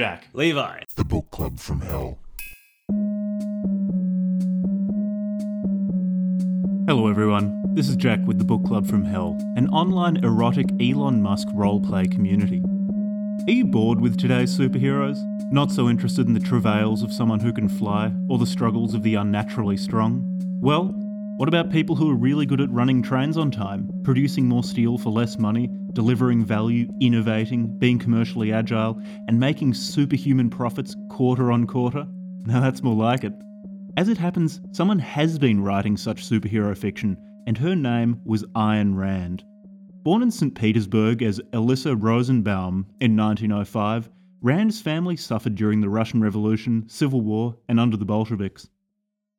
Jack. Levi. The Book Club from Hell. Hello, everyone. This is Jack with the Book Club from Hell, an online erotic Elon Musk roleplay community. Are you bored with today's superheroes? Not so interested in the travails of someone who can fly or the struggles of the unnaturally strong? Well, what about people who are really good at running trains on time, producing more steel for less money, delivering value, innovating, being commercially agile, and making superhuman profits quarter on quarter? Now that's more like it. As it happens, someone has been writing such superhero fiction, and her name was Ayn Rand. Born in St. Petersburg as Elissa Rosenbaum in 1905, Rand's family suffered during the Russian Revolution, Civil War, and under the Bolsheviks.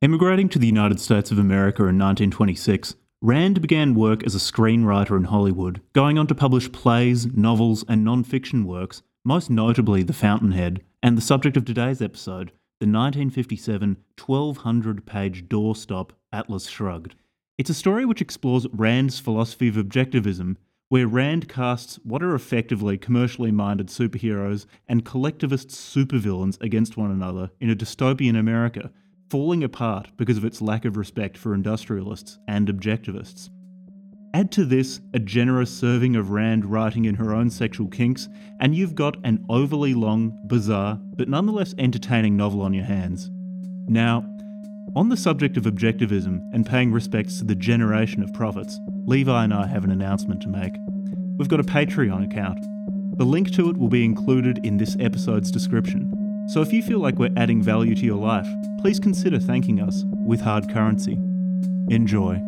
Emigrating to the United States of America in 1926, Rand began work as a screenwriter in Hollywood, going on to publish plays, novels, and non fiction works, most notably The Fountainhead, and the subject of today's episode, the 1957 1200 page doorstop Atlas Shrugged. It's a story which explores Rand's philosophy of objectivism, where Rand casts what are effectively commercially minded superheroes and collectivist supervillains against one another in a dystopian America, falling apart because of its lack of respect for industrialists and objectivists. Add to this a generous serving of Rand writing in her own sexual kinks, and you've got an overly long, bizarre, but nonetheless entertaining novel on your hands. Now, on the subject of objectivism and paying respects to the generation of prophets, Levi and I have an announcement to make. We've got a Patreon account. The link to it will be included in this episode's description. So if you feel like we're adding value to your life, please consider thanking us with hard currency. Enjoy.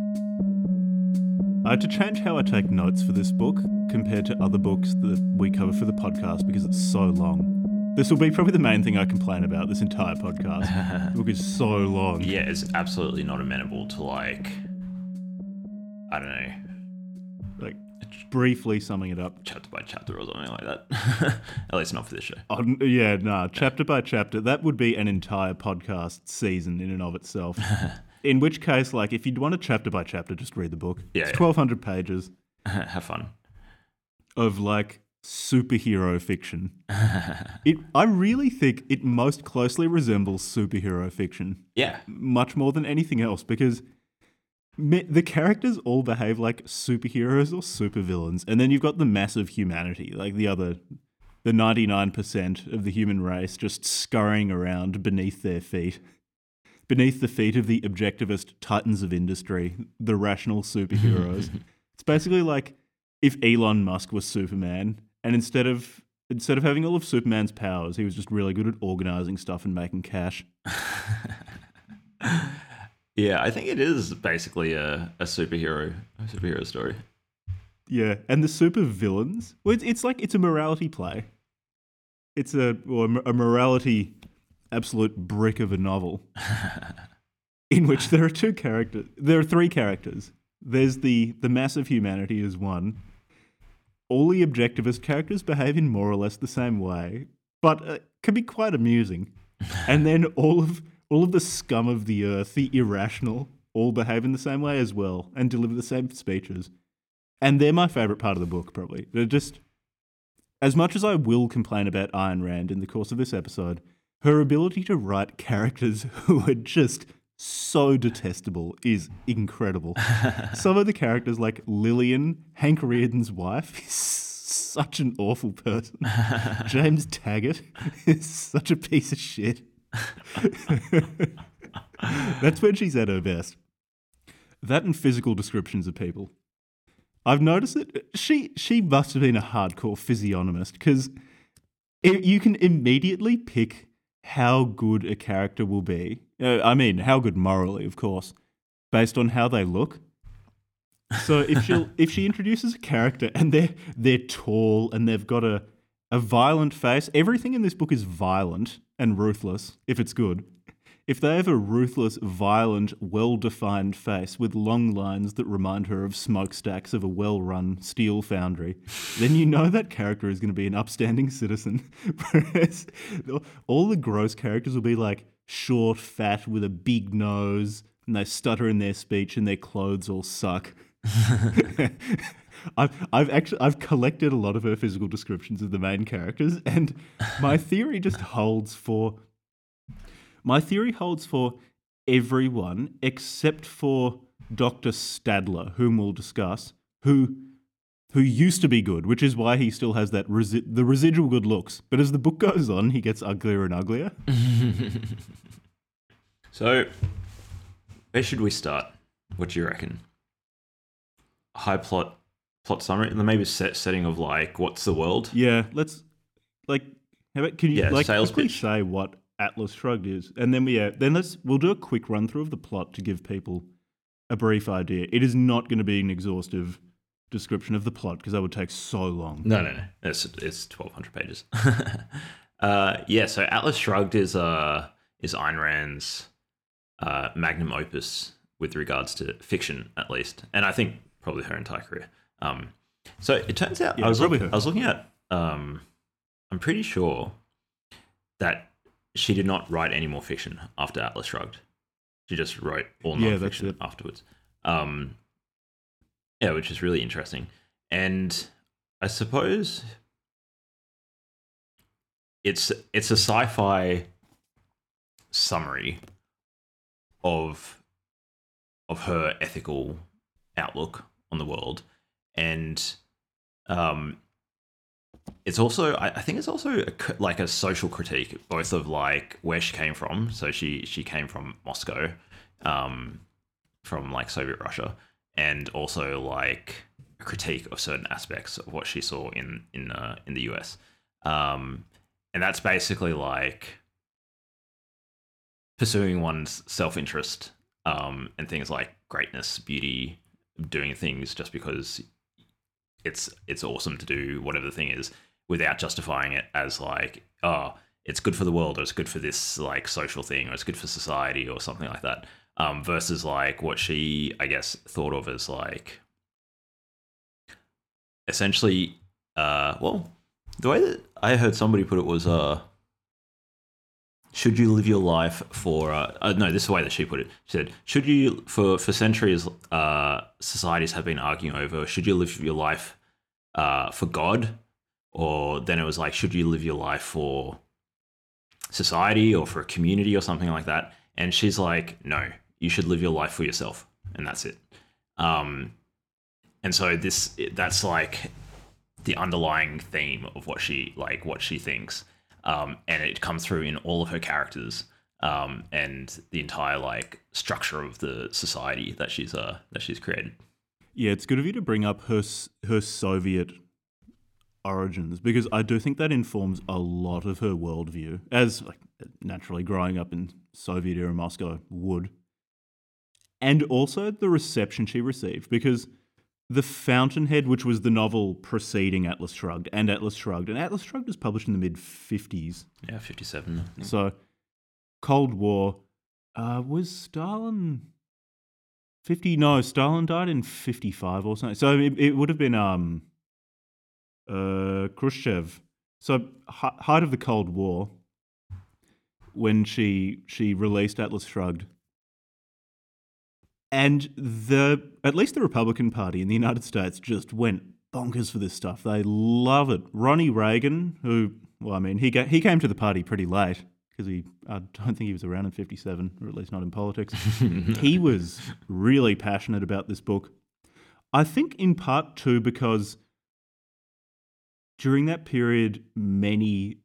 I had to change how I take notes for this book compared to other books that we cover for the podcast because it's so long. This will be probably the main thing I complain about this entire podcast. the book is so long. Yeah, it's absolutely not amenable to like, I don't know, Like, briefly summing it up. chapter by chapter or something like that. At least not for this show. Oh, yeah, nah, chapter by chapter. That would be an entire podcast season in and of itself. in which case, like, if you'd want a chapter by chapter, just read the book. Yeah, it's yeah. 1,200 pages Have fun. of, like, superhero fiction. it, I really think it most closely resembles superhero fiction. Yeah. much more than anything else because the characters all behave like superheroes or supervillains, and then you've got the massive humanity, like the other, the 99% of the human race just scurrying around beneath their feet. Beneath the feet of the objectivist titans of industry, the rational superheroes. it's basically like if Elon Musk was Superman, and instead of instead of having all of Superman's powers, he was just really good at organizing stuff and making cash. Yeah, I think it is basically a, a superhero a superhero story. Yeah, and the super villains. Well, it's, it's like it's a morality play. It's a or a morality absolute brick of a novel, in which there are two characters. There are three characters. There's the the mass of humanity is one. All the objectivist characters behave in more or less the same way, but uh, can be quite amusing. and then all of all of the scum of the earth, the irrational, all behave in the same way as well and deliver the same speeches. And they're my favorite part of the book probably. They're just as much as i will complain about Ayn rand in the course of this episode her ability to write characters who are just so detestable is incredible. Some of the characters like lillian hank rearden's wife is such an awful person. James taggart is such a piece of shit that's when she's at her best that and physical descriptions of people I've noticed it. She she must have been a hardcore physiognomist because you can immediately pick how good a character will be. Uh, I mean, how good morally, of course, based on how they look. So if she if she introduces a character and they're they're tall and they've got a a violent face, everything in this book is violent and ruthless. If it's good, if they have a ruthless, violent, well defined face with long lines that remind her of smokestacks of a well run steel foundry, then you know that character is going to be an upstanding citizen. Whereas all the gross characters will be like short, fat, with a big nose, and they stutter in their speech and their clothes all suck. I've I've actually I've collected a lot of her physical descriptions of the main characters, and my theory just holds for. My theory holds for everyone except for Doctor Stadler, whom we'll discuss, who who used to be good, which is why he still has that resi- the residual good looks. But as the book goes on, he gets uglier and uglier. So, where should we start? What do you reckon? High plot, plot summary, and then maybe set setting of like what's the world? Yeah, let's like. How about, can you Yeah, like sales quickly pitch. say what Atlas Shrugged is, and then we yeah, then let's we'll do a quick run through of the plot to give people a brief idea. It is not going to be an exhaustive description of the plot because that would take so long. No, no, no. It's it's twelve hundred pages. uh, yeah. So Atlas Shrugged is uh is Ayn Rand's uh, magnum opus with regards to fiction, at least, and I think probably her entire career. Um, so it turns out Yeah, I was probably look- her. I was looking at um, I'm pretty sure that she did not write any more fiction after Atlas Shrugged. She just wrote all Yeah, nonfiction afterwards. Um, yeah, which is really interesting. And I suppose it's it's a sci-fi summary of of her ethical outlook on the world, and um, it's also I, I think it's also a, like a social critique, both of like where she came from. So she she came from Moscow, um, from like Soviet Russia, and also like a critique of certain aspects of what she saw in in uh, in the US. Um, and that's basically like pursuing one's self interest um, and things like greatness, beauty, doing things just because it's it's awesome to do whatever the thing is without justifying it as like oh it's good for the world or it's good for this like social thing or it's good for society or something like that um, versus like what she i guess thought of as like essentially uh well the way that i heard somebody put it was uh should you live your life for uh, uh, no this is the way that she put it. She said should you for for centuries uh societies have been arguing over should you live your life uh for god? Or then it was like should you live your life for society or for a community or something like that? And she's like no you should live your life for yourself. And that's it. Um and so this that's like the underlying theme of what she like what she thinks um, and it comes through in all of her characters um, and the entire like structure of the society that she's uh that she's created. Yeah, it's good of you to bring up her her Soviet origins because I do think that informs a lot of her worldview, as like, naturally growing up in Soviet era Moscow would, and also the reception she received because the Fountainhead, which was the novel preceding Atlas Shrugged, and Atlas Shrugged, and Atlas Shrugged was published in the mid fifties, Yeah, fifty seven. so Cold War uh, was Stalin. 50 no stalin died in 55 or something. So it, it would have been um uh khrushchev. So height of the cold war when she she released atlas shrugged and the at least the republican party in the united states just went bonkers for this stuff they love it ronnie reagan who well i mean he ga- he came to the party pretty late because he i don't think he was around in 57 or at least not in politics he was really passionate about this book. I think in part too because during that period, many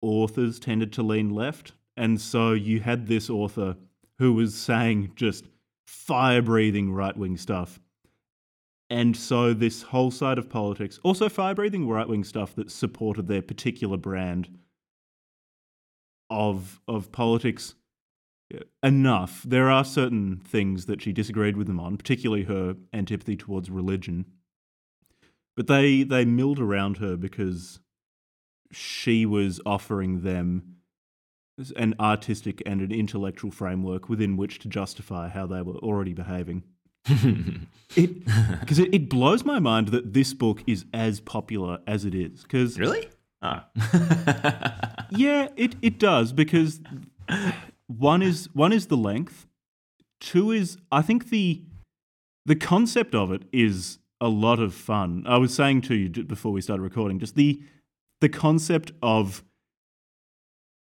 authors tended to lean left. And so you had this author who was saying just fire breathing right wing stuff. And so this whole side of politics, also fire breathing right wing stuff that supported their particular brand of of politics eh, enough. There are certain things that she disagreed with them on, particularly her antipathy towards religion. But they they milled around her because she was offering them an artistic and an intellectual framework within which to justify how they were already behaving. It because it, it blows my mind that this book is as popular as it is. Because really? Ah. yeah, it, it does because one is one is the length. Two is I think the the concept of it is a lot of fun. I was saying to you before we started recording, just the the concept of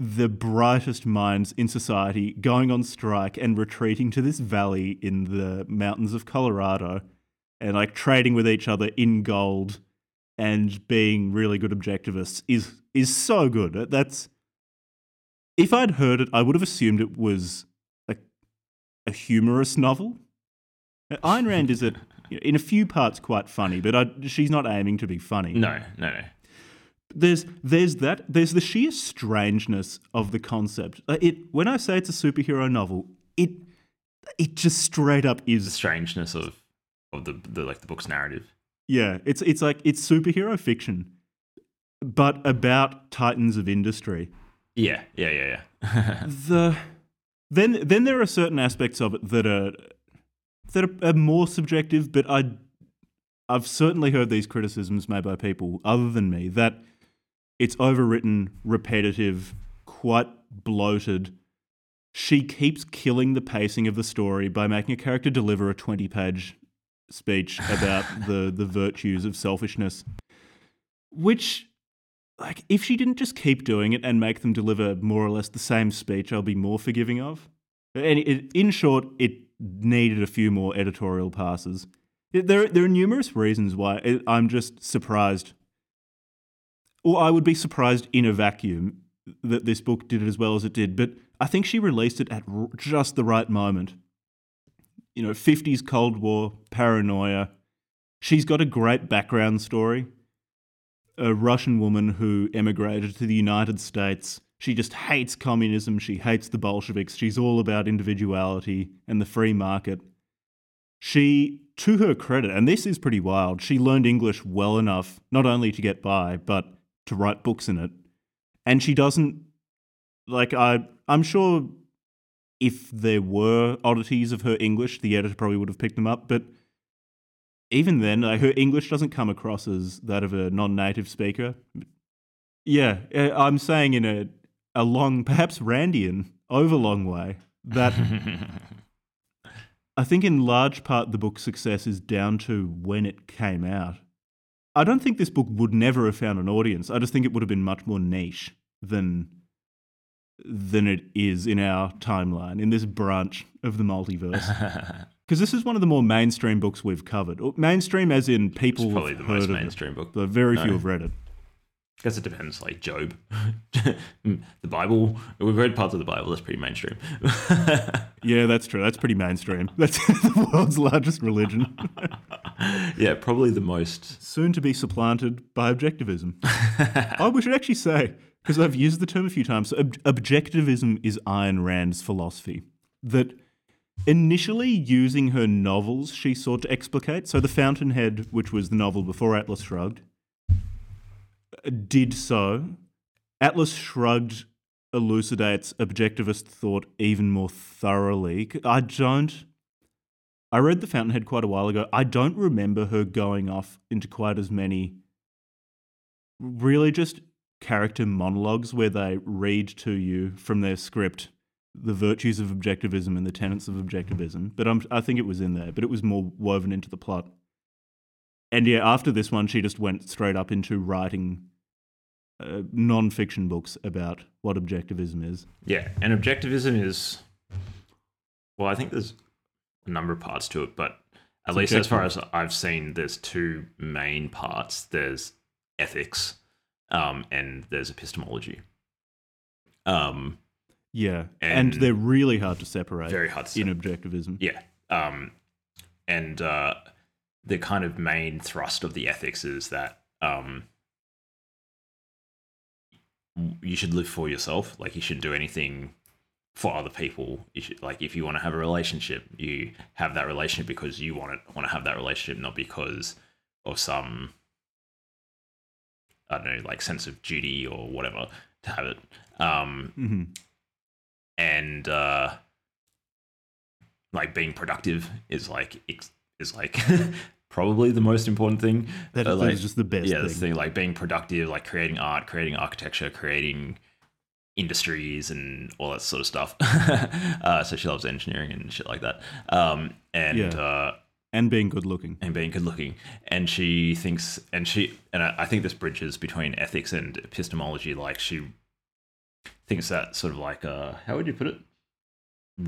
the brightest minds in society going on strike and retreating to this valley in the mountains of Colorado and like trading with each other in gold and being really good objectivists is is so good. That's if I'd heard it, I would have assumed it was a a humorous novel. Ayn Rand is a, in a few parts quite funny, but I, she's not aiming to be funny. No, no, no. There's there's that there's the sheer strangeness of the concept. Uh, It when I say it's a superhero novel, it it just straight up is The strangeness of of the, the like the book's narrative. Yeah, it's it's like it's superhero fiction, but about titans of industry. Yeah, yeah, yeah, yeah. the then then there are certain aspects of it that are that are, are more subjective, but I I've certainly heard these criticisms made by people other than me that it's overwritten, repetitive, quite bloated. She keeps killing the pacing of the story by making a character deliver a 20 page speech about the, the virtues of selfishness. Which, like, if she didn't just keep doing it and make them deliver more or less the same speech, I'll be more forgiving of. And it, in short, it needed a few more editorial passes. There, there are numerous reasons why it, I'm just surprised, or I would be surprised in a vacuum that this book did it as well as it did. But I think she released it at just the right moment. You know, 50s Cold War, paranoia. She's got a great background story. A Russian woman who emigrated to the United States. She just hates communism. She hates the Bolsheviks. She's all about individuality and the free market. She, to her credit, and this is pretty wild, she learned English well enough not only to get by, but to write books in it. And she doesn't, like, I, I'm sure if there were oddities of her English, the editor probably would have picked them up. But even then, like, her English doesn't come across as that of a non native speaker. Yeah, uh, I'm saying in a, a long, perhaps Randian, overlong way, that I think in large part the book's success is down to when it came out. I don't think this book would never have found an audience. I just think it would have been much more niche than than it is in our timeline, in this branch of the multiverse. Because this is one of the more mainstream books we've covered. Mainstream as in people It's probably the most of it, mainstream book. but very No. few have read it. I guess it depends. Like Job, the Bible. We've read parts of the Bible. That's pretty mainstream. Yeah, that's true. That's pretty mainstream. That's the world's largest religion. yeah, probably the most. Soon to be supplanted by objectivism. oh, we should actually say, because I've used the term a few times, ob- objectivism is Ayn Rand's philosophy. That initially using her novels, she sought to explicate. So, The Fountainhead, which was the novel before Atlas Shrugged, did so. Atlas Shrugged elucidates objectivist thought even more thoroughly. I don't. I read The Fountainhead quite a while ago. I don't remember her going off into quite as many really just character monologues where they read to you from their script the virtues of objectivism and the tenets of objectivism. But I'm, I think it was in there, but it was more woven into the plot. And yeah, after this one, she just went straight up into writing uh, non fiction books about what objectivism is. Yeah, and objectivism is. Well, I think there's a number of parts to it, but at least as far as I've seen, there's two main parts. There's ethics, um, and there's epistemology. Um, Yeah. And, And- they're really hard to separate very hard to in objectivism. Yeah. Um, and uh, the kind of main thrust of the ethics is that um, you should live for yourself. Like you shouldn't do anything for other people. You should, like if you want to have a relationship, you have that relationship because you want it, want to have that relationship, not because of some I don't know, like sense of duty or whatever to have it. Um, hmm and uh like being productive is like is like probably the most important thing That, Uh, like, is just the best yeah thing. this thing like being productive like creating art creating architecture creating industries and all that sort of stuff uh so she loves engineering and shit like that um and Yeah. uh and being good looking. and being good looking. And she thinks, and she, and I I think this bridges between ethics and epistemology. Like she thinks that sort of like, uh, how would you put it?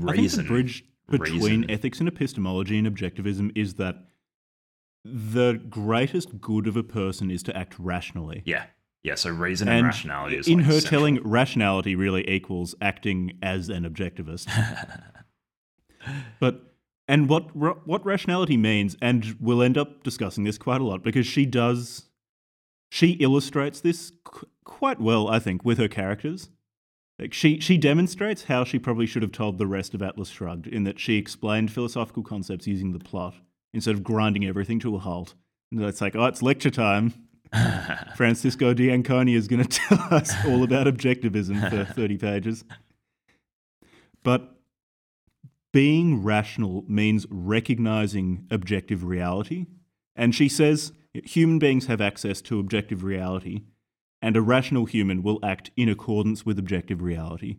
I think the bridge between reason. ethics and epistemology and objectivism is that the greatest good of a person is to act rationally. Yeah, yeah. So reason and, And rationality is in like her telling, rationality really equals acting as an objectivist. but and what what rationality means, and we'll end up discussing this quite a lot because she does, she illustrates this qu- quite well, I think, with her characters. Like she she demonstrates how she probably should have told the rest of Atlas Shrugged in that she explained philosophical concepts using the plot instead of grinding everything to a halt. And it's like, oh, it's lecture time. Francisco D'Anconia is going to tell us all about objectivism for 30 pages. But being rational means recognizing objective reality. And she says human beings have access to objective reality, and a rational human will act in accordance with objective reality.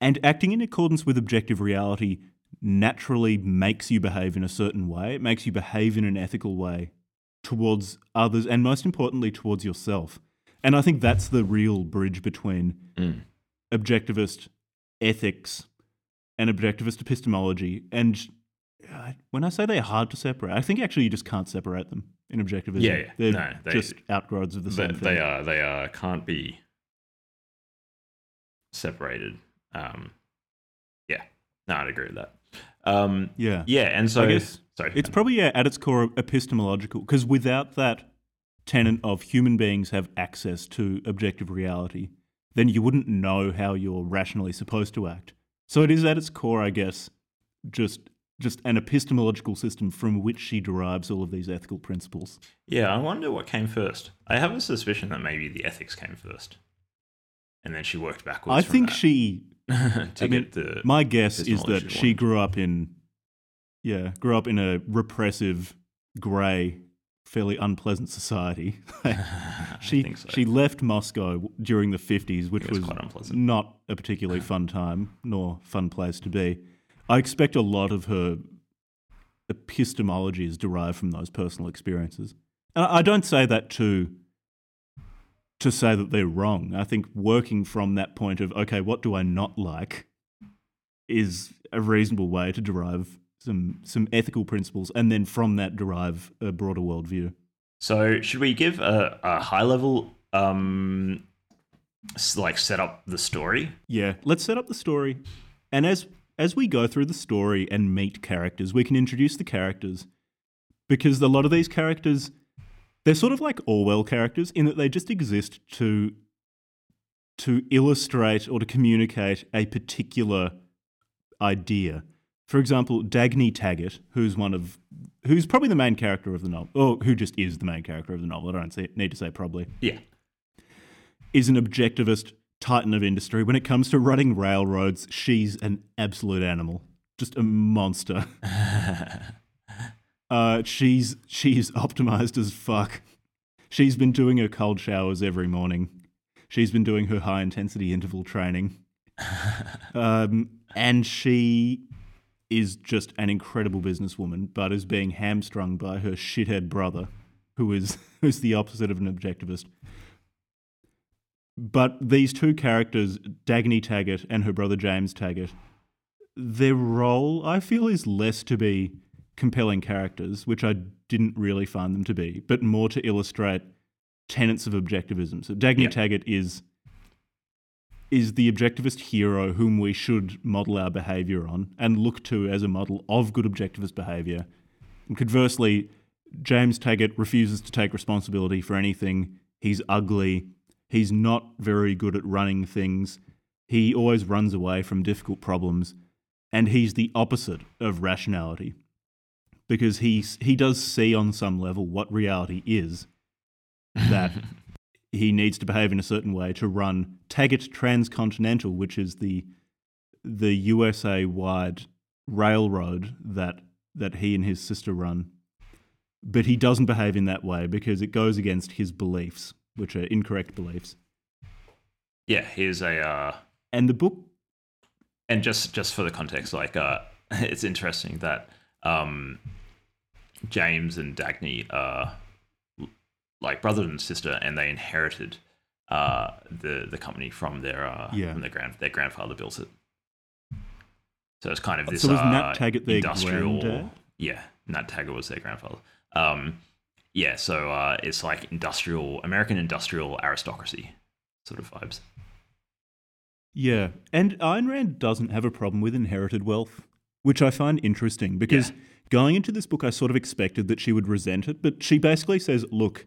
And acting in accordance with objective reality naturally makes you behave in a certain way. It makes you behave in an ethical way towards others, and most importantly, towards yourself. And I think that's the real bridge between Mm. objectivist ethics and objectivist epistemology. And uh, when I say they're hard to separate, I think actually you just can't separate them in objectivism. Yeah, yeah. They're No, they- just outgrowths of the same They, thing. they are. They are. Can't be separated. Um, yeah. No, I'd agree with that. Um, Yeah. yeah, and so I guess sorry, It's probably yeah, at its core epistemological because without that tenet of human beings have access to objective reality, then you wouldn't know how you're rationally supposed to act. So it is at its core, I guess, just just an epistemological system from which she derives all of these ethical principles. yeah. I wonder what came first. I have a suspicion that maybe the ethics came first, and then she worked backwards. I think that she to I mean, the my guess is that she grew up in yeah, grew up in a repressive, grey, fairly unpleasant society. She so. she left Moscow during the fifties, which It was was, quite unpleasant. not a particularly fun time nor fun place to be. I expect a lot of her epistemology is derived from those personal experiences, and I I don't say that to to say that they're wrong. I think working from that point of okay, what do I not like, is a reasonable way to derive some some ethical principles, and then from that derive a broader worldview. So should we give a, a high level um like set up the story? Yeah, let's set up the story. And as as we go through the story and meet characters, we can introduce the characters because a lot of these characters they're sort of like Orwell characters in that they just exist to to illustrate or to communicate a particular idea. For example, Dagny Taggart, who's one of who's probably the main character of the novel, or who just is the main character of the novel. I don't say, need to say probably Yeah. is an objectivist titan of industry. When it comes to running railroads, she's an absolute animal, just a monster. Uh, she's she's optimized as fuck. She's been doing her cold showers every morning. She's been doing her high intensity interval training. Um, and she is just an incredible businesswoman, but is being hamstrung by her shithead brother, who is who's the opposite of an objectivist. But these two characters, Dagny Taggart and her brother James Taggart, their role I feel is less to be compelling characters, which I didn't really find them to be, but more to illustrate tenets of objectivism. So Dagny Yeah. Taggart is is the objectivist hero whom we should model our behavior on and look to as a model of good objectivist behavior. And conversely, James Taggart refuses to take responsibility for anything. He's ugly. He's not very good at running things. He always runs away from difficult problems. And he's the opposite of rationality because he's, he does see on some level what reality is that he needs to behave in a certain way to run Taggart Transcontinental, which is the the USA wide railroad that that he and his sister run. But he doesn't behave in that way because it goes against his beliefs, which are incorrect beliefs. Yeah, here's a uh And the book and just just for the context, like uh it's interesting that um James and Dagny are like brother and sister, and they inherited uh, the the company from their uh, Yeah. from their grand their grandfather built it. So it's kind of this So was uh, Nat Taggart their industrial. granddad? Yeah, Nat Taggart was their grandfather. Um, yeah, so uh, it's like industrial American industrial aristocracy sort of vibes. Yeah, and Ayn Rand doesn't have a problem with inherited wealth, which I find interesting because Yeah. Going into this book, I sort of expected that she would resent it, but she basically says, look,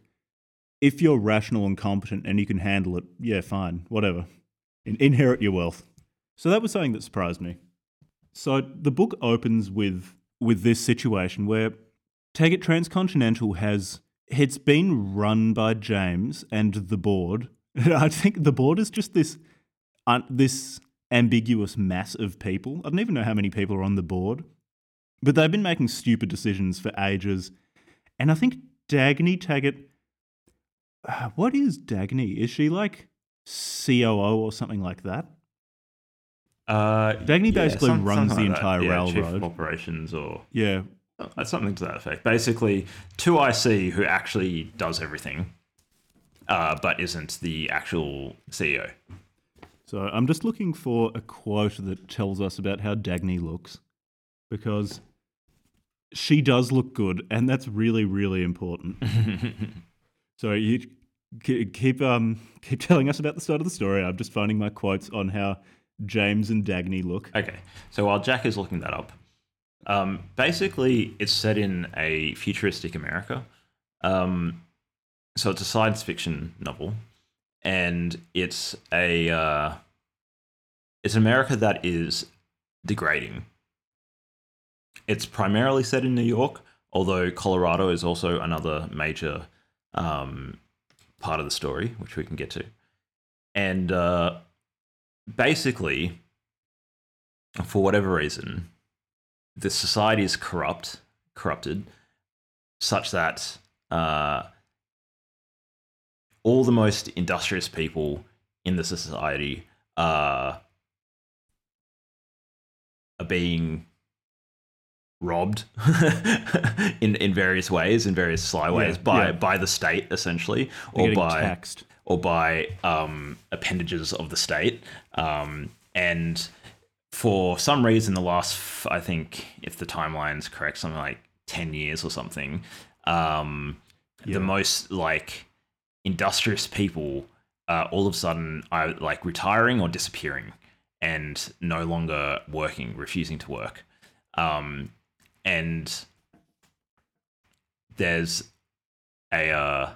if you're rational and competent and you can handle it, yeah, fine, whatever. In- inherit your wealth. So that was something that surprised me. So the book opens with with this situation where Taggart Transcontinental has it's been run by James and the board. I think the board is just this un- this ambiguous mass of people. I don't even know how many people are on the board, but they've been making stupid decisions for ages. And I think Dagny Taggart. uh, What is Dagny? Is she like COO or something like that? Uh, Dagny basically some- runs the like entire yeah, Chief railroad. operations or Yeah. uh, something to that effect. Basically, two IC who actually does everything, uh, but isn't the actual CEO. So I'm just looking for a quote that tells us about how Dagny looks, because she does look good, and that's really, really important. so you keep um keep telling us about the start of the story. I'm just finding my quotes on how James and Dagny look. Okay, so while Jack is looking that up, um, basically it's set in a futuristic America. Um, so it's a science fiction novel, and it's a uh, it's an America that is degrading. It's primarily set in New York, although Colorado is also another major um, part of the story, which we can get to. And uh, basically, for whatever reason, the society is corrupt, corrupted, such that uh, all the most industrious people in the society are, are being robbed in in various ways, in various sly ways, Yeah, by yeah. by the state essentially, They're or by taxed. or by um, appendages of the state. Um, and for some reason, the last, I think, if the timeline's correct, something like 10 years or something, um, Yeah. the most like industrious people uh, all of a sudden are like retiring or disappearing and no longer working, refusing to work. Um, and there's a, uh,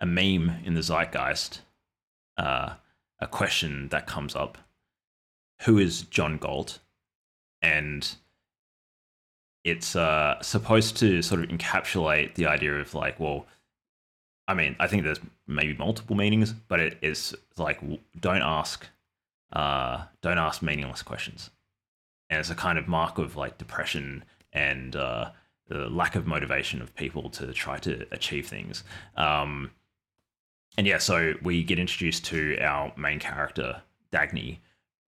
a meme in the zeitgeist, uh, a question that comes up: Who is John Galt? And it's uh, supposed to sort of encapsulate the idea of like, well, I mean, I think there's maybe multiple meanings, but it is like, don't ask, uh, don't ask meaningless questions, and it's a kind of mark of like depression and uh, the lack of motivation of people to try to achieve things. Um, and yeah, so we get introduced to our main character, Dagny,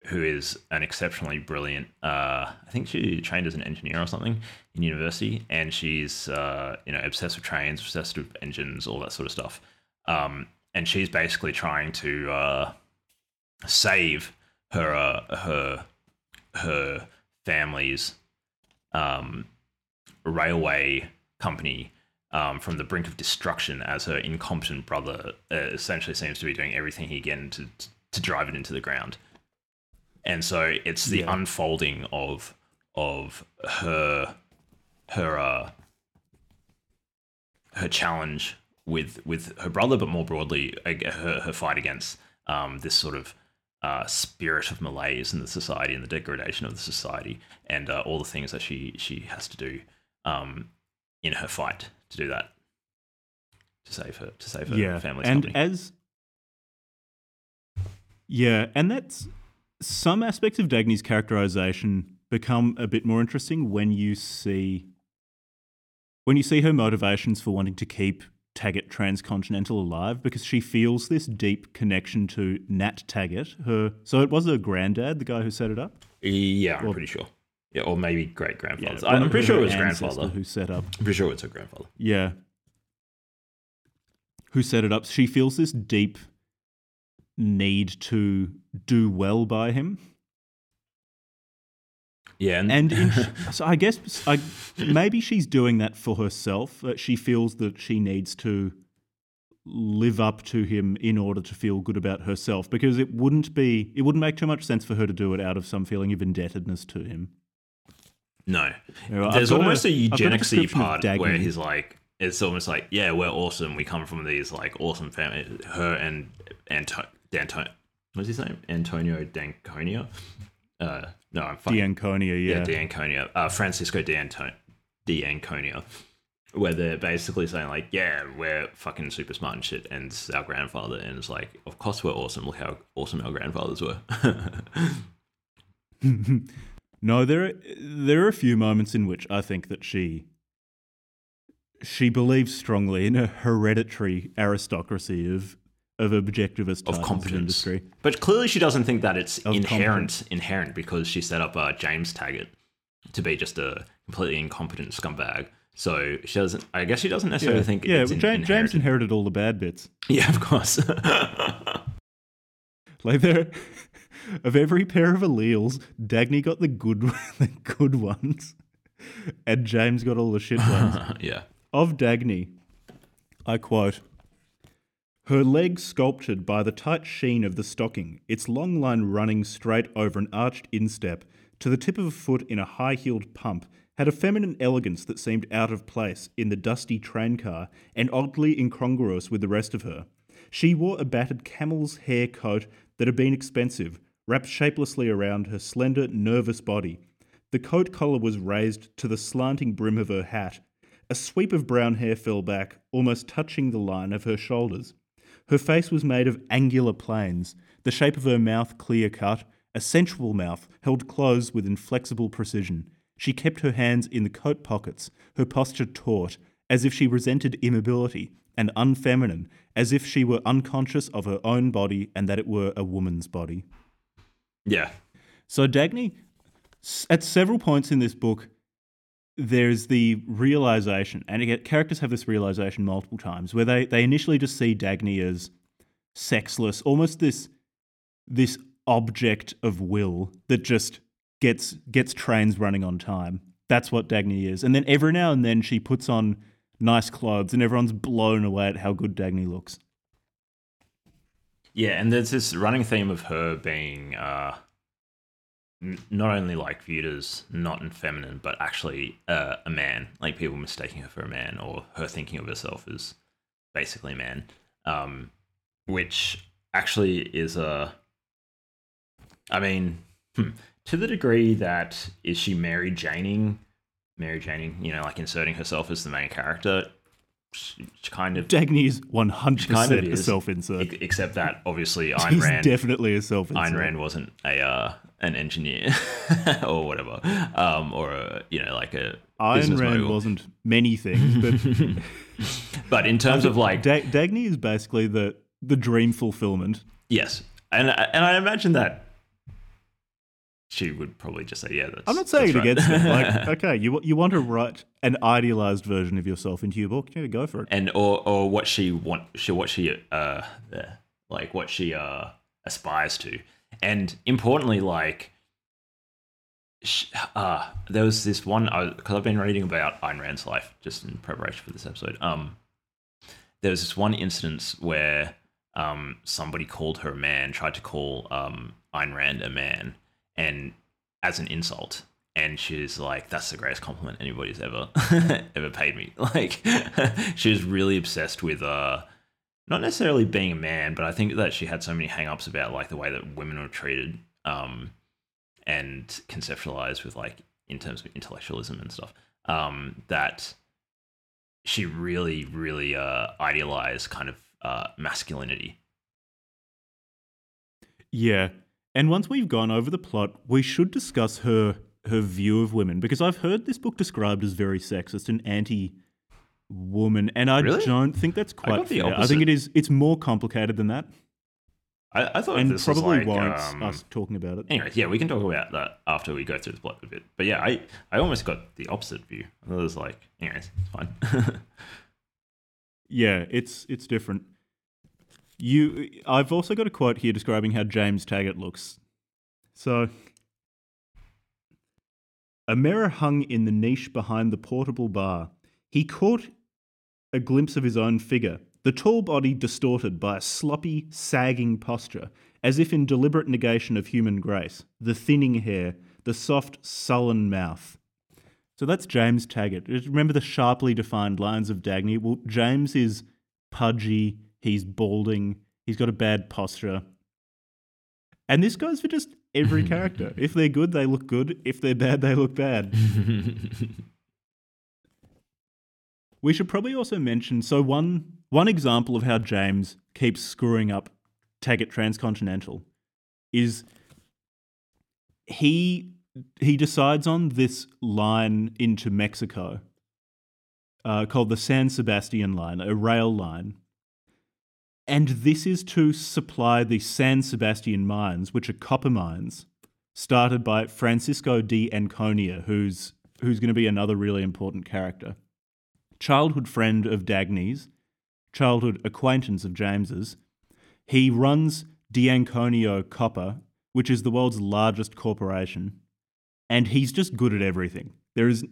who is an exceptionally brilliant. Uh, I think she trained as an engineer or something in university, and she's uh, you know obsessed with trains, obsessed with engines, all that sort of stuff. Um, and she's basically trying to uh, save her uh, her her family's um, railway company um, from the brink of destruction as her incompetent brother uh, essentially seems to be doing everything he can to to drive it into the ground. And so it's the Yeah. unfolding of of her her uh, her challenge with with her brother, but more broadly her her fight against um, this sort of uh, spirit of malaise in the society and the degradation of the society, and uh, all the things that she she has to do um, in her fight to do that to save her to save her yeah, family's and company. as yeah, and that's some aspects of Dagny's characterization become a bit more interesting when you see when you see her motivations for wanting to keep Taggart Transcontinental alive because she feels this deep connection to Nat Taggart. Her so it was her granddad, the guy who set it up. yeah, I'm pretty sure. Yeah, or maybe great grandfather. one I'm pretty sure it was grandfather. who set up. I'm pretty sure it's her grandfather. Yeah. Who set it up? She feels this deep need to do well by him. Yeah, and, in, so I guess I, maybe she's doing that for herself. That she feels that she needs to live up to him in order to feel good about herself because it wouldn't be it wouldn't make too much sense for her to do it out of some feeling of indebtedness to him. no, You know, there's almost a, got eugenicsy part where he's like, it's almost like, yeah, we're awesome. We come from these like awesome family. Her and Anto- Danto- what's his name? Antonio D'Anconia. Uh, no, I'm fucking D'Anconia, yeah, yeah. D'Anconia, uh, Francisco D'Anto- D'Anconia, where they're basically saying like, yeah, we're fucking super smart and shit, and it's our grandfather, and it's like, of course we're awesome. Look how awesome our grandfathers were. no, there are, there are a few moments in which I think that she she believes strongly in a hereditary aristocracy of of objectivist of competence. industry. But clearly, she doesn't think that it's Of inherent inherent because she set up uh, James Taggart to be just a completely incompetent scumbag. So she doesn't. I guess she doesn't necessarily Yeah, think. yeah. well, in- James, James inherited. inherited all the bad bits. Yeah, of course. Like there, of every pair of alleles, Dagny got the good the good ones, and James got all the shit ones. yeah. Of Dagny, I quote Her legs sculptured by the tight sheen of the stocking, its long line running straight over an arched instep to the tip of a foot in a high heeled pump, had a feminine elegance that seemed out of place in the dusty train car and oddly incongruous with the rest of her. She wore a battered camel's hair coat that had been expensive, wrapped shapelessly around her slender, nervous body. The coat collar was raised to the slanting brim of her hat. A sweep of brown hair fell back, almost touching the line of her shoulders. Her face was made of angular planes, the shape of her mouth clear cut, a sensual mouth held closed with inflexible precision. She kept her hands in the coat pockets, her posture taut, as if she resented immobility, and unfeminine, as if she were unconscious of her own body and that it were a woman's body. Yeah. So Dagny, at several points in this book, there's the realization, and again, characters have this realization multiple times, where they, they initially just see Dagny as sexless, almost this this object of will that just gets gets trains running on time. That's what Dagny is. And then every now and then she puts on nice clothes, and everyone's blown away at how good Dagny looks. Yeah, and there's this running theme of her being uh, not only like viewed as not in feminine, but actually uh, a man. Like people mistaking her for a man, or her thinking of herself as basically a man, um, which actually is a. I mean, hmm, to the degree that is she Mary Janing, Mary Janing, you know, like inserting herself as the main character. She she kind of Dagny is 100% kind of a self insert. Ex- Except that obviously Ayn He's Rand, definitely a self insert. Ayn Rand wasn't a uh, an engineer or whatever, um, or a you know like a Iron Rand mogul. wasn't many things, but But in terms of like da- Dagny is basically the the dream fulfillment. yes, and and I imagine that she would probably just say yeah. That's, I'm not saying it right. against it. Like, okay, you you want to write an idealized version of yourself into your book? Yeah, go for it. and or or what she want she what she uh, like what she uh aspires to and importantly like uh there was this one because i've been reading about Ayn Rand's life just in preparation for this episode um there was this one instance where um somebody called her a man tried to call um Ayn Rand a man and as an insult. And she's like that's the greatest compliment anybody's ever ever paid me. Like she was really obsessed with uh not necessarily being a man but i think that she had so many hang-ups about like the way that women were treated um and conceptualized with like in terms of intellectualism and stuff um that she really really uh idealized kind of uh masculinity. Yeah, and once we've gone over the plot, we should discuss her her view of women because I've heard this book described as very sexist and anti woman, and I Really? don't think that's I quite the fair. I think it is. It's more complicated than that. I, I thought and probably like, warrants um, us talking about it. Anyways, yeah, we can talk about that after we go through the plot a bit. But yeah, I, I almost got the opposite view. I was like, anyways, it's fine. Yeah, it's it's different. You, I've also got a quote here describing how James Taggart looks. So, a mirror hung in the niche behind the portable bar. He caught a glimpse of his own figure, the tall body distorted by a sloppy, sagging posture, as if in deliberate negation of human grace, the thinning hair, the soft, sullen mouth. So that's James Taggart. Remember the sharply defined lines of Dagny? Well, James is pudgy, he's balding, he's got a bad posture. And this goes for just every character. If they're good, they look good. If they're bad, they look bad. We should probably also mention so one one example of how James keeps screwing up Taggart Transcontinental is he he decides on this line into Mexico uh, called the San Sebastian line, a rail line. And this is to supply the San Sebastian mines, which are copper mines, started by Francisco d'Anconia, who's who's going to be another really important character childhood friend of Dagny's, childhood acquaintance of James's. He runs D'Anconia Copper, which is the world's largest corporation, and he's just good at everything. There is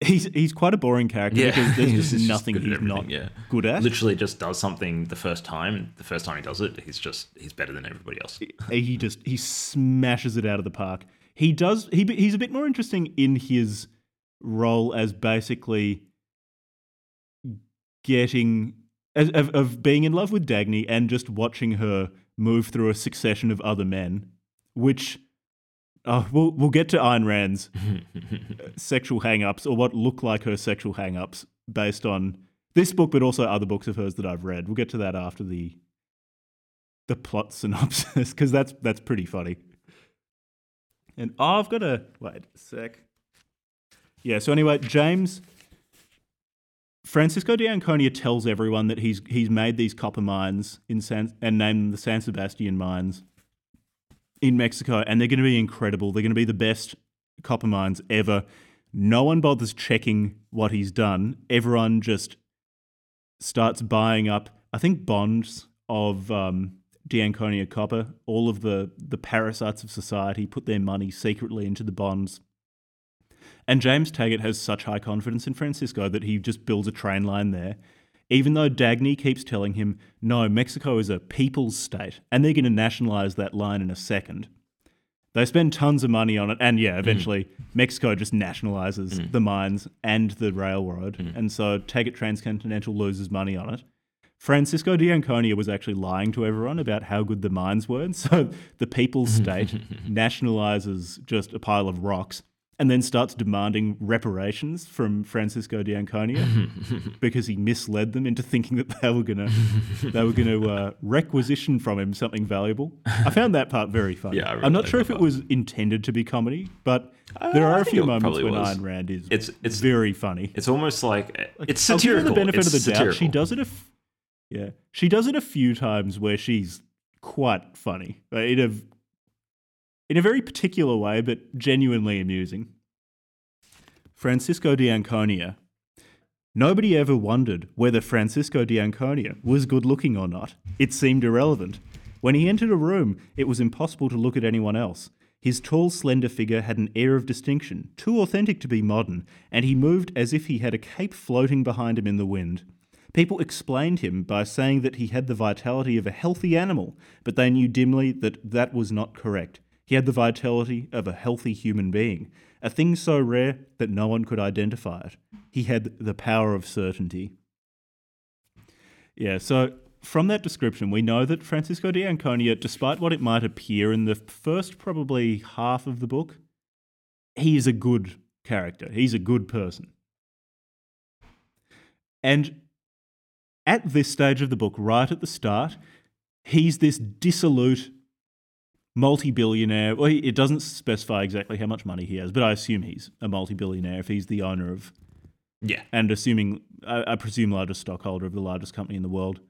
he's he's quite a boring character Yeah, because there's just just nothing at he's not yeah. good at. Literally just does something the first time. The first time he does it, he's just he's better than everybody else. he just he smashes it out of the park. He does he he's a bit more interesting in his role as basically getting of, of being in love with Dagny and just watching her move through a succession of other men, which oh, we'll we'll get to Ayn Rand's uh, sexual hang-ups or what look like her sexual hang-ups based on this book but also other books of hers that I've read. We'll get to that after the the plot synopsis because that's that's pretty funny. And oh, I've got a wait a sec. Yeah. So anyway, James Francisco d'Anconia tells everyone that he's he's made these copper mines in San and named them the San Sebastian mines in Mexico, and they're going to be incredible. They're going to be the best copper mines ever. No one bothers checking what he's done. Everyone just starts buying up. I think bonds of um, D'Anconia Copper. All of the the parasites of society put their money secretly into the bonds. And James Taggart has such high confidence in Francisco that he just builds a train line there. Even though Dagny keeps telling him, no, Mexico is a people's state, and they're going to nationalize that line in a second. They spend tons of money on it, and yeah, mm. eventually Mexico just nationalizes mm. the mines and the railroad, mm. and so Taggart Transcontinental loses money on it. Francisco d'Anconia was actually lying to everyone about how good the mines were, and so the people's state nationalizes just a pile of rocks and then starts demanding reparations from Francisco d'Anconia because he misled them into thinking that they were gonna they were gonna uh, requisition from him something valuable. I found that part very funny. Yeah, I really I'm not sure if it was intended to be comedy, but there are I a few moments when was. Ayn Rand is It's it's very funny. it's almost like, it's I'll give her satirical. the benefit it's of the doubt. She does it a, f- yeah, she does it a few times where she's quite funny uh, in a in a very particular way, but genuinely amusing. Francisco d'Anconia. Nobody ever wondered whether Francisco d'Anconia was good looking or not. It seemed irrelevant. When he entered a room, it was impossible to look at anyone else. His tall, slender figure had an air of distinction, too authentic to be modern, and he moved as if he had a cape floating behind him in the wind. People explained him by saying that he had the vitality of a healthy animal, but they knew dimly that that was not correct. He had the vitality of a healthy human being, a thing so rare that no one could identify it. He had the power of certainty. Yeah, so from that description, we know that Francisco d'Anconia, despite what it might appear in the first probably half of the book, he is a good character. He's a good person. And at this stage of the book, right at the start, he's this dissolute multi billionaire. Well, he- it doesn't specify exactly how much money he has, but I assume he's a multi billionaire if he's the owner of Yeah. and assuming I, I presume largest stockholder of the largest company in the world.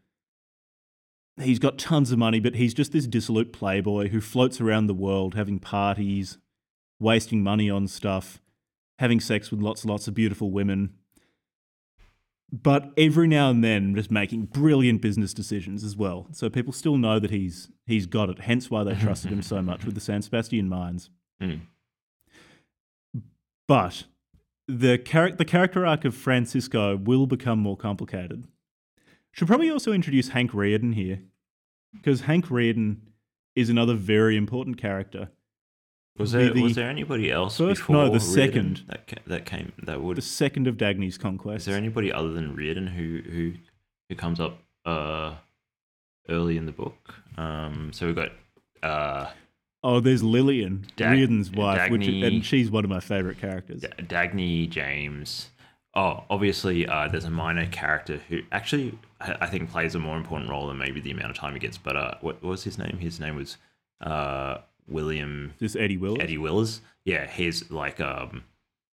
he's got tons of money, but he's just this dissolute playboy who floats around the world having parties, wasting money on stuff, having sex with lots and lots of beautiful women. But every now and then, just making brilliant business decisions as well. So people still know that he's he's got it. Hence why they trusted him so much with the San Sebastian mines. Mm. But the, char- the character arc of Francisco will become more complicated. Should probably also introduce Hank Rearden here, because Hank Rearden is another very important character. Was there the was there anybody else first- before no, the Rearden second. that ca- that came that would The second of Dagny's conquest. Is there anybody other than Rearden who who who comes up uh, early in the book? Um, so we've got uh, oh, there's Lillian, Dag- Rearden's wife, which, and she's one of my favorite characters. D- Dagny James. Oh, obviously, uh, there's a minor character who actually I I think plays a more important role than maybe the amount of time he gets. But uh, what, what was his name? His name was uh, William This Eddie Willis. Eddie Willers. Yeah, he's like um,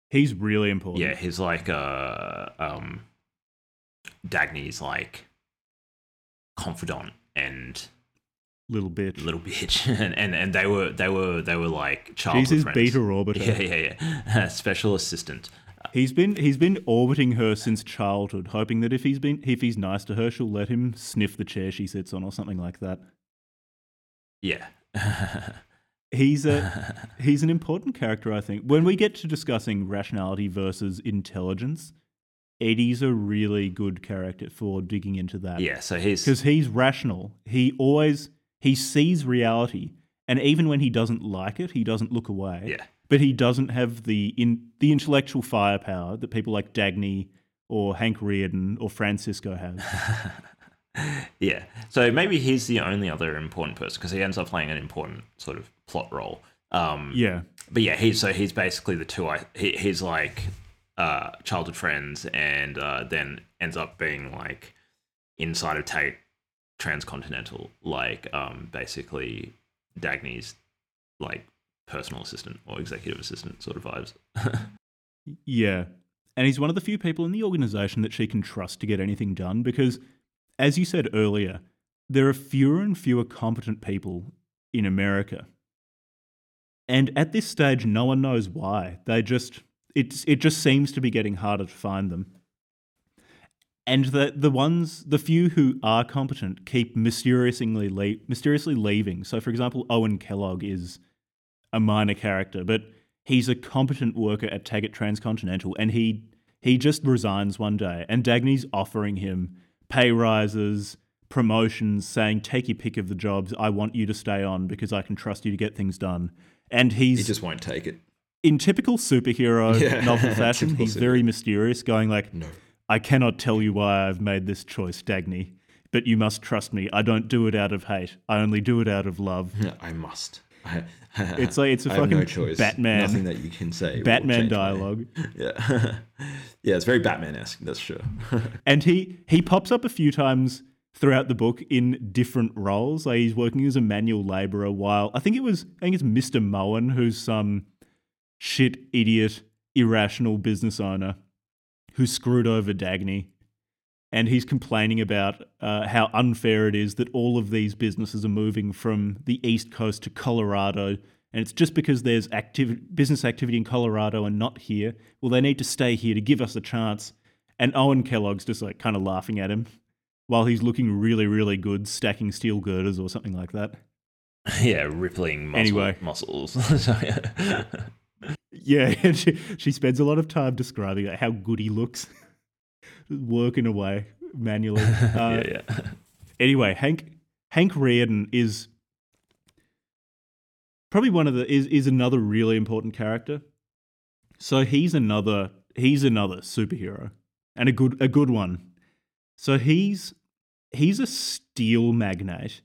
He's really important. yeah, he's like uh, um, Dagny's like confidant and Little bitch. little bitch, and, and and they were they were they were like childhood his friends. beta orbiter. Yeah, yeah, yeah. Special assistant. He's been he's been orbiting her since childhood, hoping that if he's been if he's nice to her, she'll let him sniff the chair she sits on or something like that. Yeah. He's a he's an important character, I think. When we get to discussing rationality versus intelligence, Eddie's a really good character for digging into that. yeah. So he's Because he's rational. He always he sees reality, and even when he doesn't like it, he doesn't look away. yeah. But he doesn't have the in the intellectual firepower that people like Dagny or Hank Rearden or Francisco have. Yeah. So maybe he's the only other important person because he ends up playing an important sort of plot role. Um, yeah. But yeah, he's so he's basically the two. I he, he's like uh, childhood friends, and uh, then ends up being like inside of Tate Transcontinental, like um, basically Dagny's like personal assistant or executive assistant sort of vibes. Yeah. And he's one of the few people in the organization that she can trust to get anything done because, as you said earlier, there are fewer and fewer competent people in America. And at this stage, no one knows why. They just, it's, it just seems to be getting harder to find them. And the, the ones, the few who are competent keep mysteriously, le- mysteriously leaving. So, for example, Owen Kellogg is a minor character, but he's a competent worker at Taggart Transcontinental, and he he just resigns one day, and Dagny's offering him pay rises, promotions, saying, "Take your pick of the jobs. I want you to stay on because I can trust you to get things done." And he's He just won't take it. in typical superhero Yeah, novel fashion. He's very mysterious, going like, No. "I cannot tell you why I've made this choice, Dagny." But you must trust me. I don't do it out of hate. I only do it out of love. I must. I, It's like it's a I have no fucking choice. Batman Nothing that you can say. Batman dialogue. Yeah. yeah, it's very Batman-esque. That's sure. And he he pops up a few times throughout the book in different roles. Like he's working as a manual laborer while I think it was I think it's Mr. Mowen who's some shit idiot irrational business owner who screwed over Dagny. And he's complaining about uh, how unfair it is that all of these businesses are moving from the East Coast to Colorado. And it's just because there's activ- business activity in Colorado and not here. Well, they need to stay here to give us a chance. And Owen Kellogg's just like kind of laughing at him while he's looking really, really good, stacking steel girders or something like that. yeah, rippling muscle, Anyway. muscles. yeah. She, she spends a lot of time describing how good he looks, working away manually. Uh, yeah, yeah. Anyway, Hank Hank Rearden is probably one of the is is another really important character. So he's another he's another superhero and a good a good one. So he's he's a steel magnate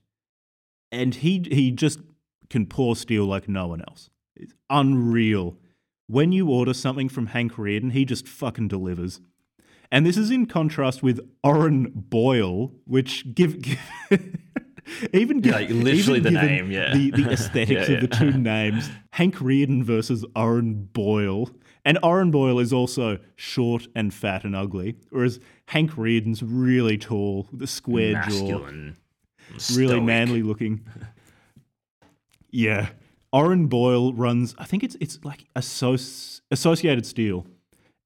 and he he just can pour steel like no one else. It's unreal. When you order something from Hank Rearden, he just fucking delivers. And this is in contrast with Oren Boyle, which give, give even gi- like, literally even the given name, yeah. the, the aesthetics Yeah, of the two names, Hank Rearden versus Oren Boyle. And Oren Boyle is also short and fat and ugly, whereas Hank Rearden's really tall with a square jaw. Masculine. really Stoic. manly looking. Yeah. Oren Boyle runs, I think it's it's like associ- Associated Steel,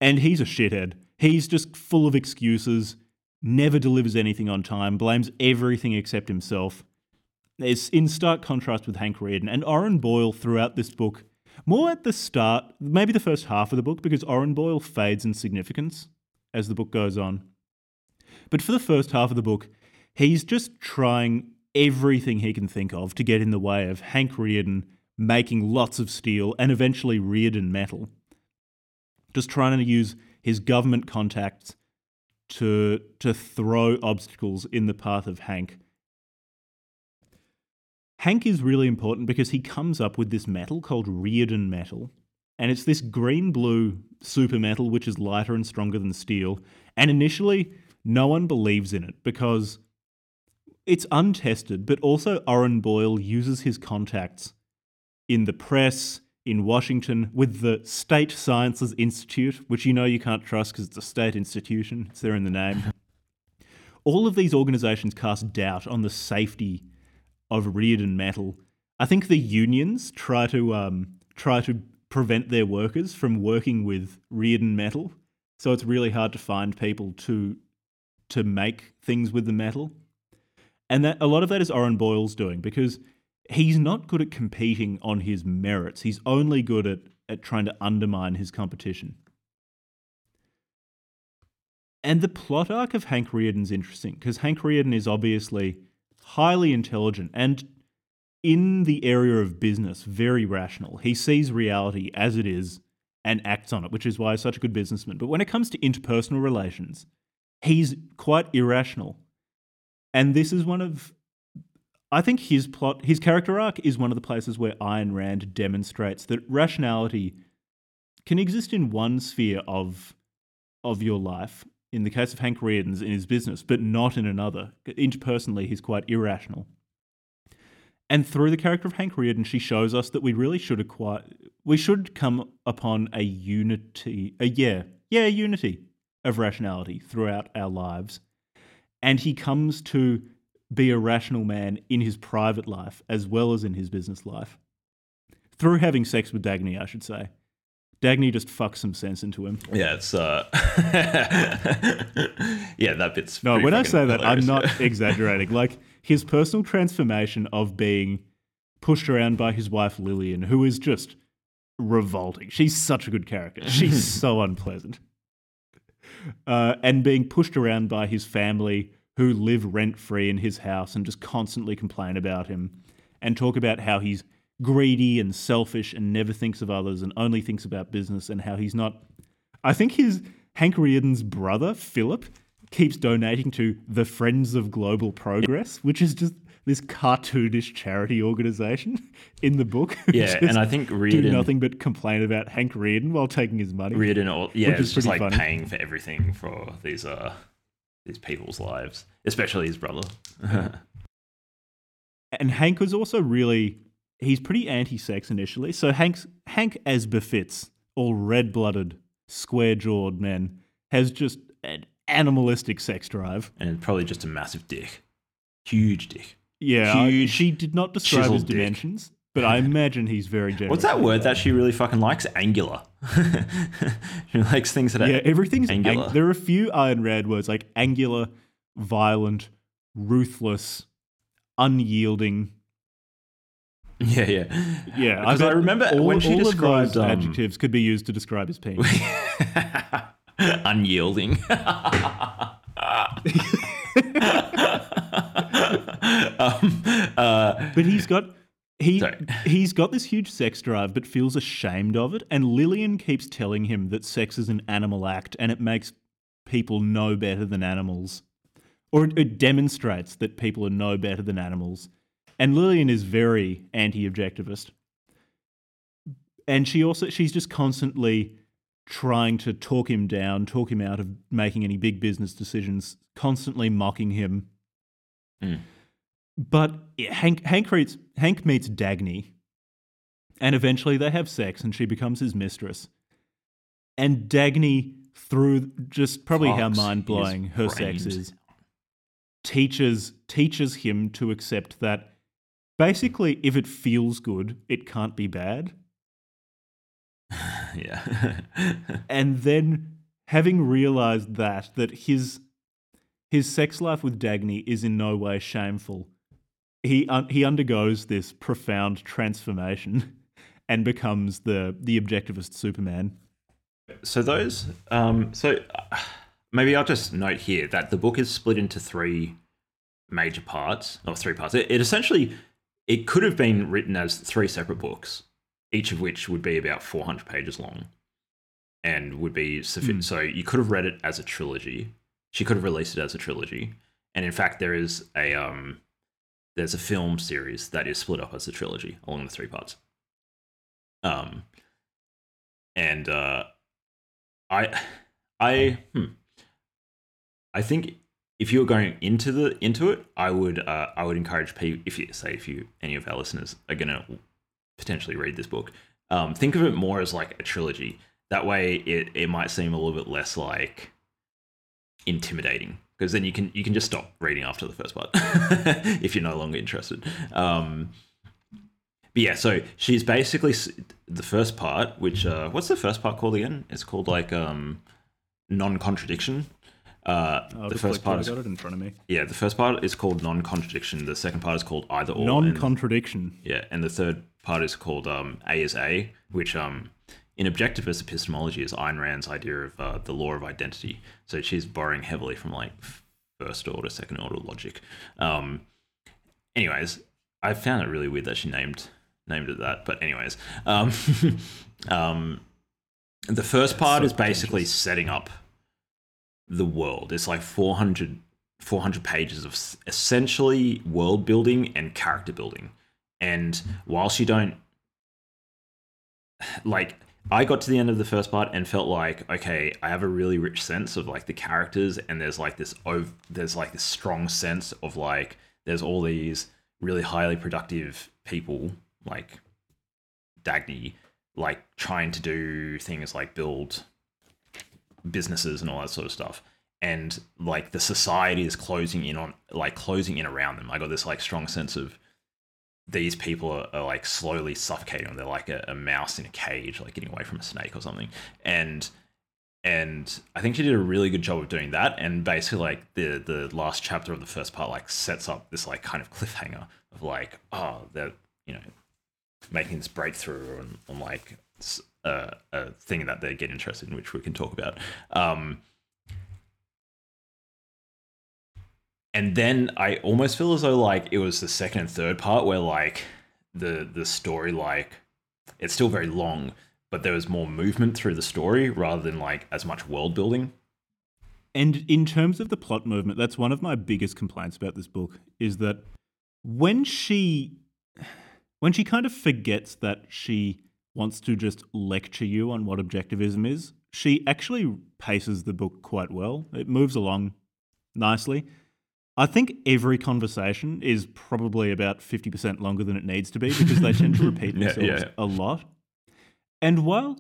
and he's a shithead. He's just full of excuses, never delivers anything on time, blames everything except himself. It's in stark contrast with Hank Rearden. And Oren Boyle throughout this book, more at the start, maybe the first half of the book, because Oren Boyle fades in significance as the book goes on. But for the first half of the book, he's just trying everything he can think of to get in the way of Hank Rearden making lots of steel and eventually Rearden metal. Just trying to use his government contacts to to throw obstacles in the path of Hank. Hank is really important because he comes up with this metal called Rearden metal. And it's this green blue super metal which is lighter and stronger than steel. And initially, no one believes in it because it's untested, but also Oren Boyle uses his contacts in the press, in Washington, with the State Sciences Institute, which you know you can't trust because it's a state institution, it's there in the name. All of these organizations cast doubt on the safety of Rearden metal. I think the unions try to um, try to prevent their workers from working with Rearden metal, so it's really hard to find people to to make things with the metal. And that a lot of that is Oren Boyle's doing because he's not good at competing on his merits. He's only good at, at trying to undermine his competition. And the plot arc of Hank Rearden's interesting because Hank Rearden is obviously highly intelligent and in the area of business, very rational. He sees reality as it is and acts on it, which is why he's such a good businessman. But when it comes to interpersonal relations, he's quite irrational. And this is one of I think his plot, his character arc is one of the places where Ayn Rand demonstrates that rationality can exist in one sphere of of your life. In the case of Hank Rearden's in his business, but not in another. Interpersonally, he's quite irrational. And through the character of Hank Rearden, she shows us that we really should acquire, we should come upon a unity, a yeah, yeah, unity of rationality throughout our lives. And he comes to be a rational man in his private life as well as in his business life. Through having sex with Dagny, I should say. Dagny just fucks some sense into him. Yeah, it's uh, yeah, that bit's. No, when I say that, I'm not exaggerating. Like his personal transformation of being pushed around by his wife Lillian, who is just revolting. She's such a good character. She's so unpleasant. Uh, and being pushed around by his family, who live rent free in his house and just constantly complain about him and talk about how he's greedy and selfish and never thinks of others and only thinks about business and how he's not. I think his Hank Rearden's brother, Philip, keeps donating to the Friends of Global Progress, which is just this cartoonish charity organization in the book. Yeah, and I think do Rearden, nothing but complain about Hank Rearden while taking his money. Rearden, all, yeah, Which is it's just like funny. paying for everything for these uh these people's lives, especially his brother. and Hank was also really he's pretty anti-sex initially. So Hank's Hank as befits all red-blooded, square-jawed men has just an animalistic sex drive. and probably just a massive dick, huge dick. Yeah, I- she did not describe his dimensions. dick. But I imagine he's very generous. What's that word that she really fucking likes? Angular. she likes things that are Yeah, everything's ang- angular. there are a few Ayn Rand words like angular, violent, ruthless, unyielding. yeah, yeah, Yeah, Because I bet remember all, when she all of described, those um, adjectives could be used to describe his penis. unyielding. um, uh, But he's got he Sorry. he's got this huge sex drive, but feels ashamed of it. And Lillian keeps telling him that sex is an animal act, and it makes people no better than animals, or it, it demonstrates that people are no better than animals. And Lillian is very anti-objectivist, and she also she's just constantly trying to talk him down, talk him out of making any big business decisions, constantly mocking him. Mm. But Hank Hank meets Hank meets Dagny, and eventually they have sex, and she becomes his mistress. And Dagny, through just probably how mind blowing her sex is, teaches teaches him to accept that basically if it feels good, it can't be bad. yeah. and then having realized that that his his sex life with Dagny is in no way shameful, he un- he undergoes this profound transformation and becomes the the objectivist Superman. So those, um, so uh, maybe I'll just note here that the book is split into three major parts, or three parts. It, it essentially it could have been written as three separate books, each of which would be about 400 pages long, and would be sufficient. Mm. So you could have read it as a trilogy. She could have released it as a trilogy, and in fact, there is a um, there's a film series that is split up as a trilogy along the three parts. Um, and uh, I, I, hmm. I think if you're going into the into it, I would uh, I would encourage people if you say if you any of our listeners are gonna potentially read this book, um, think of it more as like a trilogy. That way, it it might seem a little bit less like intimidating because then you can you can just stop reading after the first part if you're no longer interested. Um, but yeah, so she's basically the first part, which uh, what's the first part called again? It's called like um, non-contradiction. Uh, Oh, the first part is got it in front of me. yeah, the first part is called non-contradiction. The second part is called either or. Non-contradiction. yeah, and the third part is called um, A is A, which um, in objectivist epistemology is Ayn Rand's idea of uh, the law of identity. So she's borrowing heavily from like first order, second order logic. Um, anyways, I found it really weird that she named named it that. But anyways, um, um, the first part so is basically setting up the world. It's like 400, 400 pages of essentially world building and character building. And whilst you don't like I got to the end of the first part and felt like, okay, I have a really rich sense of like the characters, and there's like this ov- there's like this strong sense of like there's all these really highly productive people like Dagny, like trying to do things like build businesses and all that sort of stuff. And like the society is closing in on like closing in around them. I got this like strong sense of these people are, are like slowly suffocating. They're like a, a mouse in a cage, like getting away from a snake or something. And and I think she did a really good job of doing that. And basically, like the the last chapter of the first part, like sets up this like kind of cliffhanger of like, oh, they're you know making this breakthrough on, on like s- uh, a thing that they get interested in, which we can talk about. Um, and then I almost feel as though like it was the second and third part where like the the story like it's still very long, but there was more movement through the story rather than like as much world building. And in terms of the plot movement, that's one of my biggest complaints about this book is that when she when she kind of forgets that she wants to just lecture you on what objectivism is, she actually paces the book quite well. It moves along nicely. I think every conversation is probably about 50% longer than it needs to be because they tend to repeat Yeah, themselves yeah. a lot. And while,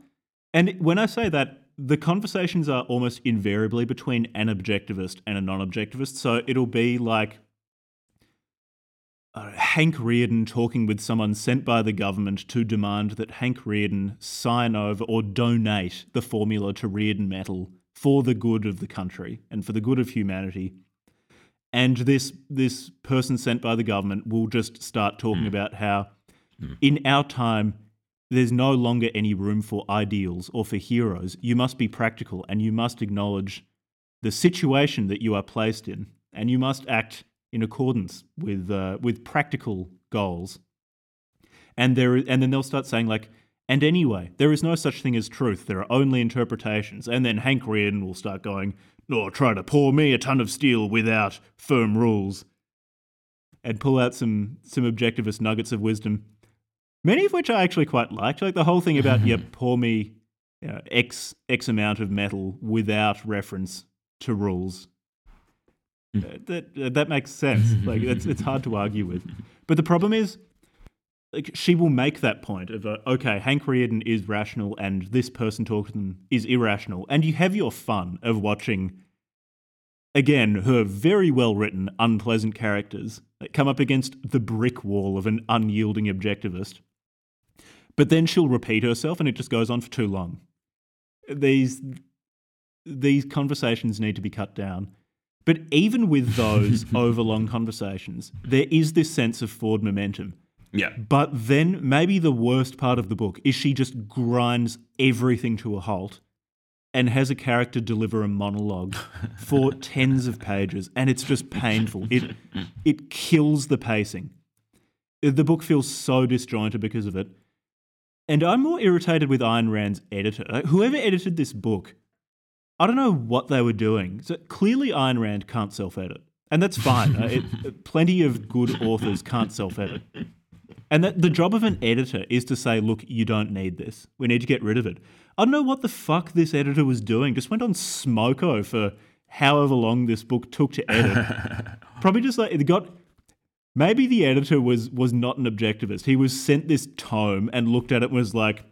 and when I say that, the conversations are almost invariably between an objectivist and a non objectivist. So it'll be like uh, Hank Rearden talking with someone sent by the government to demand that Hank Rearden sign over or donate the formula to Rearden Metal for the good of the country and for the good of humanity. And this this person sent by the government will just start talking about how in our time there's no longer any room for ideals or for heroes. You must be practical and you must acknowledge the situation that you are placed in, and you must act in accordance with uh, with practical goals. And there, and then they'll start saying like, and anyway, there is no such thing as truth. There are only interpretations. And then Hank Rearden will start going, or try to pour me a ton of steel without firm rules, and pull out some some objectivist nuggets of wisdom many of which I actually quite liked. Like the whole thing about, yeah, pour me you know, X, X amount of metal without reference to rules. Uh, that uh, that makes sense. Like it's it's hard to argue with. But the problem is, like she will make that point of uh, okay, Hank Rearden is rational and this person talking to them is irrational, and you have your fun of watching again, her very well written, unpleasant characters that come up against the brick wall of an unyielding objectivist. But then she'll repeat herself and it just goes on for too long. These these conversations need to be cut down. But even with those overlong conversations, there is this sense of forward momentum. Yeah. But then maybe the worst part of the book is she just grinds everything to a halt and has a character deliver a monologue for tens of pages and it's just painful. It it kills the pacing. The book feels so disjointed because of it. And I'm more irritated with Ayn Rand's editor. Like, Whoever edited this book, I don't know what they were doing. So clearly Ayn Rand can't self-edit. And that's fine. Uh, it, plenty of good authors can't self-edit. And that the job of an editor is to say, look, you don't need this. We need to get rid of it. I don't know what the fuck this editor was doing. Just went on Smoko for however long this book took to edit. Probably just like it got maybe the editor was was not an objectivist. He was sent this tome and looked at it and was like,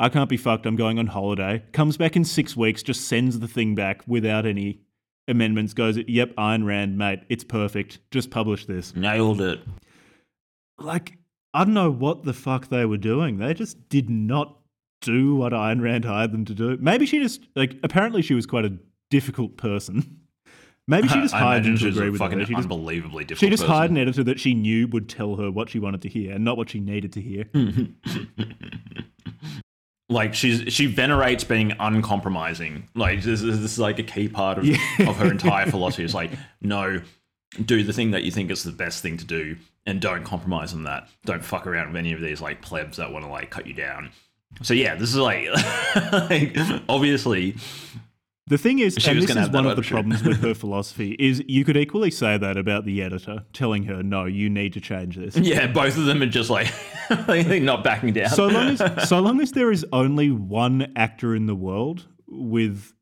I can't be fucked, I'm going on holiday. Comes back in six weeks, just sends the thing back without any amendments, goes, Yep, Ayn Rand, mate, it's perfect. Just publish this Nailed it. like I don't know what the fuck they were doing. They just did not do what Ayn Rand hired them to do. Maybe she just like apparently she was quite a difficult person. Maybe she just hired to was agree with fucking her. She just, unbelievably difficult she just person. hired an editor that she knew would tell her what she wanted to hear and not what she needed to hear. like she's she venerates being uncompromising. Like this, is- this is like a key part of, of her entire philosophy. It's like no, do the thing that you think is the best thing to do, and don't compromise on that. Don't fuck around with any of these like plebs that want to like cut you down. So yeah, this is like, like obviously The thing is, She and this is one of the option. problems with her philosophy, is you could equally say that about the editor, telling her, no, you need to change this. yeah, both of them are just like like, not backing down. so long as so long as there is only one actor in the world with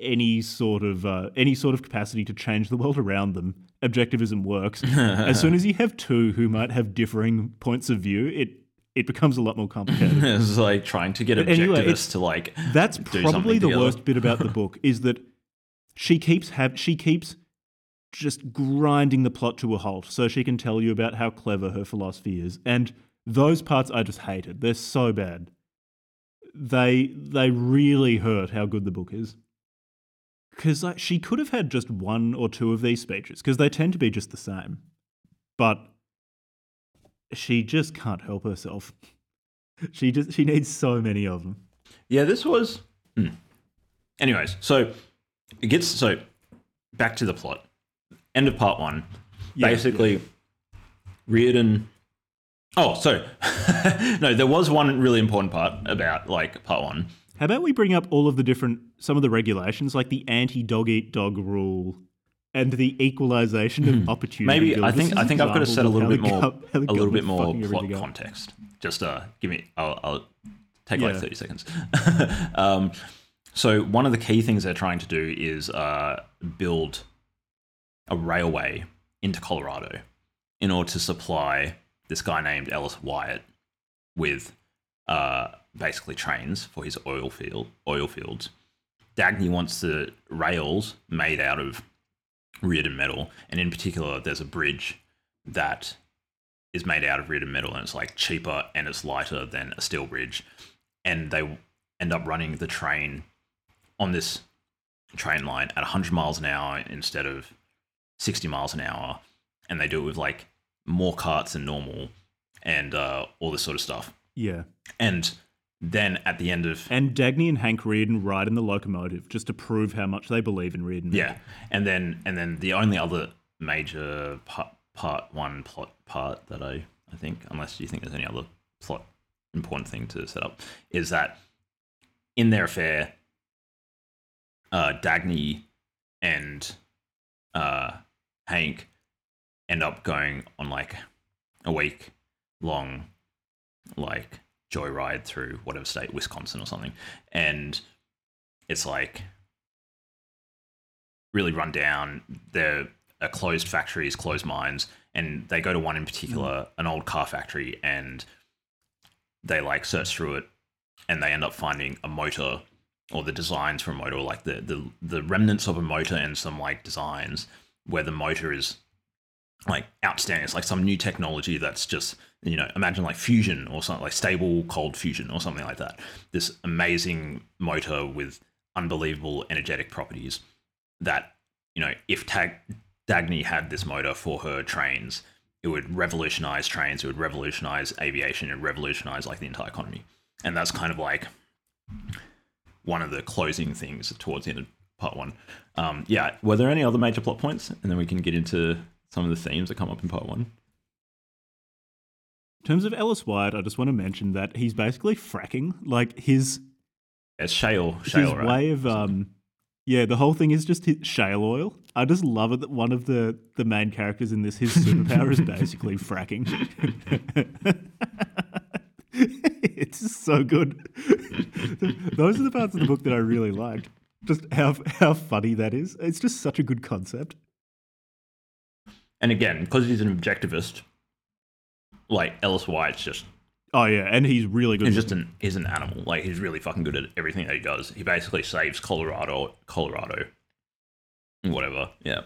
any sort of uh, any sort of capacity to change the world around them, objectivism works. as soon as you have two who might have differing points of view, it it becomes a lot more complicated. it's like trying to get But objectivists it's- to like That's probably the together. worst bit about the book is that she keeps have she keeps just grinding the plot to a halt so she can tell you about how clever her philosophy is. And those parts I just hated. They're so bad. They they really hurt how good the book is. Cuz like she could have had just one or two of these speeches because they tend to be just the same. But she just can't help herself. She just she needs so many of them. Yeah, this was. Hmm. Anyways, so it gets so back to the plot. End of part one. Yeah, Basically, Rearden. Oh, so no, there was one really important part about like part one. How about we bring up all of the different, some of the regulations, like the anti-dog eat dog rule and the equalization of opportunity. Hmm. Maybe bill. I think I think I've got to set a little bit more a little bit more plot context. Just uh, give me. I'll, I'll take like thirty seconds. um, so one of the key things they're trying to do is uh, build a railway into Colorado in order to supply this guy named Ellis Wyatt with uh, basically trains for his oil field oil fields. Dagny wants the rails made out of Rearden metal, and in particular, there's a bridge that is made out of Rearden metal, and it's like cheaper and it's lighter than a steel bridge, and they end up running the train on this train line at 100 miles an hour instead of 60 miles an hour, and they do it with like more carts than normal, and uh, all this sort of stuff, Yeah. and then at the end of And Dagny and Hank Rearden ride in the locomotive just to prove how much they believe in Rearden. Yeah, and then and then the only other major part, part one plot part that I I think, unless you think there's any other plot important thing to set up, is that in their affair, uh, Dagny and uh, Hank end up going on like a week long like joyride through whatever state, Wisconsin or something, and it's like really run down. They're uh, closed factories, closed mines, and they go to one in particular, an old car factory, and they like search through it, and they end up finding a motor or the designs for a motor, like the the the remnants of a motor and some like designs where the motor is like outstanding. It's like some new technology that's just you know imagine like fusion or something like stable cold fusion or something like that. This amazing motor with unbelievable energetic properties that you know if Tag- Dagny had this motor for her trains, it would revolutionize trains. It would revolutionize aviation. It would revolutionize like the entire economy. And that's kind of like one of the closing things towards the end of part one. Um, yeah. Were there any other major plot points? And then we can get into some of the themes that come up in part one. In terms of Ellis Wyatt, I just want to mention that he's basically fracking. Like his It's shale, shale, his right? way of um, yeah, the whole thing is just his shale oil. I just love it that one of the the main characters in this, his superpower is basically fracking. it's just so good. Those are the parts of the book that I really liked. Just how how funny that is. It's just such a good concept. And again, because he's an objectivist, like Ellis Wyatt's just Oh yeah, and he's really good. he's just an he's an animal. Like he's really fucking good at everything that he does. He basically saves Colorado, Colorado, whatever. Yeah.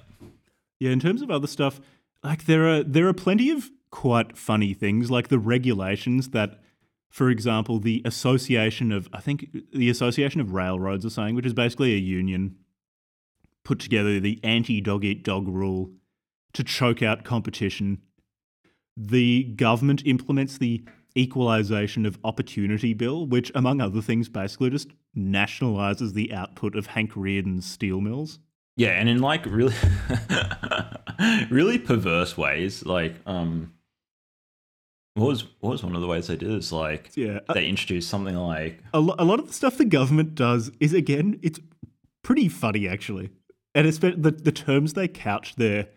Yeah, in terms of other stuff, like there are there are plenty of quite funny things, like the regulations that, for example, the Association of I think the Association of Railroads are saying, which is basically a union, put together the anti dog eat dog rule to choke out competition. The government implements the Equalization of Opportunity Bill, which, among other things, basically just nationalizes the output of Hank Rearden's steel mills. Yeah, and in like really really perverse ways. Like, um what was what was one of the ways they did is like Yeah, uh, they introduced something like a, lo- a lot of the stuff the government does is again it's pretty funny actually and it's the, the terms they couch there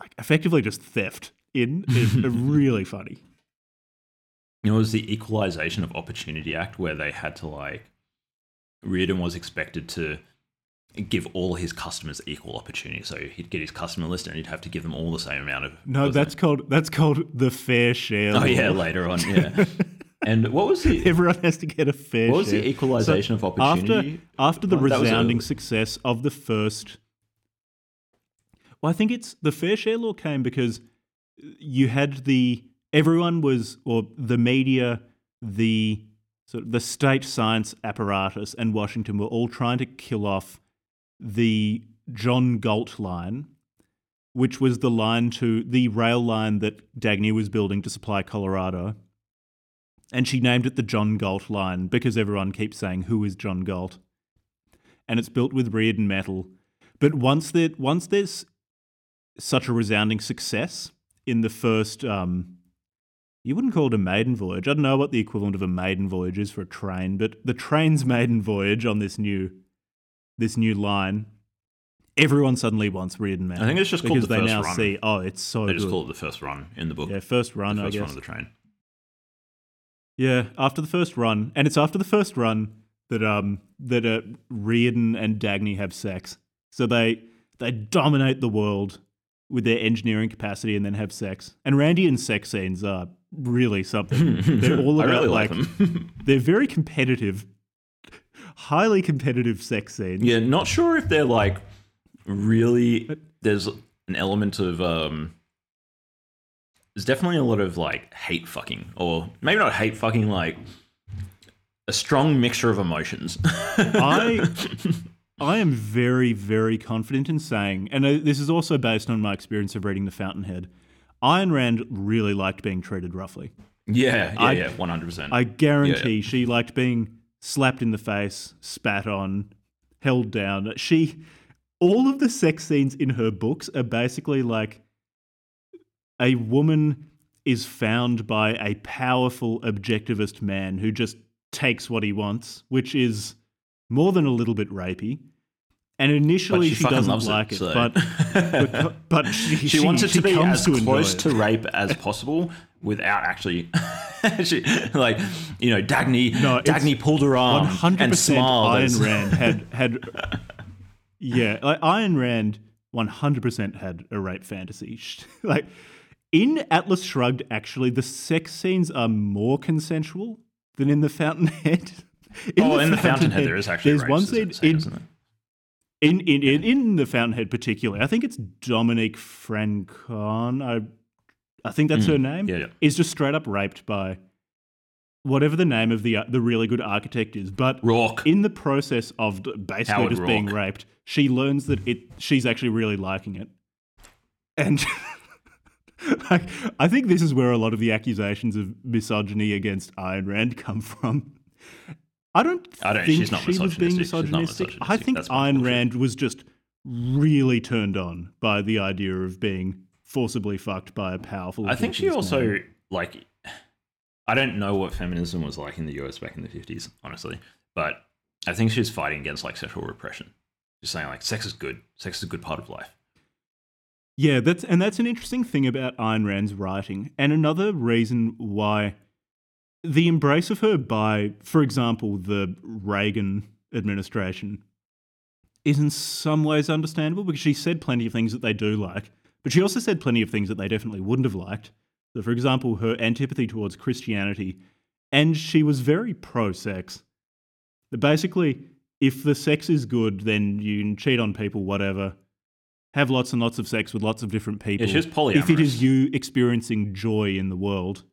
like effectively just theft in is really funny it was the Equalization of Opportunity Act where they had to like Rearden was expected to give all his customers equal opportunity. So he'd get his customer list and he'd have to give them all the same amount of no that's called that's called the fair share Oh yeah, later on, yeah. and what was the everyone has to get a fair share. what was the equalization of opportunity? after after the was resounding early. success of the first well i think it's the fair share law came because you had the everyone was or the media the sort of the state science apparatus and washington were all trying to kill off the john galt line which was the line to the rail line that dagny was building to supply colorado and she named it the John Galt line because everyone keeps saying, "Who is John Galt?" And it's built with Rearden metal. But once there, once there's such a resounding success in the first, um, you wouldn't call it a maiden voyage. I don't know what the equivalent of a maiden voyage is for a train, but the train's maiden voyage on this new, this new line. Everyone suddenly wants Rearden. I think it's just called because the they first now run. see, oh, it's so They good. just call it the first run in the book. yeah, first run, the first run of the train. Yeah, after the first run, and it's after the first run that um that uh, Rearden and Dagny have sex. So they they dominate the world with their engineering capacity and then have sex. And Randian sex scenes are really something. They're all I about really like, they're very competitive, highly competitive sex scenes. yeah, not sure if they're like really. There's an element of um. There's definitely a lot of like hate fucking, or maybe not hate fucking, like a strong mixture of emotions. I I am very very confident in saying, and uh, this is also based on my experience of reading The Fountainhead. Ayn Rand really liked being treated roughly. yeah, yeah, I- yeah, one hundred percent. I guarantee she liked being slapped in the face, spat on, held down. She, all of the sex scenes in her books are basically like a woman is found by a powerful objectivist man who just takes what he wants, which is more than a little bit rapey. And initially she she, doesn't loves it, like it, so- but, but but she, she, wants it to be as to close to rape as possible without actually, she, like you know, Dagny. No, Dagny pulled her arm One hundred and percent. smiled. Ayn Rand had had. Yeah, like Ayn Rand, one hundred percent had a rape fantasy. Like in Atlas Shrugged, actually, the sex scenes are more consensual than in The Fountainhead. oh, in the Fountainhead, there is actually there's one scene in, isn't it? In, in, in, in the Fountainhead particularly. I think it's Dominique Francon. I I think that's her name. Mm. yeah, yeah. Is just straight up raped by whatever the name of the uh, the really good architect is. But Roark. in the process of basically Howard just being raped, she learns that it she's actually really liking it, and. like, I think this is where a lot of the accusations of misogyny against Ayn Rand come from. I don't, I don't- think she's not she was being misogynistic. She's misogynistic. I think Ayn. Rand was just really turned on by the idea of being forcibly fucked by a powerful. I think she also like. I don't know what feminism was like in the US back in the fifties, honestly, but I think she's fighting against like sexual repression. Just saying like sex is good. Sex is a good part of life. Yeah, that's and that's an interesting thing about Ayn Rand's writing, and another reason why the embrace of her by, for example, the Reagan administration is in some ways understandable because she said plenty of things that they do like, but she also said plenty of things that they definitely wouldn't have liked. So, for example, her antipathy towards Christianity, and she was very pro-sex. Basically, if the sex is good, then you can cheat on people, whatever have lots and lots of sex with lots of different people. she was If it is you experiencing joy in the world.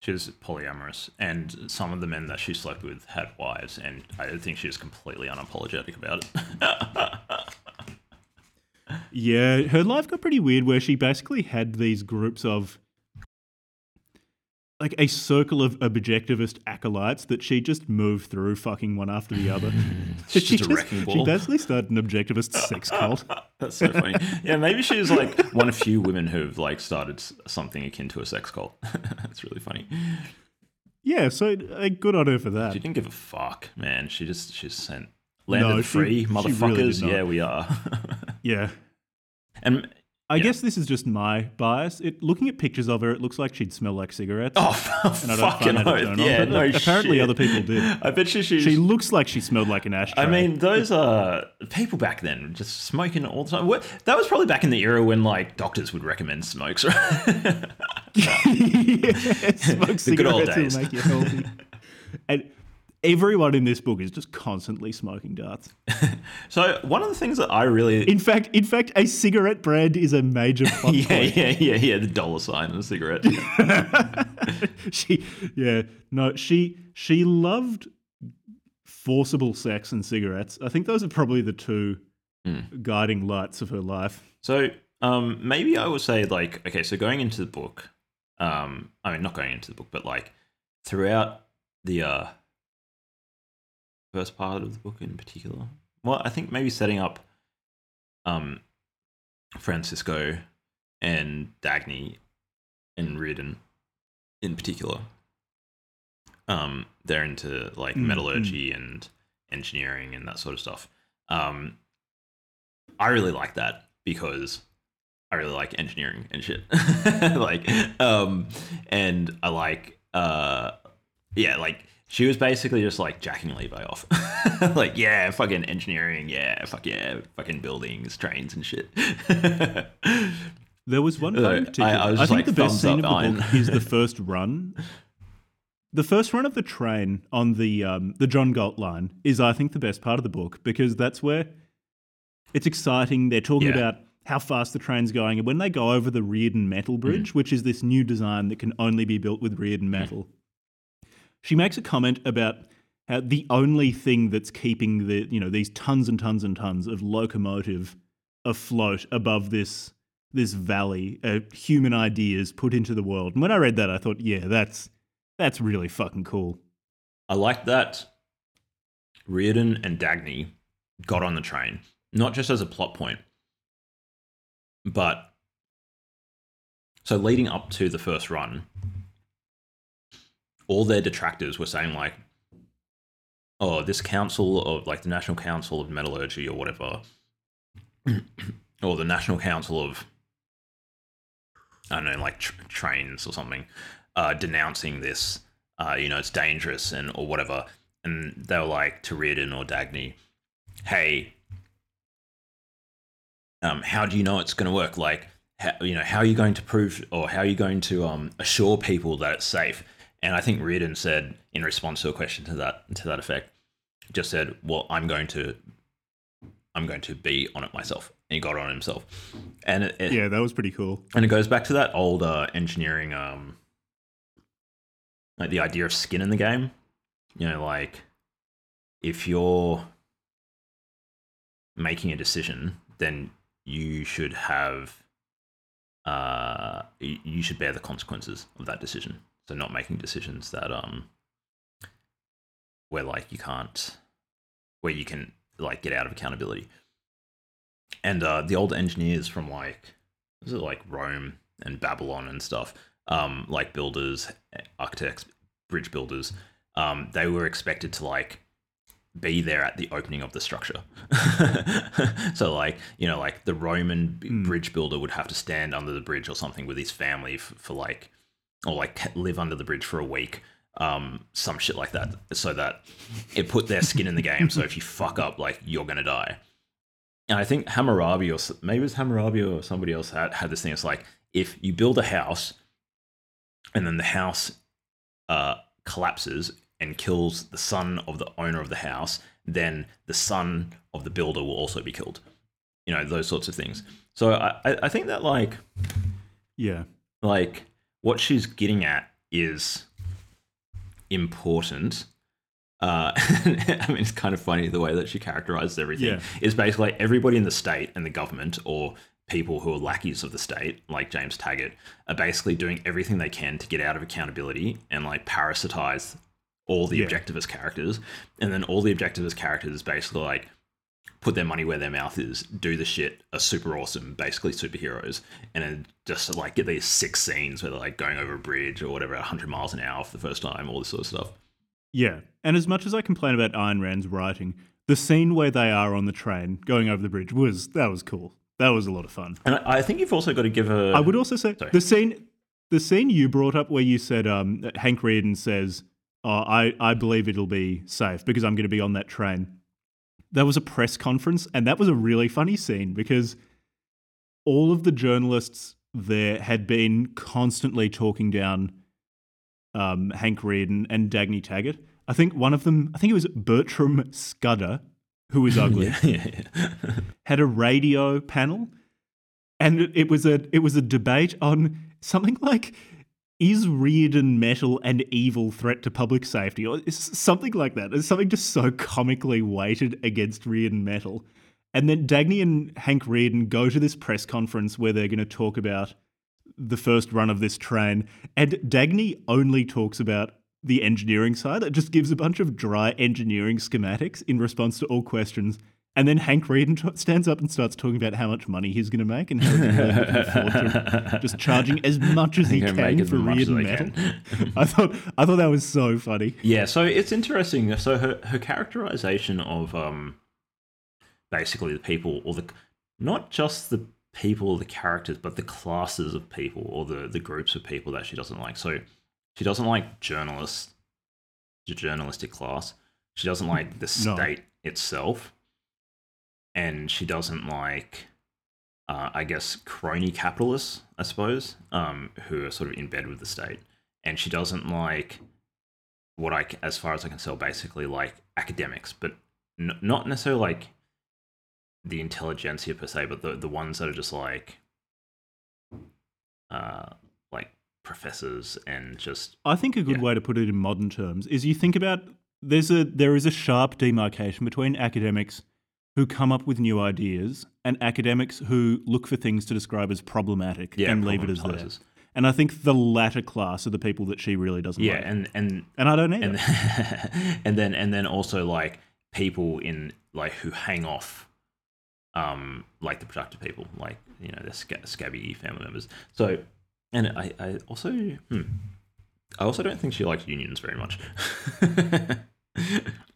She was polyamorous, and some of the men that she slept with had wives, and I think she was completely unapologetic about it. Yeah, her life got pretty weird where she basically had these groups of like a circle of objectivist acolytes that she just moved through fucking one after the other. She just a wrecking She basically started an objectivist sex cult. That's so funny. Yeah, maybe she's like one of few women who've like started something akin to a sex cult. That's really funny. Yeah, so uh, good on her for that. She didn't give a fuck, man. She just she sent land No, she- free, she really motherfuckers. did not. yeah, we are. Yeah. and I Yeah. guess this is just my bias. It looking at pictures of her, it looks like she'd smell like cigarettes. oh, and I don't fucking find that oath. Yeah, no apparently shit. other people did. I bet you she's. She looks like she smelled like an ashtray. I mean, those are people back then just smoking all the time. What, that was probably back in the era when like doctors would recommend smokes, right? yeah, smoke The good old cigarettes days. will make you healthy. and everyone in this book is just constantly smoking darts. so one of the things that I really In fact, in fact, a cigarette brand is a major plot yeah, point. yeah, yeah, yeah, the dollar sign and a cigarette. she, yeah, no, she she loved forcible sex and cigarettes. I think those are probably the two Hmm. guiding lights of her life. So um, maybe I would say like okay, so going into the book, um, I mean not going into the book, but like throughout the uh, first part of the book in particular. Well, I think maybe setting up um, Francisco and Dagny and Rearden in particular. Um, they're into like Mm, metallurgy and engineering and that sort of stuff. Um, I really like that because I really like engineering and shit. like, um, and I like, uh, yeah, like she was basically just like jacking Levi off. like, yeah, fucking engineering, yeah, fuck yeah, fucking buildings, trains and shit. There was one Uh, I-. I was I, think like, the best scene of the Iron. book is the first run. The first run of the train on the um, the John Galt line is, I think, the best part of the book because that's where it's exciting. They're talking Yeah. about how fast the train's going, and when they go over the Rearden Metal Hmm. Bridge, which is this new design that can only be built with Rearden metal, she makes a comment about how the only thing that's keeping the you know these tons and tons and tons of locomotive afloat above this this valley uh, human ideas put into the world. And when i read that i thought yeah that's that's really fucking cool. I like that Rearden and Dagny got on the train, not just as a plot point, but so leading up to the first run, all their detractors were saying like, "Oh, this council of like the National Council of Metallurgy or whatever, or the National Council of I don't know, like tr- trains or something, uh, denouncing this." uh, you know, it's dangerous and or whatever. And they were like to Rearden or Dagny, hey, um, how do you know it's going to work? Like, how, you know, how are you going to prove or how are you going to um, assure people that it's safe? And I think Rearden said in response to a question to that to that effect, just said, "Well, I'm going to, I'm going to be on it myself." And he got on himself, and it, it- Yeah, that was pretty cool. and it goes back to that old uh, engineering, um, like the idea of skin in the game. You know, like if you're making a decision, then you should have, uh, you should bear the consequences of that decision. So not making decisions that um, where like you can't, where you can like get out of accountability. And uh, the old engineers from like was it like Rome and Babylon and stuff, um, like builders, architects, bridge builders, um, they were expected to like be there at the opening of the structure. so like, you know, like the Roman Mm. bridge builder would have to stand under the bridge or something with his family for like, or like live under the bridge for a week. Um, some shit like that, so that it put their skin in the game. So if you fuck up, like you're gonna die. And I think Hammurabi or maybe it was Hammurabi or somebody else had, had this thing. It's like if you build a house and then the house uh, collapses and kills the son of the owner of the house, then the son of the builder will also be killed. You know, those sorts of things. So I, I I think that like Yeah. like what she's getting at is important. Uh, I mean, it's kind of funny the way that she characterizes everything. Yeah. Is basically everybody in the state and the government, or people who are lackeys of the state, like James Taggart, are basically doing everything they can to get out of accountability and like parasitize all the Yeah. objectivist characters. And then all the objectivist characters basically like put their money where their mouth is, do the shit, are super awesome, basically superheroes, and then just like get these six scenes where they're like going over a bridge or whatever, 100 miles an hour for the first time, all this sort of stuff. Yeah. And as much as I complain about Ayn Rand's writing, the scene where they are on the train going over the bridge was that was cool. That was a lot of fun. And I think you've also got to give a. I would also say Sorry. the scene the scene you brought up where you said um, Hank Rearden says, oh, I, I believe it'll be safe because I'm going to be on that train. That was a press conference, and that was a really funny scene because all of the journalists there had been constantly talking down um, Hank Rearden and Dagny Taggart. I think one of them, I think it was Bertram Scudder, who is ugly yeah, yeah, yeah. had a radio panel, and it, it was a it was a debate on something like is Rearden metal an evil threat to public safety, or something like that. It's something just so comically weighted against Rearden metal. And then Dagny and Hank Rearden go to this press conference where they're going to talk about the first run of this train, and Dagny only talks about the engineering side. It just gives a bunch of dry engineering schematics in response to all questions. And then Hank t- stands up and starts talking about how much money he's going to make and how he's going just charging as much as he can for as metal. can. I thought I thought that was so funny. Yeah, so it's interesting. So her, her characterization of um, basically the people, or the not just the people, the characters, but the classes of people or the the groups of people that she doesn't like. So she doesn't like journalists, the journalistic class. She doesn't like the No. state itself, and she doesn't like. Uh, I guess crony capitalists, I suppose, um, who are sort of in bed with the state, and she doesn't like what I, as far as I can tell, basically like academics, but n- not necessarily like the intelligentsia per se, but the the ones that are just like, uh, like professors and just I think a good Yeah. way to put it in modern terms is you think about there's a there is a sharp demarcation between academics who come up with new ideas and academics who look for things to describe as problematic yeah, and leave it as there. And I think the latter class are the people that she really doesn't Yeah, like. and and And I don't either. and and then and then also like people in like who hang off um like the productive people like you know the sca- scabby family members so and i i also hmm, i also don't think she likes unions very much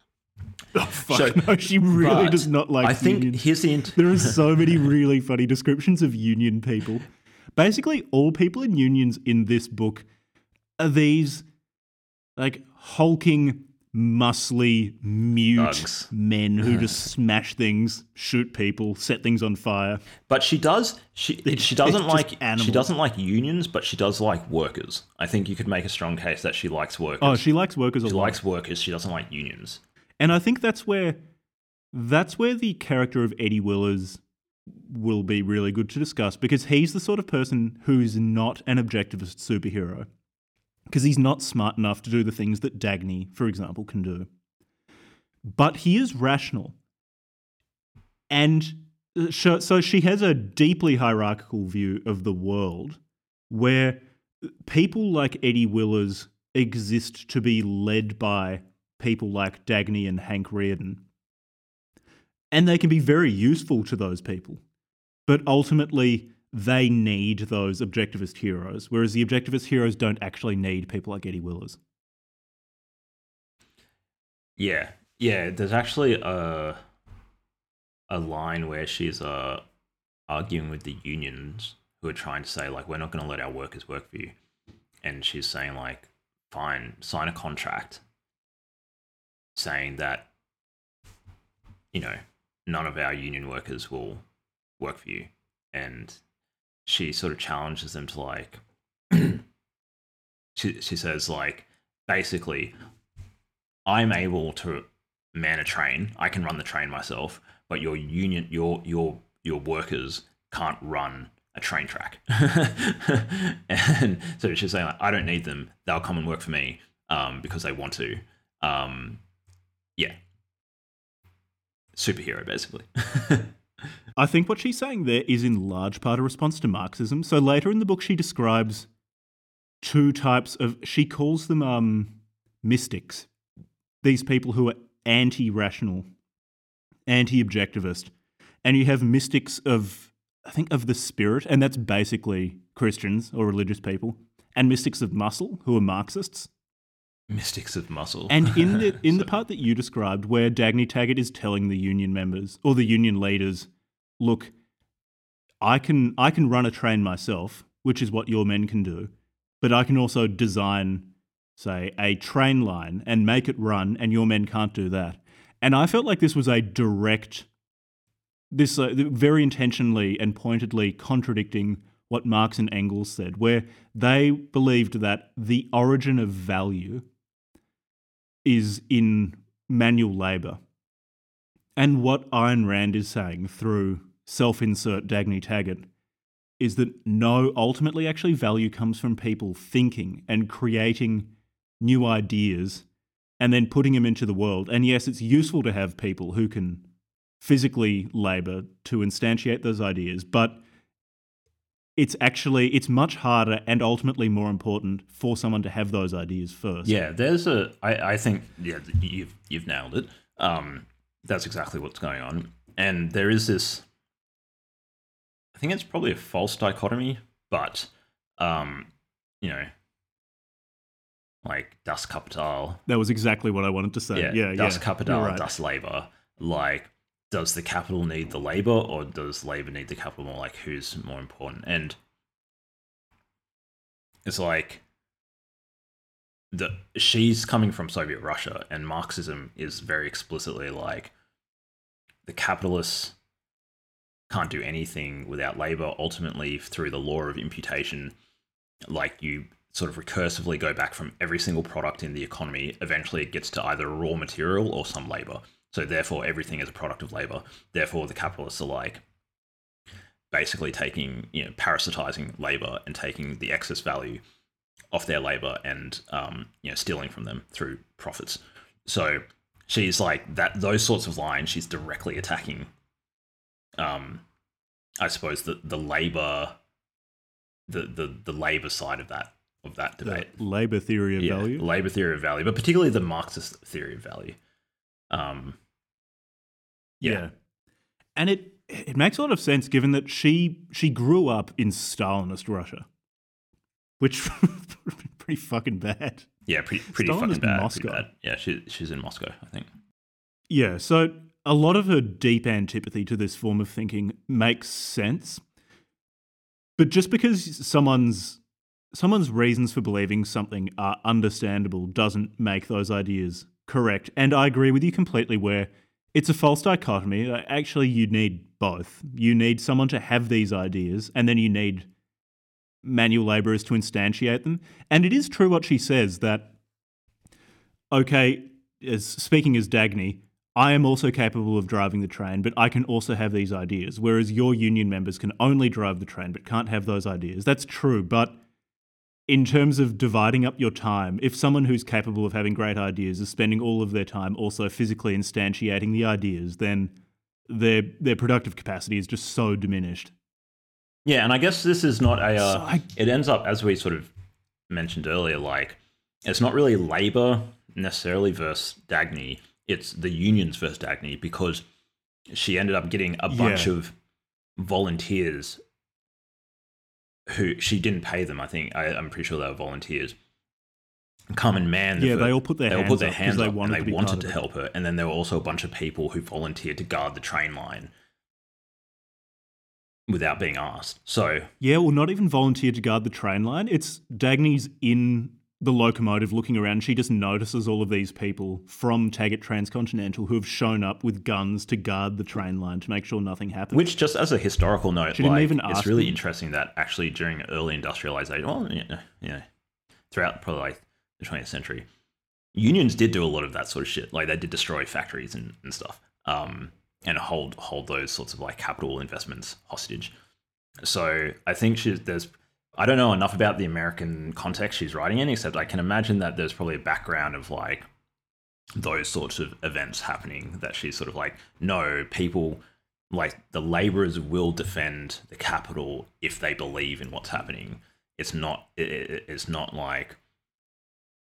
oh, fuck So- no, she really does not like i think here's the int- There are so many really funny descriptions of union people. Basically, all people in unions in this book are these like hulking muscly, mute men who just smash things, shoot people, set things on fire. But she does. She she doesn't like animals. she doesn't like unions, but she does like workers. I think you could make a strong case that she likes workers. Oh, she likes workers a she likes workers. She doesn't like unions. And I think that's where that's where the character of Eddie Willers will be really good to discuss because he's the sort of person who's not an objectivist superhero. Because he's not smart enough to do the things that Dagny, for example, can do. But he is rational. And uh, so she has a deeply hierarchical view of the world where people like Eddie Willers exist to be led by people like Dagny and Hank Rearden. And they can be very useful to those people. But ultimately, they need those objectivist heroes, whereas the objectivist heroes don't actually need people like Eddie Willers. Yeah, yeah. There's actually a a line where she's uh arguing with the unions who are trying to say like we're not going to let our workers work for you, and she's saying like fine, sign a contract saying that you know none of our union workers will work for you, and she sort of challenges them to like she she says like basically I'm able to man a train. I can run the train myself, but your union, your your your workers can't run a train track. and so she's saying, like, I don't need them. They'll come and work for me um, because they want to. Um, yeah, superhero basically. I think what she's saying there is in large part a response to Marxism. So later in the book, she describes two types of, she calls them um, mystics. These people who are anti rational, anti objectivist. And you have mystics of, I think, of the spirit, and that's basically Christians or religious people, and mystics of muscle who are Marxists. Mystics of muscle. And in the in the part that you described, where Dagny Taggart is telling the union members or the union leaders, "Look, I can I can run a train myself, which is what your men can do, but I can also design, say, a train line and make it run, and your men can't do that." And I felt like this was a direct, this uh, very intentionally and pointedly contradicting what Marx and Engels said, where they believed that the origin of value is in manual labor. And what Ayn Rand is saying through self insert Dagny Taggart is that no, ultimately, actually, value comes from people thinking and creating new ideas and then putting them into the world. And yes, it's useful to have people who can physically labor to instantiate those ideas, but it's actually it's much harder and ultimately more important for someone to have those ideas first. Yeah, there's a. I, I think yeah, you've you've nailed it. Um, that's exactly what's going on, and there is this. I think it's probably a false dichotomy, but um, you know, like Das Kapital, That was exactly what I wanted to say. yeah, Yeah, yeah. Das you're Kapital, right. Das Labor. Like, does the capital need the labor, or does labor need the capital more? Like, who's more important? And it's like the she's coming from Soviet Russia, and Marxism is very explicitly like the capitalists can't do anything without labor. Ultimately, through the law of imputation, like you sort of recursively go back from every single product in the economy. Eventually, it gets to either raw material or some labor. So, therefore, everything is a product of labor. Therefore, the capitalists are like basically taking, you know, parasitizing labor and taking the excess value off their labor and, um, you know, stealing from them through profits. So, she's like that, those sorts of lines, she's directly attacking, um, I suppose, the, the labor, the, the, the labor side of that, of that The debate labor theory of yeah, value. labor theory of value, but particularly the Marxist theory of value. Um, yeah. And it it makes a lot of sense given that she she grew up in Stalinist Russia. Which pretty fucking bad. yeah, pretty pretty Stalin is fucking bad, Moscow. pretty bad. Yeah, she, she's in Moscow, I think. Yeah, so a lot of her deep antipathy to this form of thinking makes sense. But just because someone's someone's reasons for believing something are understandable doesn't make those ideas Correct. And I agree with you completely where it's a false dichotomy. Actually, you need both. You need someone to have these ideas, and then you need manual laborers to instantiate them. And it is true what she says that, okay, as speaking as Dagny, I am also capable of driving the train, but I can also have these ideas, whereas your union members can only drive the train but can't have those ideas. That's true, but in terms of dividing up your time, if someone who's capable of having great ideas is spending all of their time also physically instantiating the ideas, then their their productive capacity is just so diminished. Yeah, and I guess this is not a. Uh, So I- it ends up as we sort of mentioned earlier, like it's not really labor necessarily versus Dagny. It's the unions versus Dagny because she ended up getting a bunch Yeah. of volunteers who she didn't pay them. I think I, I'm pretty sure they were volunteers. Come and man. the Yeah, they all put their they all hands put their up hands they up wanted and to they be wanted to help her. And then there were also a bunch of people who volunteered to guard the train line without being asked. So Yeah, well, not even volunteer to guard the train line. It's Dagny's in the locomotive looking around. She just notices all of these people from Taggart Transcontinental who have shown up with guns to guard the train line to make sure nothing happens. Which, just as a historical note, like, it's really them. interesting that actually during early industrialization, well, yeah, yeah, throughout probably like the 20th century, unions did do a lot of that sort of shit. Like they did destroy factories and, and stuff, um, and hold hold those sorts of like capital investments hostage. So I think she's there's I don't know enough about the American context she's writing in, except I can imagine that there's probably a background of like those sorts of events happening that she's sort of like, no, people like the laborers will defend the capital if they believe in what's happening. It's not. It, it, it's not like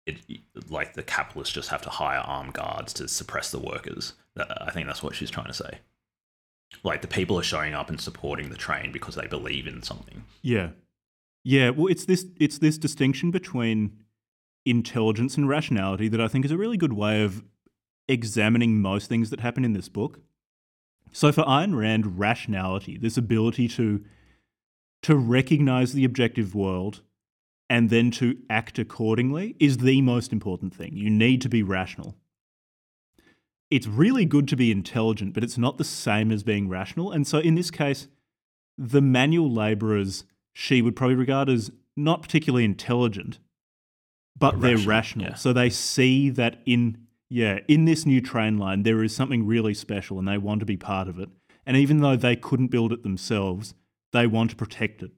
it. Like the capitalists just have to hire armed guards to suppress the workers. I think that's what she's trying to say. Like the people are showing up and supporting the train because they believe in something. Yeah. Yeah, well it's this it's this distinction between intelligence and rationality that I think is a really good way of examining most things that happen in this book. So for Ayn Rand, rationality, this ability to to recognize the objective world and then to act accordingly is the most important thing. You need to be rational. It's really good to be intelligent, but it's not the same as being rational. And so in this case, the manual laborers she would probably regard as not particularly intelligent, but But they're rational, rational. yeah. So they see that in yeah, in this new train line there is something really special and they want to be part of it. And even though they couldn't build it themselves, they want to protect it.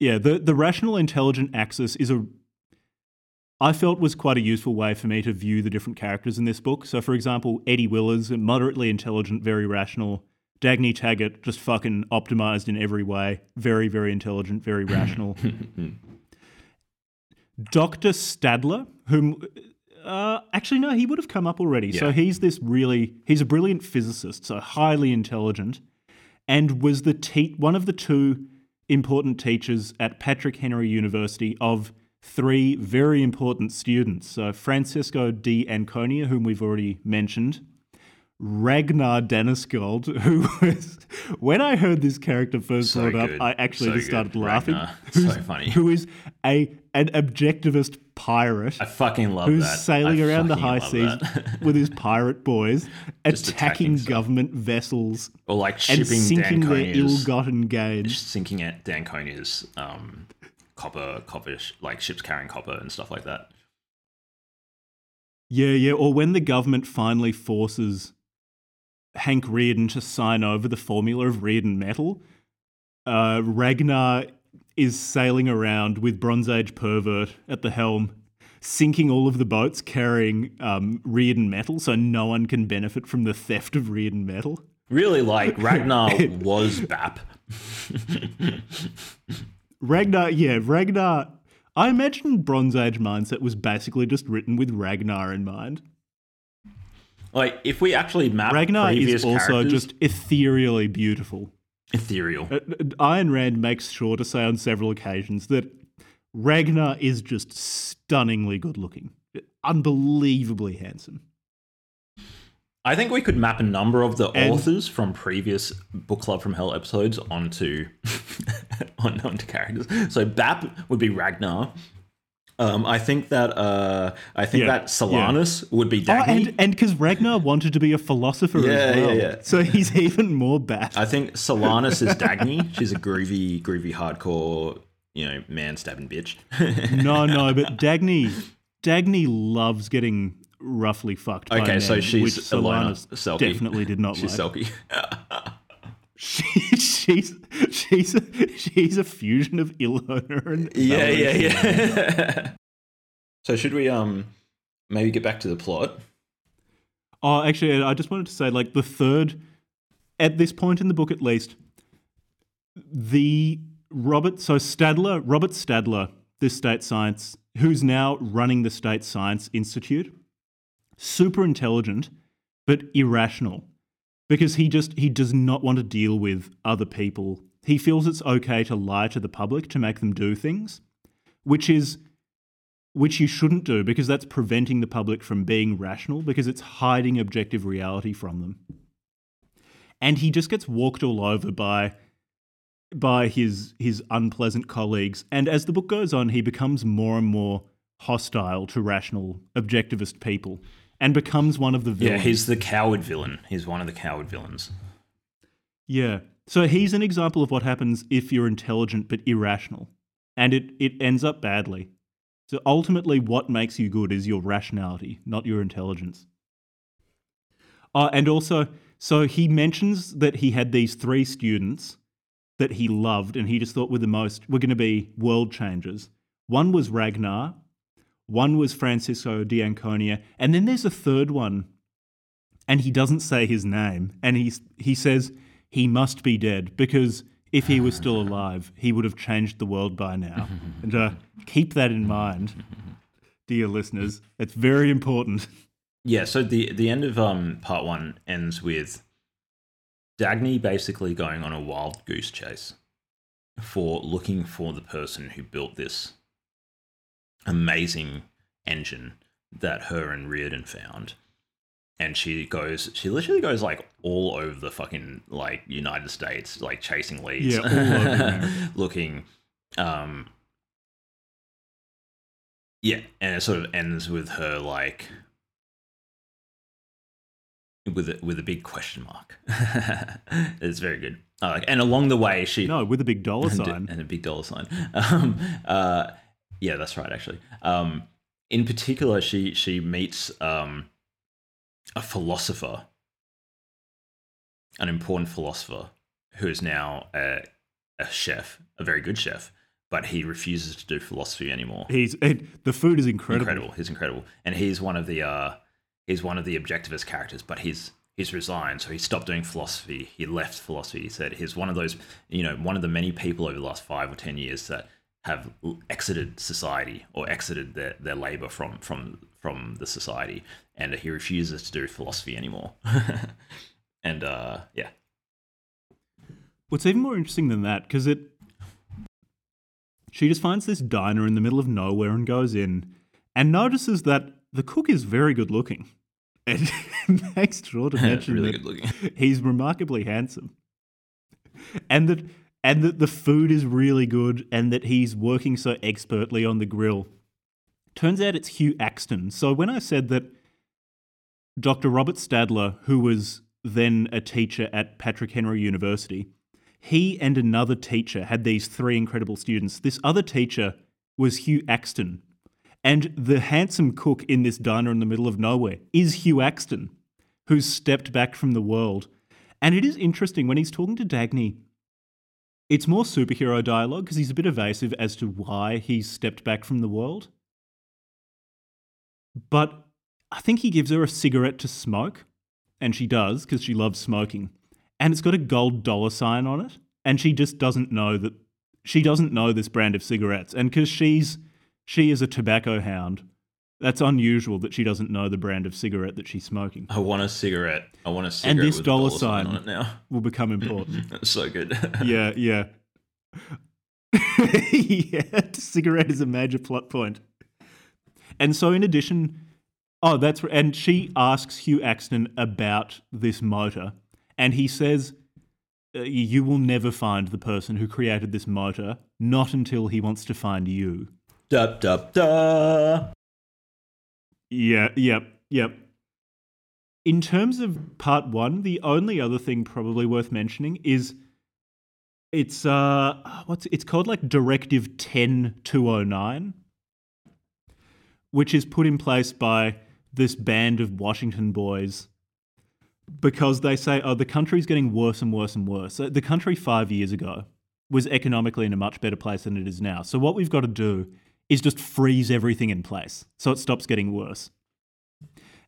Yeah, the the rational intelligent axis is a I felt was quite a useful way for me to view the different characters in this book. So, for example, Eddie Willers, moderately intelligent, very rational. Dagny Taggart, just fucking optimized in every way. Very, very intelligent, very rational. Dr. Stadler, whom. Uh, actually, no, he would have come up already. So he's this really. He's a brilliant physicist, so highly intelligent, and was the te- one of the two important teachers at Patrick Henry University of three very important students. So Francisco d'Anconia, whom we've already mentioned, Ragnar Danneskjöld, who was when I heard this character first So brought up, good. I actually So just started good. laughing. Ragnar. Who's- So funny. Who is a an objectivist pirate I fucking love who's that. sailing I around the high seas with his pirate boys, attacking, attacking stuff. government vessels or like and shipping sinking their ill-gotten gains. sinking at D'Anconia's um, copper, copper, like ships carrying copper and stuff like that. Yeah, yeah. Or when the government finally forces Hank Rearden to sign over the formula of Rearden metal, uh, Ragnar is sailing around with Bronze Age pervert at the helm, sinking all of the boats carrying um, Rearden metal, so no one can benefit from the theft of Rearden metal. Really, like Ragnar was Bap. Ragnar, yeah, Ragnar. I imagine Bronze Age mindset was basically just written with Ragnar in mind. Like if we actually map Ragnar is also just ethereally beautiful. ethereal. Uh, uh, Rand makes sure to say on several occasions that Ragnar is just stunningly good looking, unbelievably handsome. I think we could map a number of the And- authors from previous Book Club from Hell episodes onto on, onto characters. So Bap would be Ragnar. Um, I think that uh, I think Yeah, that Solanas would be Oh, Dagny. and and because Ragnar wanted to be a philosopher Yeah, as well, yeah, yeah. so he's even more bad. I think Solanas is Dagny. She's a groovy, groovy, hardcore, you know, man stabbing bitch. no, no, but Dagny, Dagny loves getting roughly fucked. by Okay, so men, she's which Solanas definitely did not She's like. She, she's she's a, she's a fusion of Ilona and yeah, yeah, yeah. so should we um maybe get back to the plot? Oh, actually, I just wanted to say, like the third, at this point in the book, at least, the Robert, so Stadler, Robert Stadler, this state science, who's now running the State Science Institute, super intelligent, but irrational, because he just he does not want to deal with other people. He feels it's okay to lie to the public to make them do things, which is which you shouldn't do because that's preventing the public from being rational because it's hiding objective reality from them. And he just gets walked all over by by his his unpleasant colleagues and as the book goes on he becomes more and more hostile to rational objectivist people and becomes one of the villains. Yeah, he's the coward villain. He's one of the coward villains. Yeah. So he's an example of what happens if you're intelligent but irrational. And it, it ends up badly. So ultimately, what makes you good is your rationality, not your intelligence. Uh, and also, so he mentions that he had these three students that he loved and he just thought were the most, were going to be world changers. One was Ragnar, one was Francisco d'Anconia, and then there's a third one. And he doesn't say his name and he he says he must be dead because if he was still alive he would have changed the world by now. And uh, keep that in mind dear listeners. It's very important. Yeah, so the the end of um part one ends with Dagny basically going on a wild goose chase for looking for the person who built this amazing engine that her and Rearden found. And she goes, she literally goes like all over the fucking like United States, like chasing leads, Yeah, all over looking. Um, yeah, and it sort of ends with her like with a, with a big question mark. it's very good. Like, and along the way, she no with a big dollar and, sign and a big dollar sign. Um, uh, yeah, that's right. Actually, um, in particular, she she meets um, a philosopher, an important philosopher who is now a, a chef, a very good chef, but he refuses to do philosophy anymore. he's it, the food is incredible, Incredible. He's incredible, and he's one of the uh, he's one of the objectivist characters. But he's he's resigned, so he stopped doing philosophy. He left philosophy. He said he's one of those, you know, one of the many people over the last five or ten years that have exited society or exited their, their labor from from from the society, and he refuses to do philosophy anymore. and uh, yeah, What's even more interesting than that, because it. She just finds this diner in the middle of nowhere and goes in and notices that the cook is very good looking. And makes sure to mention really that he's remarkably handsome. And that and that the food is really good and that he's working so expertly on the grill. Turns out it's Hugh Akston. So when I said that Dr. Robert Stadler, who was then a teacher at Patrick Henry University, he and another teacher had these three incredible students. This other teacher was Hugh Akston. And the handsome cook in this diner in the middle of nowhere is Hugh Akston, who's stepped back from the world. And it is interesting when he's talking to Dagny, it's more superhero dialogue because he's a bit evasive as to why he's stepped back from the world. But I think he gives her a cigarette to smoke, and she does because she loves smoking. And it's got a gold dollar sign on it, and she just doesn't know that she doesn't know this brand of cigarettes. And because she's she is a tobacco hound, that's unusual that she doesn't know the brand of cigarette that she's smoking. I want a cigarette. I want a cigarette And this dollar dollar sign on it now. Will become important. That's so good. yeah, yeah. yeah, cigarette is a major plot point. And so, in addition, oh, that's and she asks Hugh Akston about this motor, and he says, uh, "You will never find the person who created this motor, not until he wants to find you." Dup dup duh. Yeah, yep, yep. In terms of part one, the only other thing probably worth mentioning is it's uh what's it's called like Directive 10209, which is put in place by this band of Washington boys because they say, oh, the country's getting worse and worse and worse. The country five years ago was economically in a much better place than it is now. So what we've got to do is just freeze everything in place so it stops getting worse.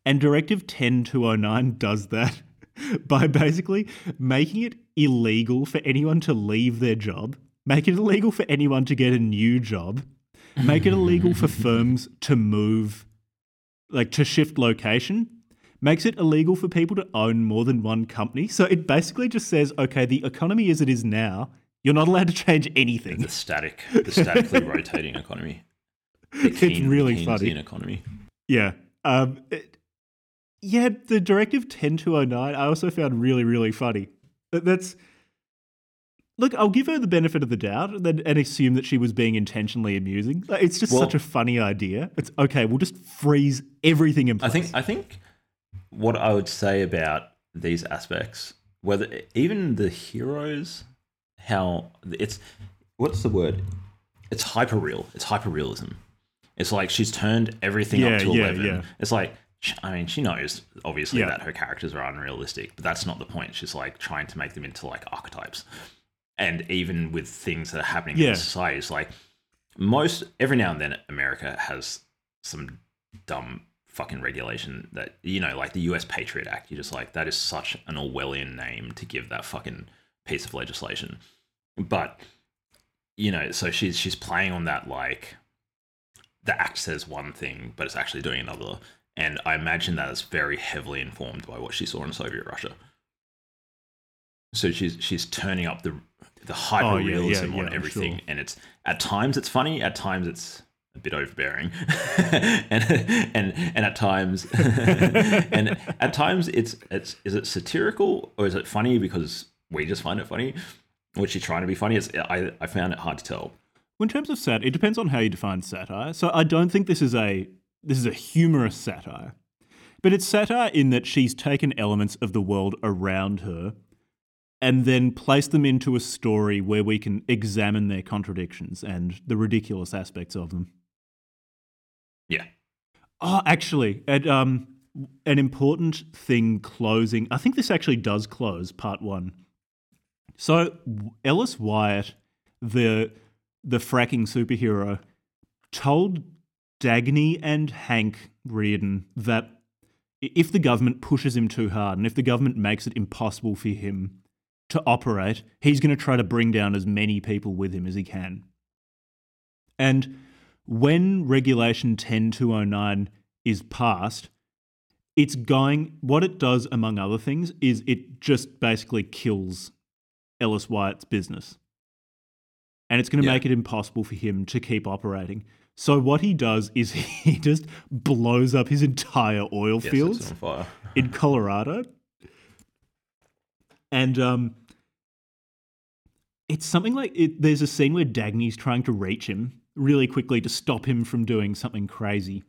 And Directive 10209 does that by basically making it illegal for anyone to leave their job, make it illegal for anyone to get a new job, make it illegal for firms to move, like to shift location, makes it illegal for people to own more than one company. So it basically just says, okay, the economy as it is now, you're not allowed to change anything. The static, the statically rotating economy. It's really funny. economy. Yeah. Um, it- yeah, the Directive 10209 I also found really, really funny. That's. Look, I'll give her the benefit of the doubt and, and assume that she was being intentionally amusing. It's just Well- such a funny idea. It's okay, we'll just freeze everything in place. I think I think what I would say about these aspects, whether even the heroes, how it's what's the word? It's hyper real. It's hyper realism. It's like she's turned everything Yeah, up to yeah, eleven. yeah. It's like I mean, she knows obviously that her characters are unrealistic, but that's not the point. She's like trying to make them into like archetypes, and even with things that are happening in society, it's like most every now and then America has some dumb fucking regulation that you know, like the U.S. Patriot Act. You're just like that is such an Orwellian name to give that fucking piece of legislation. But you know, so she's she's playing on that like the act says one thing, but it's actually doing another. And I imagine that is very heavily informed by what she saw in Soviet Russia. So she's she's turning up the the hyper Oh, yeah, yeah, realism yeah, on everything, sure. and it's at times it's funny, at times it's a bit overbearing, and and and at times and at times it's it's is it satirical or is it funny because we just find it funny? Was she trying to be funny? It's, I I found it hard to tell. In terms of sat, it depends on how you define satire. So I don't think this is a this is a humorous satire, but it's satire in that she's taken elements of the world around her and then placed them into a story where we can examine their contradictions and the ridiculous aspects of them. Yeah. Oh, actually, and, um, an important thing closing. I think this actually does close part one. So Ellis Wyatt, the the fracking superhero, told Dagny and Hank Rearden that if the government pushes him too hard and if the government makes it impossible for him to operate, he's going to try to bring down as many people with him as he can. And when Regulation 10209 is passed, it's going, what it does, among other things, is it just basically kills Ellis Wyatt's business. And it's going to Yeah. make it impossible for him to keep operating. So what he does is he just blows up his entire oil Yes, fields on fire. in Colorado. And um, it's something like it, there's a scene where Dagny's trying to reach him really quickly to stop him from doing something crazy.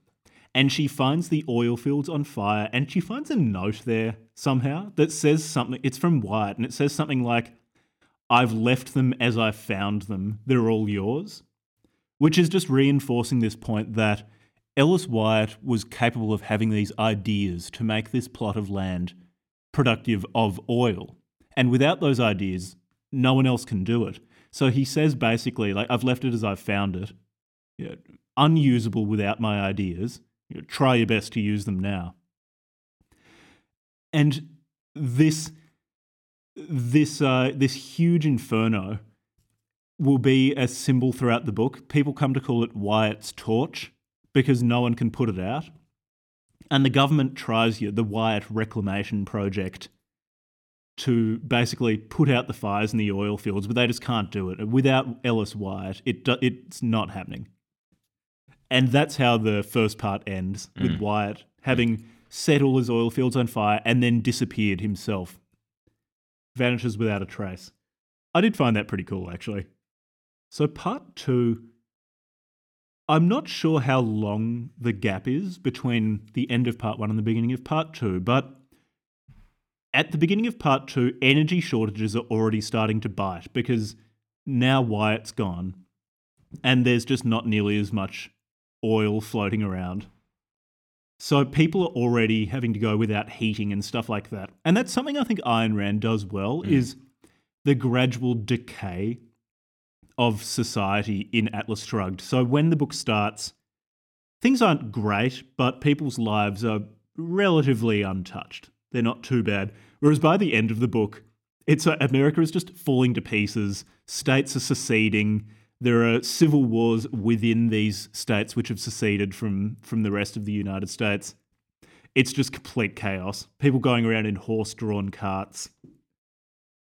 And she finds the oil fields on fire and she finds a note there somehow that says something. It's from Wyatt and it says something like, I've left them as I found them. They're all yours. Which is just reinforcing this point that Ellis Wyatt was capable of having these ideas to make this plot of land productive of oil. And without those ideas, no one else can do it. So he says basically, like, I've left it as I've found it, you know, unusable without my ideas. You know, try your best to use them now. And this, this, uh, this huge inferno will be a symbol throughout the book. People come to call it Wyatt's torch because no one can put it out. And the government tries you, the Wyatt Reclamation Project, to basically put out the fires in the oil fields, but they just can't do it. Without Ellis Wyatt, it do, it's not happening. And that's how the first part ends with Wyatt having set all his oil fields on fire and then disappeared himself. Vanishes without a trace. I did find that pretty cool, actually. So, part two I'm not sure how long the gap is between the end of part one and the beginning of part two, but at the beginning of part two, energy shortages are already starting to bite because now Wyatt's gone and there's just not nearly as much oil floating around. So people are already having to go without heating and stuff like that. And that's something I think Ayn Rand does well Mm. is the gradual decay of society in Atlas Shrugged. So when the book starts, things aren't great, but people's lives are relatively untouched. They're not too bad. Whereas by the end of the book, it's uh, America is just falling to pieces. States are seceding. There are civil wars within these states which have seceded from from the rest of the United States. It's just complete chaos. People going around in horse-drawn carts.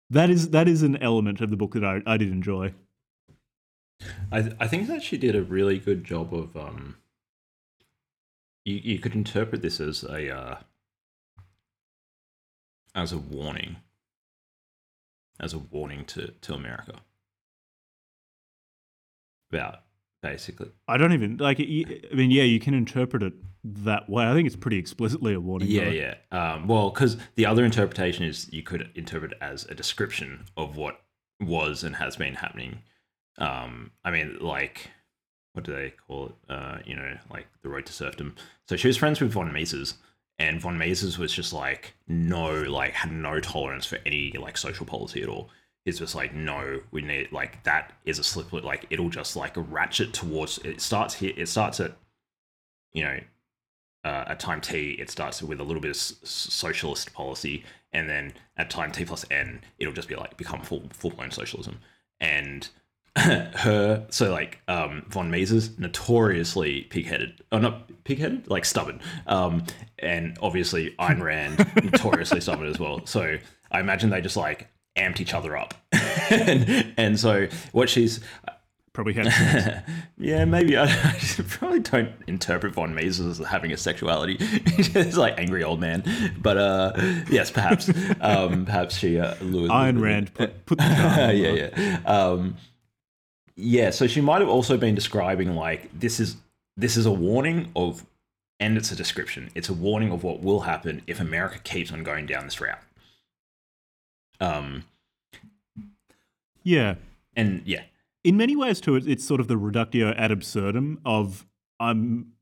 That is that is an element of the book that I, I did enjoy. I I think that she did a really good job of um. You you could interpret this as a uh, as a warning. As a warning to to America. About basically. I don't even like. I mean, yeah, you can interpret it that way. I think it's pretty explicitly a warning. Yeah, though. yeah. Um, well, because the other interpretation is you could interpret it as a description of what was and has been happening. Um, I mean, like, what do they call it? Uh, you know, like the road to serfdom. So she was friends with von Mises, and von Mises was just like no, like had no tolerance for any like social policy at all. He's just like, no, we need like that is a slip. Like it'll just like ratchet towards. It starts here. It starts at, you know, uh, at time t, it starts with a little bit of s- socialist policy, and then at time t plus n, it'll just be like become full full blown socialism. And her, so like um, von Mises, notoriously pig-headed, oh not pig-headed, like stubborn, um, and obviously Ayn Rand, notoriously stubborn as well. So I imagine they just like amped each other up, and, and so what she's Probably had. yeah, maybe I, I probably don't interpret von Mises as having a sexuality. He's like angry old man, but uh, yes, perhaps, um, perhaps she uh, lured Ayn Rand put, put the yeah, yeah, um, yeah. So she might have also been describing like this is this is a warning of, and it's a description. It's a warning of what will happen if America keeps on going down this route. Um, Yeah. and yeah, In many ways, too, it's sort of the reductio ad absurdum of I'm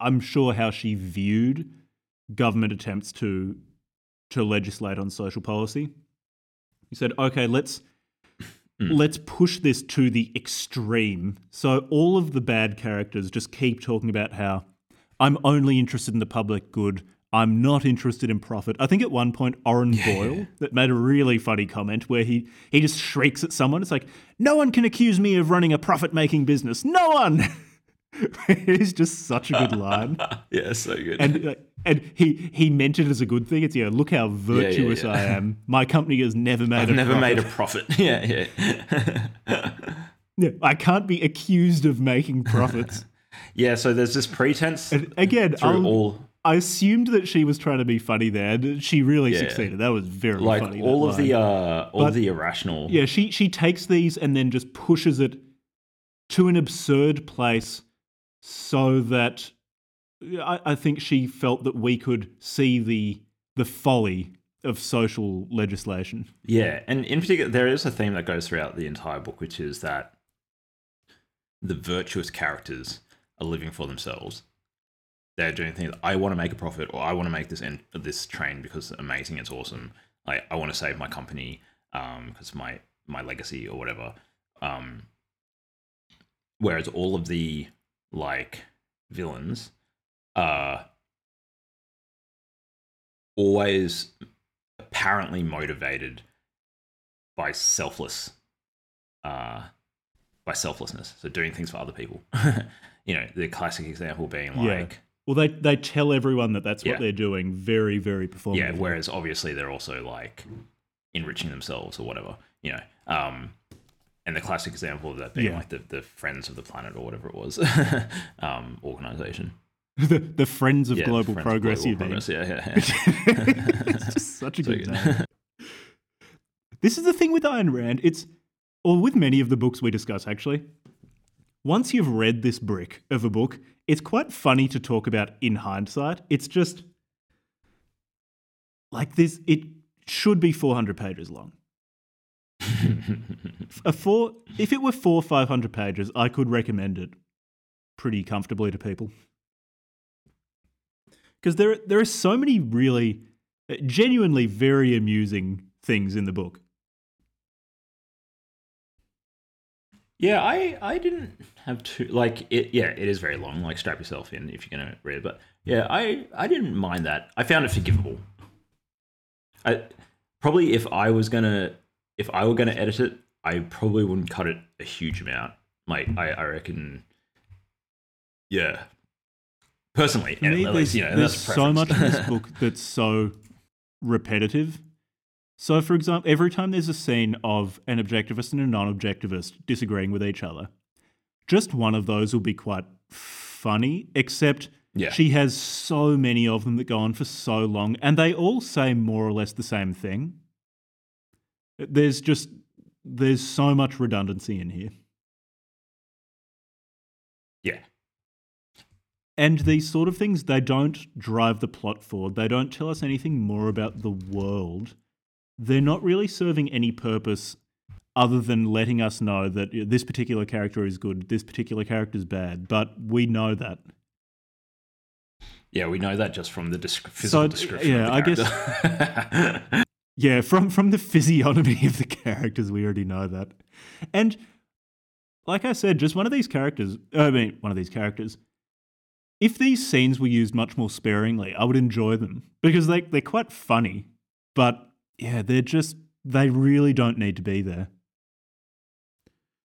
I'm sure how she viewed government attempts to to legislate on social policy. He said, "Okay, let's let's push this to the extreme." So all of the bad characters just keep talking about how I'm only interested in the public good. I'm not interested in profit. I think at one point Oren Boyle that made a really funny comment where he he just shrieks at someone. It's like, "No one can accuse me of running a profit-making business. No one." it is just such a good line yeah, so good. and uh, and he he meant it as a good thing. It's you know, look how virtuous yeah. I am. My company has never made I've a never profit. made a profit. yeah, yeah. Yeah, I can't be accused of making profits. yeah, so there's this pretense and again, through I'll- all I assumed that she was trying to be funny there. and She really Yeah. succeeded. That was very like funny. all of the uh all But- of the irrational yeah, she she takes these and then just pushes it to an absurd place, so that I, I think she felt that we could see the the folly of social legislation. Yeah, and in particular, there is a theme that goes throughout the entire book, which is that the virtuous characters are living for themselves. They're doing things. I want to make a profit, or I want to make this en- this train because it's amazing, it's awesome. I I want to save my company because my my legacy or whatever. Um, whereas all of the like villains are always apparently motivated by selfless uh by selflessness so doing things for other people you know the classic example being like Well, they they tell everyone that that's Yeah. what they're doing. Very very performative. yeah whereas obviously they're also like enriching themselves or whatever you know um and the classic example of that being Yeah. like the, the friends of the planet or whatever it was um organization the the friends of Yeah, global Friends progress. You mean? Yeah yeah, yeah. it's just such a So good good. name. This is the thing with Ayn Rand. It's or with many of the books we discuss actually. once you've read this brick of a book, it's quite funny to talk about in hindsight. It's just like this. It should be 400 pages long. a four, if it were four 500 pages, I could recommend it pretty comfortably to people. Because there, there are so many really, uh, genuinely very amusing things in the book. Yeah, I I didn't have to like it. Yeah, it is very long. Like strap yourself in if you're gonna read it. But yeah, I I didn't mind that. I found it forgivable. I probably if I was gonna if I were gonna edit it, I probably wouldn't cut it a huge amount. Like I I reckon. Yeah. Personally, me, there's, you know, there's so much in this book that's so repetitive so, for example, every time there's a scene of an objectivist and a non objectivist disagreeing with each other, just one of those will be quite funny, except yeah. she has so many of them that go on for so long, and they all say more or less the same thing. There's just, there's so much redundancy in here. Yeah. And these sort of things, they don't drive the plot forward. They don't tell us anything more about the world they're not really serving any purpose other than letting us know that this particular character is good, this particular character is bad, but we know that. Yeah, we know that just from the disc- physical so, description. Yeah, I guess. yeah, from from the physiognomy of the characters, we already know that. And like I said, just one of these characters. I mean, one of these characters. If these scenes were used much more sparingly, I would enjoy them because they they're quite funny, but yeah, they're just they really don't need to be there.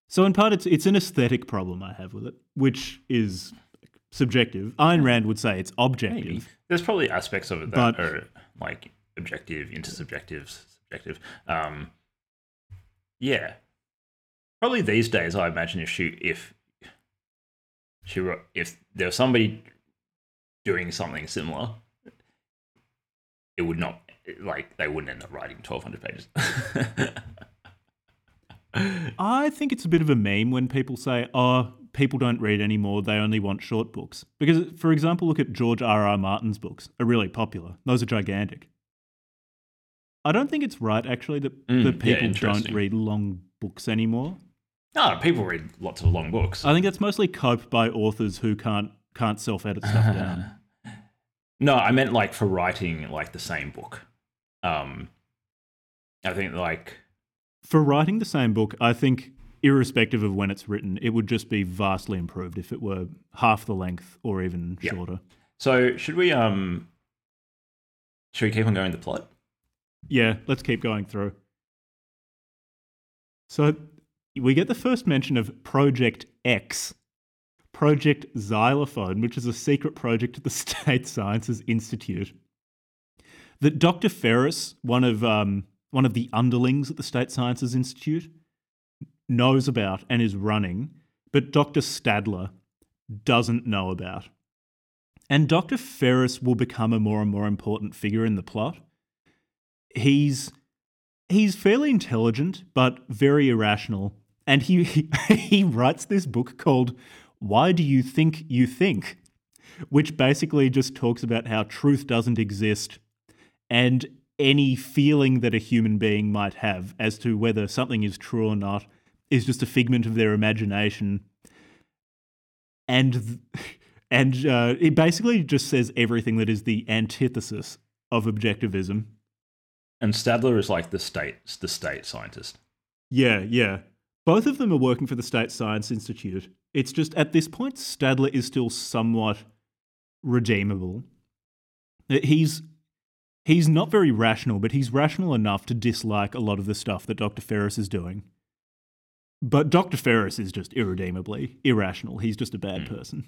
So in part, it's it's an aesthetic problem I have with it, which is subjective. Ayn Rand would say it's objective. Maybe. There's probably aspects of it that but, are like objective, intersubjective, subjective. Um, yeah, probably these days, I imagine if she if she were, if there was somebody doing something similar, it would not like they wouldn't end up writing 1200 pages. I think it's a bit of a meme when people say oh people don't read anymore they only want short books. Because for example look at george r r martin's books are really popular. Those are gigantic. I don't think it's right actually that, mm, that people yeah, don't read long books anymore. No people read lots of long books. I think that's mostly coped by authors who can't can't self-edit stuff down. No i meant like for writing like the same book um, I think like for writing the same book, I think irrespective of when it's written, it would just be vastly improved if it were half the length or even yeah. shorter. So should we um should we keep on going the plot? Yeah, let's keep going through. So we get the first mention of Project X, Project Xylophone, which is a secret project at the State Sciences Institute that Dr. Ferris, one of um, one of the underlings at the State Sciences Institute, knows about and is running, but Dr. Stadler doesn't know about. And Dr. Ferris will become a more and more important figure in the plot. He's he's fairly intelligent but very irrational, and he he, he writes this book called "Why Do You Think You Think," which basically just talks about how truth doesn't exist and any feeling that a human being might have as to whether something is true or not is just a figment of their imagination. And and uh, it basically just says everything that is the antithesis of objectivism. And Stadler is like the state the state scientist. Yeah, yeah. Both of them are working for the State Science Institute. It's just at this point, Stadler is still somewhat redeemable. He's he's not very rational, but he's rational enough to dislike a lot of the stuff that Dr. Ferris is doing. But Dr. Ferris is just irredeemably irrational. He's just a bad mm. person.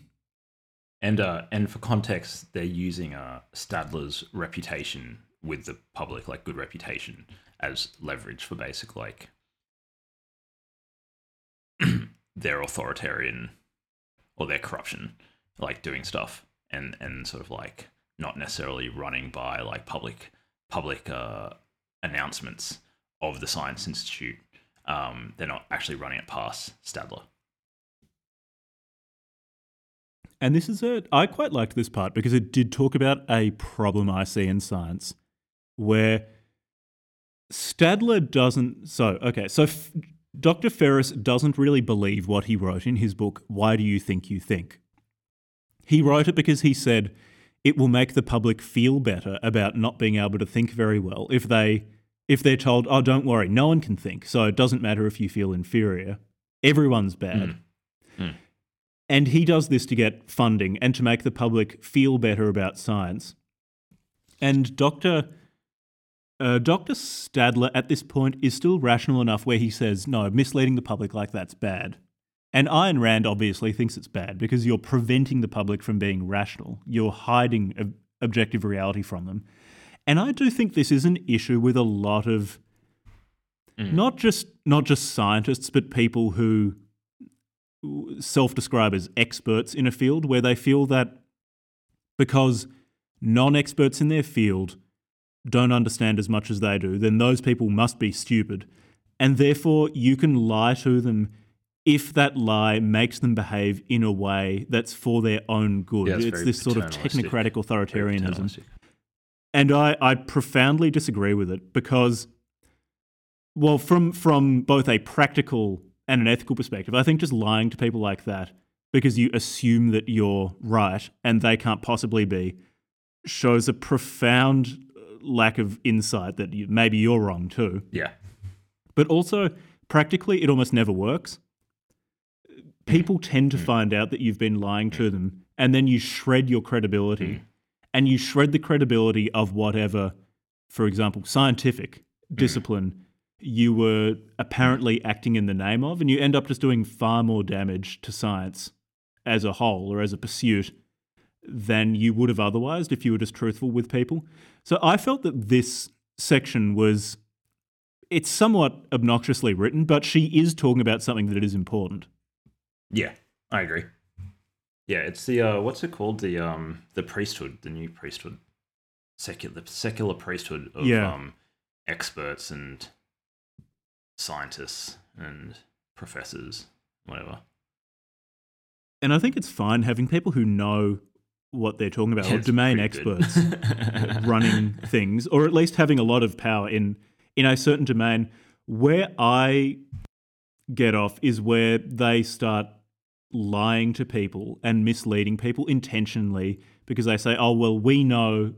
And uh, and for context, they're using uh, Stadler's reputation with the public, like good reputation, as leverage for basic like their authoritarian or their corruption, like doing stuff and and sort of like not necessarily running by like public public uh, announcements of the Science Institute. Um, they're not actually running it past Stadler. And this is a, I quite liked this part because it did talk about a problem I see in science where Stadler doesn't. So, okay, so f- Dr. Ferris doesn't really believe what he wrote in his book, Why Do You Think You Think? He wrote it because he said it will make the public feel better about not being able to think very well if they if they're told, "Oh, don't worry, no one can think, so it doesn't matter if you feel inferior. Everyone's bad." Mm. Mm. And he does this to get funding and to make the public feel better about science. And Dr. Uh, Dr. Stadler at this point is still rational enough where he says, no, misleading the public like that's bad. And Ayn Rand obviously thinks it's bad because you're preventing the public from being rational. You're hiding ob- objective reality from them. And I do think this is an issue with a lot of Mm. not just not just scientists, but people who self-describe as experts in a field where they feel that because non-experts in their field don't understand as much as they do, then those people must be stupid. And therefore, you can lie to them if that lie makes them behave in a way that's for their own good. Yeah, it's it's this sort of technocratic authoritarianism. And I, I profoundly disagree with it because, well, from, from both a practical and an ethical perspective, I think just lying to people like that because you assume that you're right and they can't possibly be shows a profound uh, lack of insight that you, maybe you're wrong too. Yeah. But also, practically, it almost never works. People tend to hmm. find out that you've been lying to hmm. them, and then you shred your credibility, hmm. and you shred the credibility of whatever, for example, scientific discipline you were apparently acting in the name of, and you end up just doing far more damage to science as a whole or as a pursuit than you would have otherwise if you were just truthful with people. So I felt that this section was it's somewhat obnoxiously written, but she is talking about something that is important. Yeah, I agree. Yeah, it's the uh, what's it called? The um the priesthood, the new priesthood, secular the secular priesthood of Yeah. um experts and scientists and professors, whatever. And I think it's fine having people who know what they're talking about, Yeah, or domain experts running things, or at least having a lot of power in in a certain domain. Where I get off is where they start lying to people and misleading people intentionally because they say, "Oh well, we know."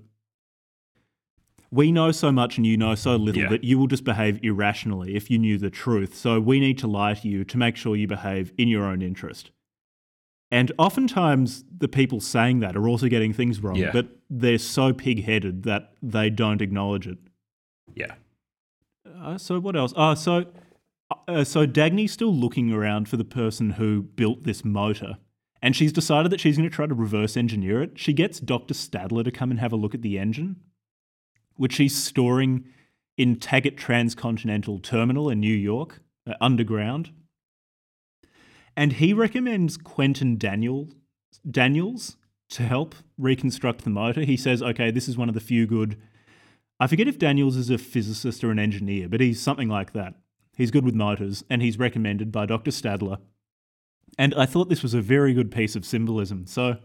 We know so much and you know so little Yeah. that you will just behave irrationally if you knew the truth. So we need to lie to you to make sure you behave in your own interest. And oftentimes, the people saying that are also getting things wrong, Yeah. but they're so pig headed that they don't acknowledge it. Yeah. Uh, so, what else? Oh, so, uh, so Dagny's still looking around for the person who built this motor, and she's decided that she's going to try to reverse engineer it. She gets Dr. Stadler to come and have a look at the engine, which she's storing in Taggart Transcontinental Terminal in New York, uh, underground. And he recommends Quentin Daniel, Daniels to help reconstruct the motor. He says, okay, this is one of the few good. I forget if Daniels is a physicist or an engineer, but he's something like that. He's good with motors, and he's recommended by Dr. Stadler. And I thought this was a very good piece of symbolism. So,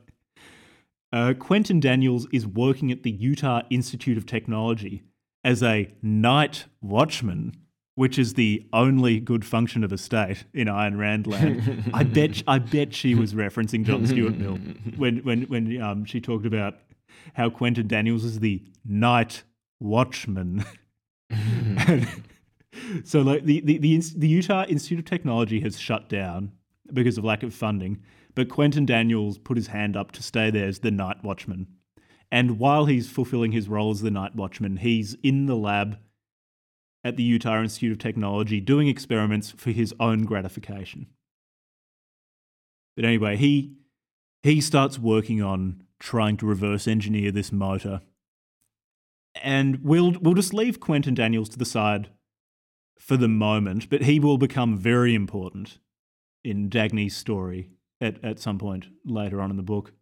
uh, Quentin Daniels is working at the Utah Institute of Technology as a night watchman, which is the only good function of a state in Ayn Rand land. I bet, I bet she was referencing John Stuart Mill when when when um, she talked about how Quentin Daniels is the night watchman. And so like the, the, the, the Utah Institute of Technology has shut down because of lack of funding, but Quentin Daniels put his hand up to stay there as the night watchman. And while he's fulfilling his role as the night watchman, he's in the lab at the Utah Institute of Technology doing experiments for his own gratification. But anyway, he he starts working on trying to reverse engineer this motor. And we'll we'll just leave Quentin Daniels to the side for the moment, but he will become very important in Dagny's story at, at some point later on in the book.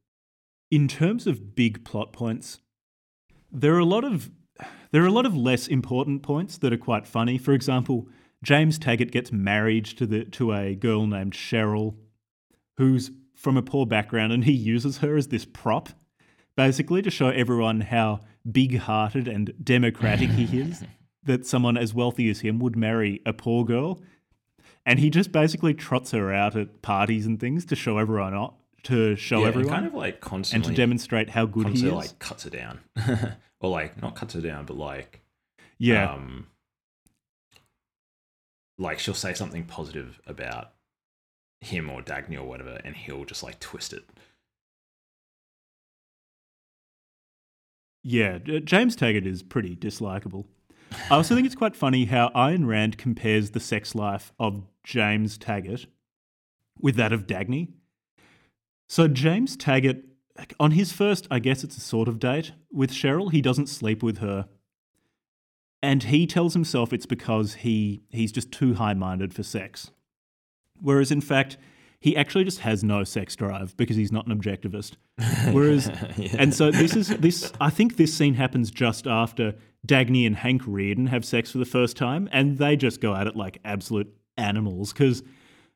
In terms of big plot points, there are a lot of there are a lot of less important points that are quite funny. For example, James Taggart gets married to the to a girl named Cheryl, who's from a poor background and he uses her as this prop, basically to show everyone how big hearted and democratic he is. That someone as wealthy as him would marry a poor girl. And he just basically trots her out at parties and things to show everyone up, to show yeah, everyone kind of like constantly, and to demonstrate how good he is. constantly like cuts her down, or like not cuts her down, but like yeah. um, like she'll say something positive about him or Dagny or whatever, and he'll just like twist it. Yeah, James Taggart is pretty dislikable. I also think it's quite funny how Ayn Rand compares the sex life of James Taggart with that of Dagny. So James Taggart, on his first, I guess it's a sort of date with Cheryl, he doesn't sleep with her. And he tells himself it's because he he's just too high-minded for sex. Whereas in fact, he actually just has no sex drive because he's not an objectivist. Whereas and so this is this I think this scene happens just after Dagny and Hank Rearden have sex for the first time and they just go at it like absolute animals because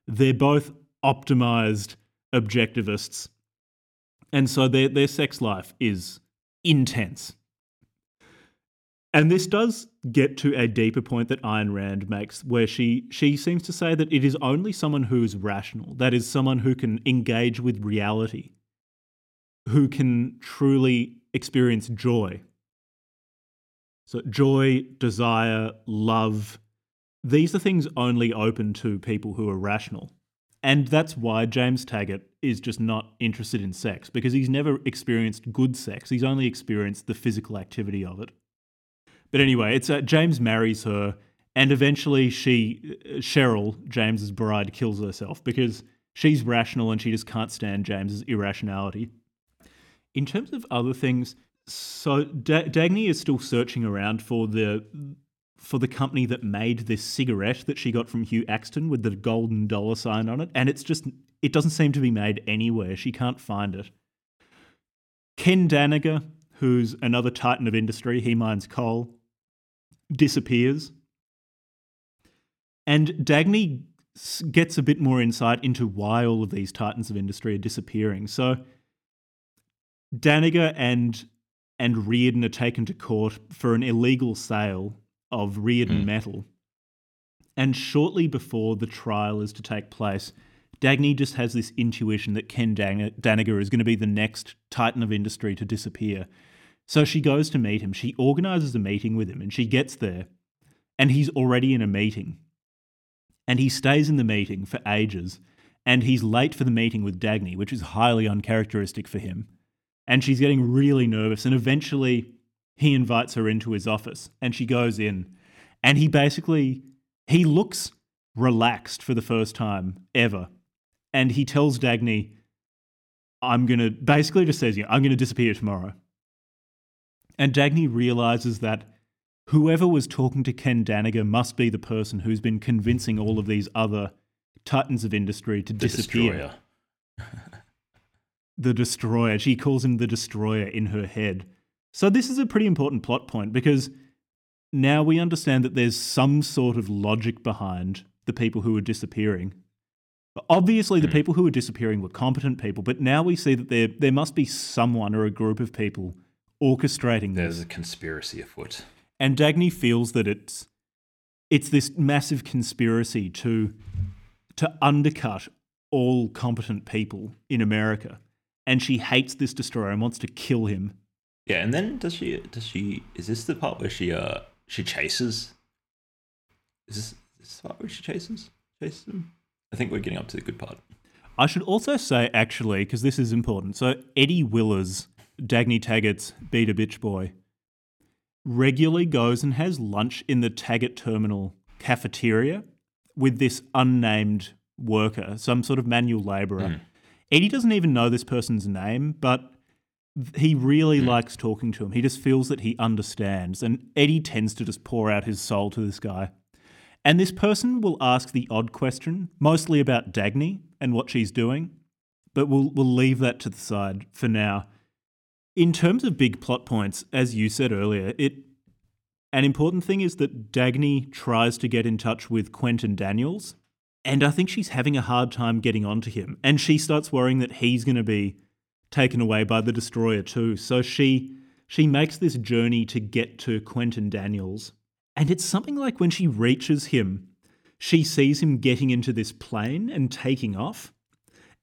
they're both optimized objectivists. And so their their sex life is intense. And this does get to a deeper point that Ayn Rand makes, where she she seems to say that it is only someone who is rational, that is, someone who can engage with reality, who can truly experience joy. So, joy, desire, love, these are things only open to people who are rational. And that's why James Taggart is just not interested in sex, because he's never experienced good sex. He's only experienced the physical activity of it. But anyway, it's uh, James marries her, and eventually she, uh, Cheryl, James's bride, kills herself because she's rational and she just can't stand James's irrationality. In terms of other things, so da- Dagny is still searching around for the for the company that made this cigarette that she got from Hugh Akston with the golden dollar sign on it, and it's just it doesn't seem to be made anywhere. She can't find it. Ken Danagger, who's another titan of industry, he mines coal, disappears. And Dagny gets a bit more insight into why all of these titans of industry are disappearing. So Danagger and and Rearden are taken to court for an illegal sale of Rearden mm. metal. And shortly before the trial is to take place, Dagny just has this intuition that Ken Dan- Danagger is going to be the next titan of industry to disappear. So she goes to meet him. She organizes a meeting with him and she gets there, and he's already in a meeting. And he stays in the meeting for ages, and he's late for the meeting with Dagny, which is highly uncharacteristic for him. And she's getting really nervous, and eventually he invites her into his office, and she goes in, and he basically he looks relaxed for the first time ever. And he tells Dagny, I'm going to basically just says, yeah, I'm going to disappear tomorrow. And Dagny realizes that whoever was talking to Ken Danagger must be the person who's been convincing all of these other titans of industry to The disappear. destroyer. The destroyer. She calls him the destroyer in her head. So this is a pretty important plot point because now we understand that there's some sort of logic behind the people who are disappearing. Obviously, the Hmm. people who are disappearing were competent people, but now we see that there there must be someone or a group of people orchestrating There's this. a conspiracy afoot. And Dagny feels that it's it's this massive conspiracy to to undercut all competent people in America. And she hates this destroyer and wants to kill him. Yeah, and then does she? Does she? Is this the part where she? Uh, she chases. Is this, is this the part where she chases? Chases him. I think we're getting up to the good part. I should also say, actually, because this is important. So Eddie Willers, Dagny Taggart's beat a bitch boy, regularly goes and has lunch in the Taggart terminal cafeteria with this unnamed worker, some sort of manual labourer. Hmm. Eddie doesn't even know this person's name, but he really hmm. likes talking to him. He just feels that he understands. And Eddie tends to just pour out his soul to this guy. And this person will ask the odd question, mostly about Dagny and what she's doing, but we'll, we'll leave that to the side for now. In terms of big plot points, as you said earlier, it an important thing is that Dagny tries to get in touch with Quentin Daniels, And I think she's having a hard time getting onto him. And she starts worrying that he's going to be taken away by the destroyer too. So she she makes this journey to get to Quentin Daniels. And it's something like when she reaches him, she sees him getting into this plane and taking off.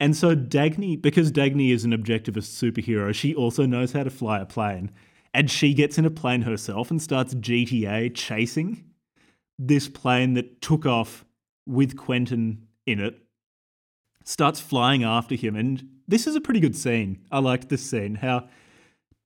And so Dagny, because Dagny is an objectivist superhero, she also knows how to fly a plane. And she gets in a plane herself and starts GTA chasing this plane that took off with Quentin in it. Starts flying after him. And this is a pretty good scene. I liked this scene. How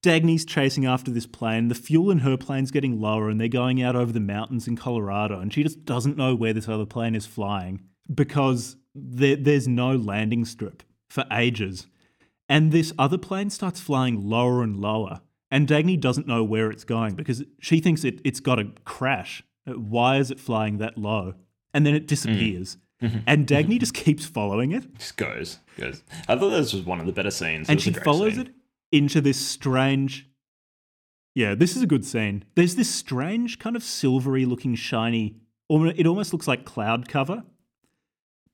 Dagny's chasing after this plane. The fuel in her plane's getting lower, and they're going out over the mountains in Colorado. And she just doesn't know where this other plane is flying because there, there's no landing strip for ages. And this other plane starts flying lower and lower. And Dagny doesn't know where it's going because she thinks it, it's got to crash. Why is it flying that low? And then it disappears. Mm-hmm. And Dagny just keeps following it. Just goes, goes. I thought this was one of the better scenes. and she follows scene. it into this strange. Yeah, this is a good scene. There's this strange, kind of silvery looking, shiny. It almost looks like cloud cover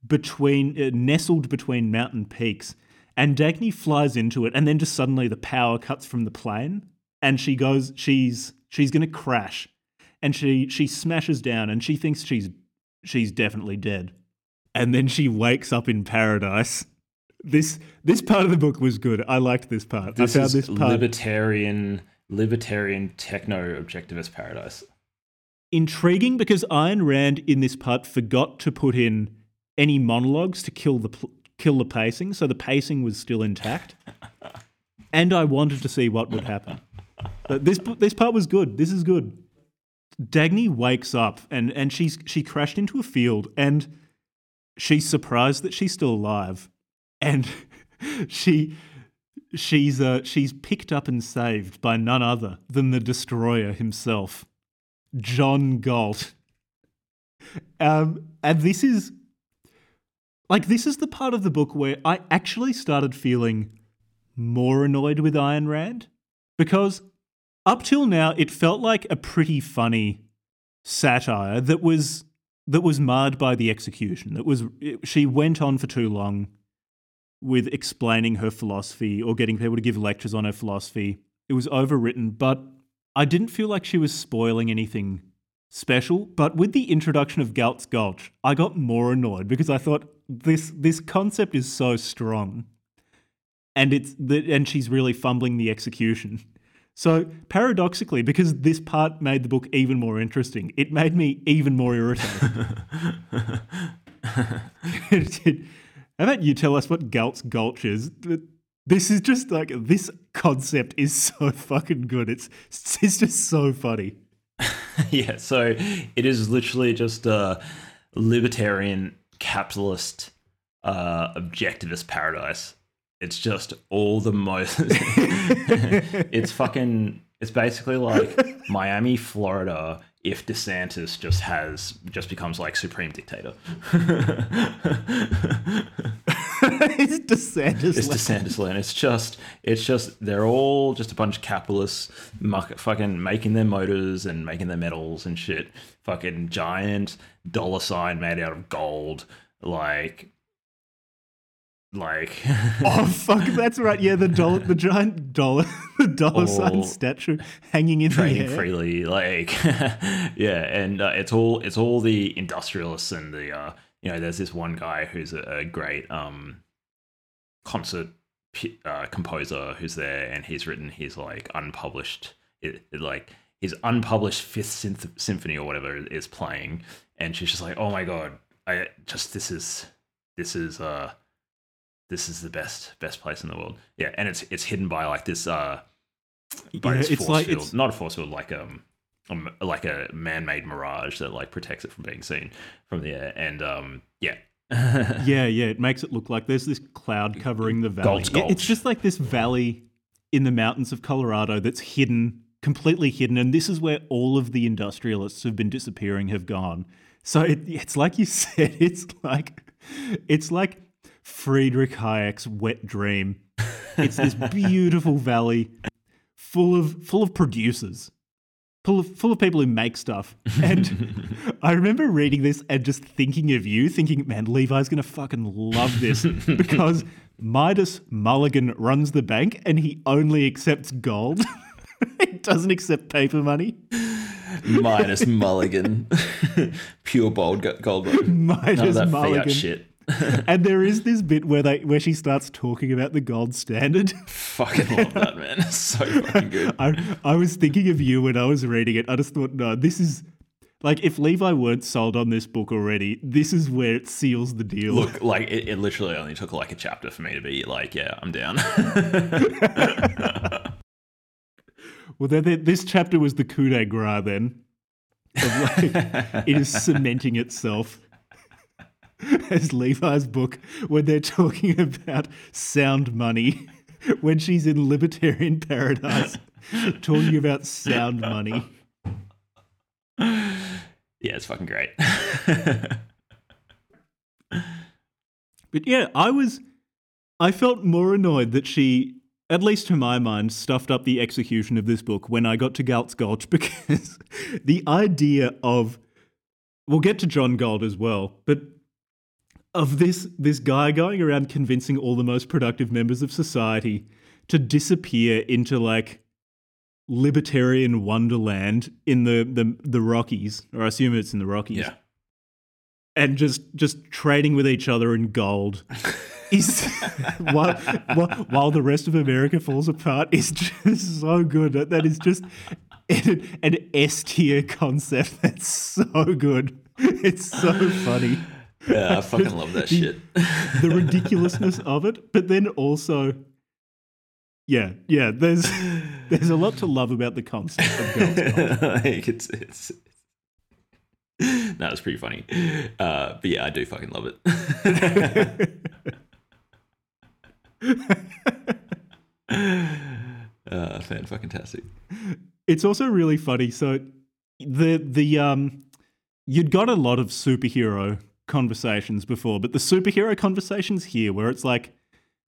between uh, nestled between mountain peaks and Dagny flies into it and then just suddenly the power cuts from the plane and she goes she's she's going to crash. And she she smashes down and she thinks she's she's definitely dead. And then she wakes up in paradise. This this part of the book was good. I liked this part. This I found is this part libertarian libertarian techno objectivist paradise. Intriguing because Ayn Rand in this part forgot to put in any monologues to kill the kill the pacing, so the pacing was still intact. and I wanted to see what would happen. But this this part was good. This is good. Dagny wakes up and and she's she crashed into a field and she's surprised that she's still alive. And she she's uh, she's picked up and saved by none other than the destroyer himself, John Galt. Um, and this is like, this is the part of the book where I actually started feeling more annoyed with Ayn Rand because up till now it felt like a pretty funny satire that was that was marred by the execution. That was it, she went on for too long with explaining her philosophy or getting people to give lectures on her philosophy. It was overwritten, but I didn't feel like she was spoiling anything special. But with the introduction of Galt's Gulch, I got more annoyed because I thought, this this concept is so strong, and it's the, and she's really fumbling the execution. So paradoxically, because this part made the book even more interesting, it made me even more irritated. How about you tell us what Galt's Gulch is? This is just like this concept is so fucking good. It's it's just so funny. yeah, so it is literally just a libertarian capitalist uh, objectivist paradise. It's just all the most. it's fucking. It's basically like Miami, Florida, if DeSantis just has just becomes like supreme dictator. it's DeSantis. It's DeSantis land. It's just it's just they're all just a bunch of capitalists muck, fucking making their motors and making their metals and shit. Fucking giant dollar sign made out of gold. Like like oh fuck that's right yeah the dollar the giant dollar the dollar sign statue hanging in the air. freely like yeah and uh, it's all it's all the industrialists and the uh you know there's this one guy who's a, a great um concert uh, composer who's there and he's written his like unpublished it, it, like his unpublished fifth synth- symphony or whatever is playing and she's just like oh my god i just this is this is uh this is the best best place in the world. Yeah, and it's it's hidden by like this uh by yeah, this it's force like, field, it's... not a force field, like um, um like a man-made mirage that like protects it from being seen from the air. And um yeah. yeah, yeah, it makes it look like there's this cloud covering the valley. It's just like this valley in the mountains of Colorado that's hidden, completely hidden, and this is where all of the industrialists who've been disappearing have gone. So it, it's like you said, it's like it's like Friedrich Hayek's wet dream. It's this beautiful valley full of full of producers. Full of, full of people who make stuff. And I remember reading this and just thinking of you, thinking, man, Levi's going to fucking love this because Midas Mulligan runs the bank and he only accepts gold. he doesn't accept paper money. Minus Mulligan, pure bold go- gold. Midas that Mulligan. fiat shit. and there is this bit where they where she starts talking about the gold standard. Fucking love that man. It's so fucking good. I I was thinking of you when I was reading it. I just thought, no, this is like if Levi weren't sold on this book already, this is where it seals the deal. Look, like it, it literally only took like a chapter for me to be like, yeah, I'm down. Well, then, then this chapter was the coup de grace. Then, of like, it is cementing itself as Levi's book when they're talking about sound money. When she's in libertarian paradise, talking about sound money. yeah, it's fucking great. But yeah, I was. I felt more annoyed that she, at least to my mind, stuffed up the execution of this book when I got to Galt's Gulch because the idea of. We'll get to John Galt as well, but of this this guy going around convincing all the most productive members of society to disappear into like libertarian wonderland in the the, the Rockies, or I assume it's in the Rockies yeah. and just just trading with each other in gold is while, while the rest of America falls apart is just so good. That, that is just an, an S tier concept. That's so good. It's so funny. Yeah, I fucking love that The- shit. The ridiculousness of it, but then also, yeah, yeah. There's there's a lot to love about the concept of gold. like it's it's no, it's pretty funny. Uh, but yeah, I do fucking love it. uh, fan fucking tastic. it's also really funny. So the the um you'd got a lot of superhero conversations before, but the superhero conversations here where it's like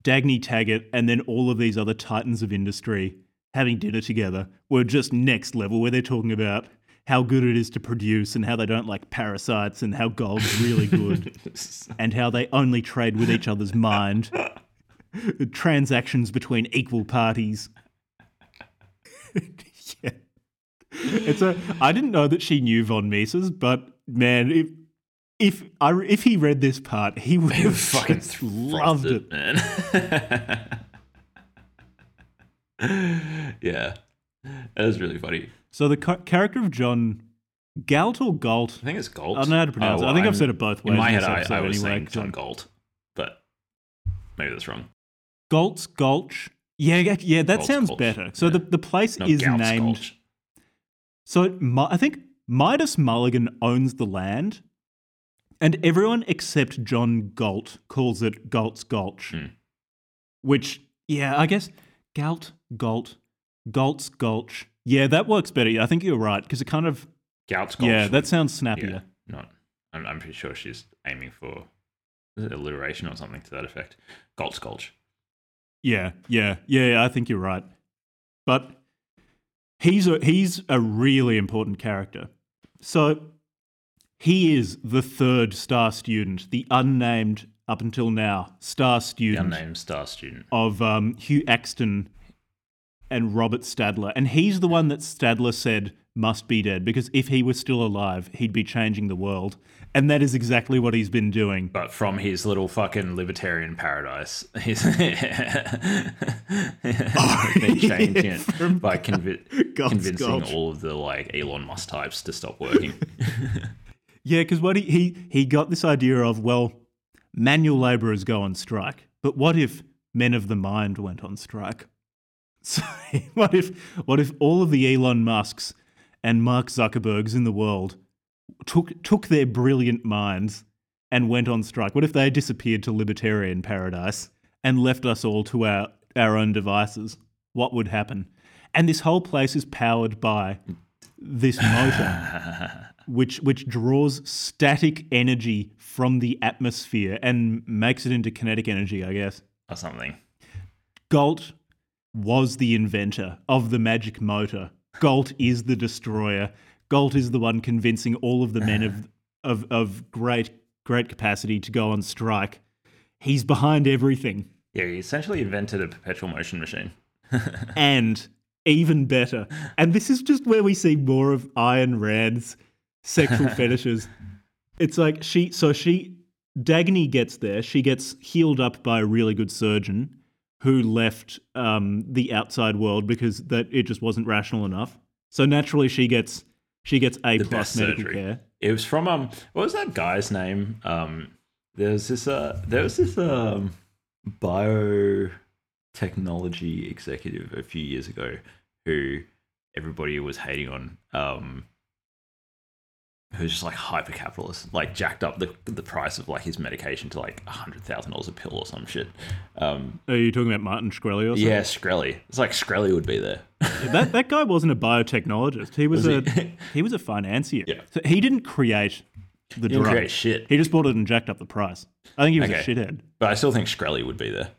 Dagny Taggart and then all of these other titans of industry having dinner together were just next level where they're talking about how good it is to produce and how they don't like parasites and how gold's really good and how they only trade with each other's mind. Transactions between equal parties. yeah. It's a. I didn't know that she knew von Mises, but man, if if I if he read this part, he would have fucking loved it. man. yeah, that was really funny. So the ca- character of John Galt or Galt, I think it's Galt. I don't know how to pronounce it. Oh, I think I've said it both ways In my in head, I, I was anyway, saying John Galt, but maybe that's wrong. Galt's Gulch. Yeah, yeah, that Galt's sounds Gulch, better. So yeah. the, the place No, is Galt's named. Gulch. So Mi- I think Midas Mulligan owns the land, and everyone except John Galt calls it Galt's Gulch. Hmm. Which, yeah, I guess Galt, Galt, Galt's Gulch. Yeah, that works better. I think you're right because it kind of Galt's Gulch. yeah, that sounds snappier. yeah, not. I'm, I'm pretty sure she's aiming for alliteration or something to that effect. Galt's Gulch. Yeah, yeah, yeah, yeah, I think you're right. But he's a he's a really important character. So he is the third star student, the unnamed up until now star The student unnamed star student. of um, Hugh Akston and Robert Stadler, and he's the one that Stadler said must be dead because if he was still alive, he'd be changing the world, and that is exactly what he's been doing. But from his little fucking libertarian paradise, he's been changing it by convi- convincing all of the like Elon Musk types to stop working. Yeah, because what he, he he got this idea of well, manual laborers go on strike, but what if men of the mind went on strike? So what if what if all of the Elon Musks and Mark Zuckerbergs in the world took took their brilliant minds and went on strike? What if they disappeared to libertarian paradise and left us all to our our own devices? What would happen? And this whole place is powered by this motor which which draws static energy from the atmosphere and makes it into kinetic energy, I guess. or something. Galt was the inventor of the magic motor Galt is the destroyer. Galt is the one convincing all of the men of of of great great capacity to go on strike. He's behind everything. Yeah, he essentially invented a perpetual motion machine. and even better. And this is just where we see more of Ayn Rand's sexual fetishes. It's like she, so she, Dagny gets there. She gets healed up by a really good surgeon who left um, the outside world because that it just wasn't rational enough. So naturally, she gets she gets a The plus medical surgery. care. It was from um, what was that guy's name? Um, there was this uh, there was this um, biotechnology executive a few years ago who everybody was hating on. Um, who's just like hyper capitalist, like jacked up the the price of like his medication to like a hundred thousand dollars a pill or some shit. Um, Are you talking about Martin Shkreli or something? yeah, Shkreli. It's like Shkreli would be there. that that guy wasn't a biotechnologist. He was, Was a he? he? was a financier. Yeah. So he didn't create the He didn't drug. create shit. He just bought it and jacked up the price. I think he was a Okay. shithead. But I still think Shkreli would be there.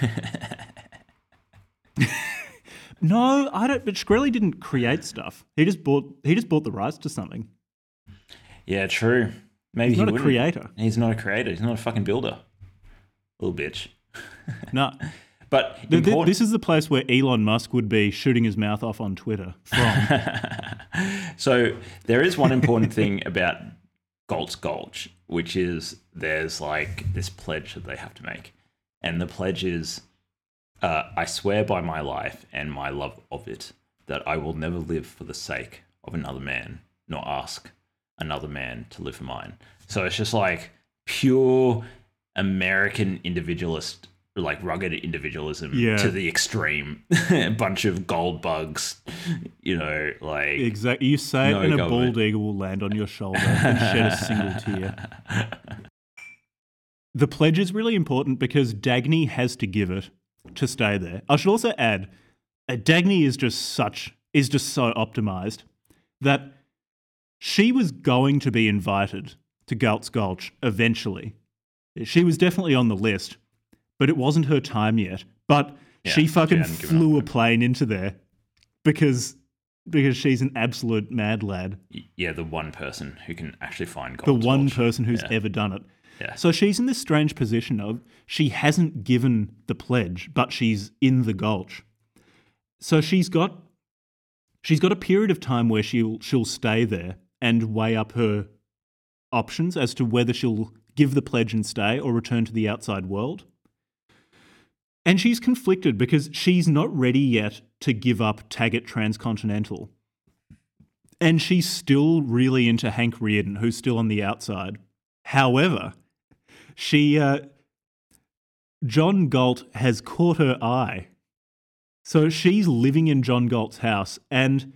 No, I don't. But Shkreli didn't create stuff. He just bought. He just bought the rights to something. Yeah, true. Maybe He's he not a creator. He's not a creator. He's not a fucking builder. Little bitch. No. But Th- th- this is the place where Elon Musk would be shooting his mouth off on Twitter from. so there is one important thing about Galt's Gulch, which is there's like this pledge that they have to make, and the pledge is, uh, "I swear by my life and my love of it that I will never live for the sake of another man, nor ask another man to live for mine." So it's just like pure American individualist. Like rugged individualism Yeah. to the extreme, a bunch of gold bugs, you know, like exactly. You say No it, and a bald eagle will land on your shoulder and shed a single tear. The pledge is really important because Dagny has to give it to stay there. I should also add, uh, Dagny is just such is just so optimized that she was going to be invited to Galt's Gulch eventually. She was definitely on the list, but it wasn't her time yet. But Yeah, she she fucking hadn't flew a plane into there because because she's an absolute mad lad. yeah, the one person who can actually find gulch. The one person who's Yeah. ever done it. Yeah. So she's in this strange position of she hasn't given the pledge, but she's in the gulch. So she's got she's got a period of time where she'll she'll stay there and weigh up her options as to whether she'll give the pledge and stay or return to the outside world. And she's conflicted because she's not ready yet to give up Taggart Transcontinental. And she's still really into Hank Rearden, who's still on the outside. However, she uh, John Galt has caught her eye. So she's living in John Galt's house, and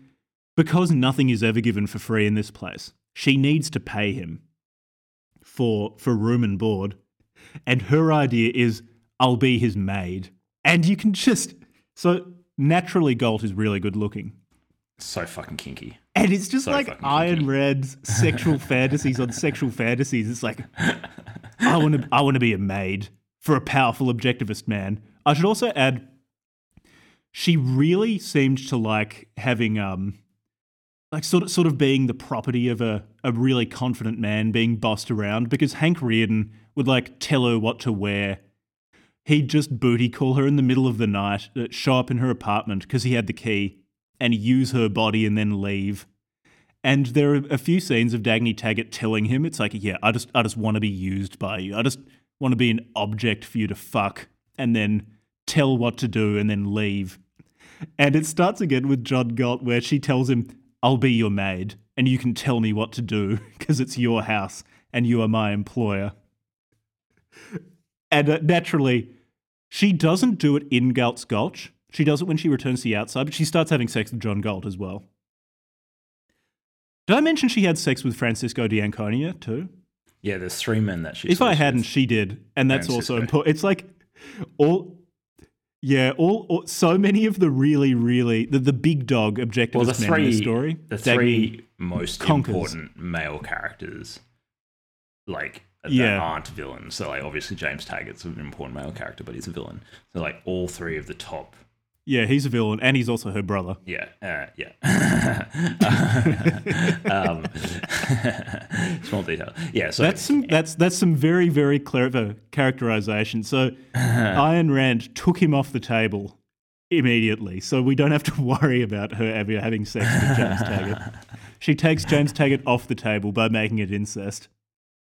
because nothing is ever given for free in this place, she needs to pay him for for room and board. And her idea is, I'll be his maid. And you can just so naturally Galt is really good looking. So fucking kinky. And it's just So like Iron kinky. Red's sexual fantasies on sexual fantasies. It's like I want to I want to be a maid for a powerful objectivist man. I should also add she really seemed to like having um like sort of sort of being the property of a, a really confident man being bossed around because Hank Rearden would like tell her what to wear. He'd just booty call her in the middle of the night, uh, show up in her apartment because he had the key, and use her body and then leave. And there are a few scenes of Dagny Taggart telling him, "It's like, yeah, I just, I just want to be used by you. I just want to be an object for you to fuck, and then tell what to do, and then leave." And it starts again with John Galt, where she tells him, "I'll be your maid, and you can tell me what to do because it's your house, and you are my employer." And uh, naturally, she doesn't do it in Galt's Gulch. She does it when she returns to the outside, but she starts having sex with John Galt as well. Did I mention she had sex with Francisco D'Anconia too? Yeah, there's three men that she. If I hadn't, with. she did, and that's also important. It's like all, yeah, all, all so many of the really, really the, the big dog objectivist well, the men in three this story. the three most conquers. important male characters, like that Yeah. aren't villains. So, like, obviously James Taggart's an important male character, but he's a villain. So, like, all three of the top Yeah, he's a villain, and he's also her brother. Yeah, uh, yeah. um, small detail. Yeah, so That's some that's that's some very very clever characterization. So Ayn Rand took him off the table immediately, so we don't have to worry about her ever having sex with James Taggart. She takes James Taggart off the table by making it incest.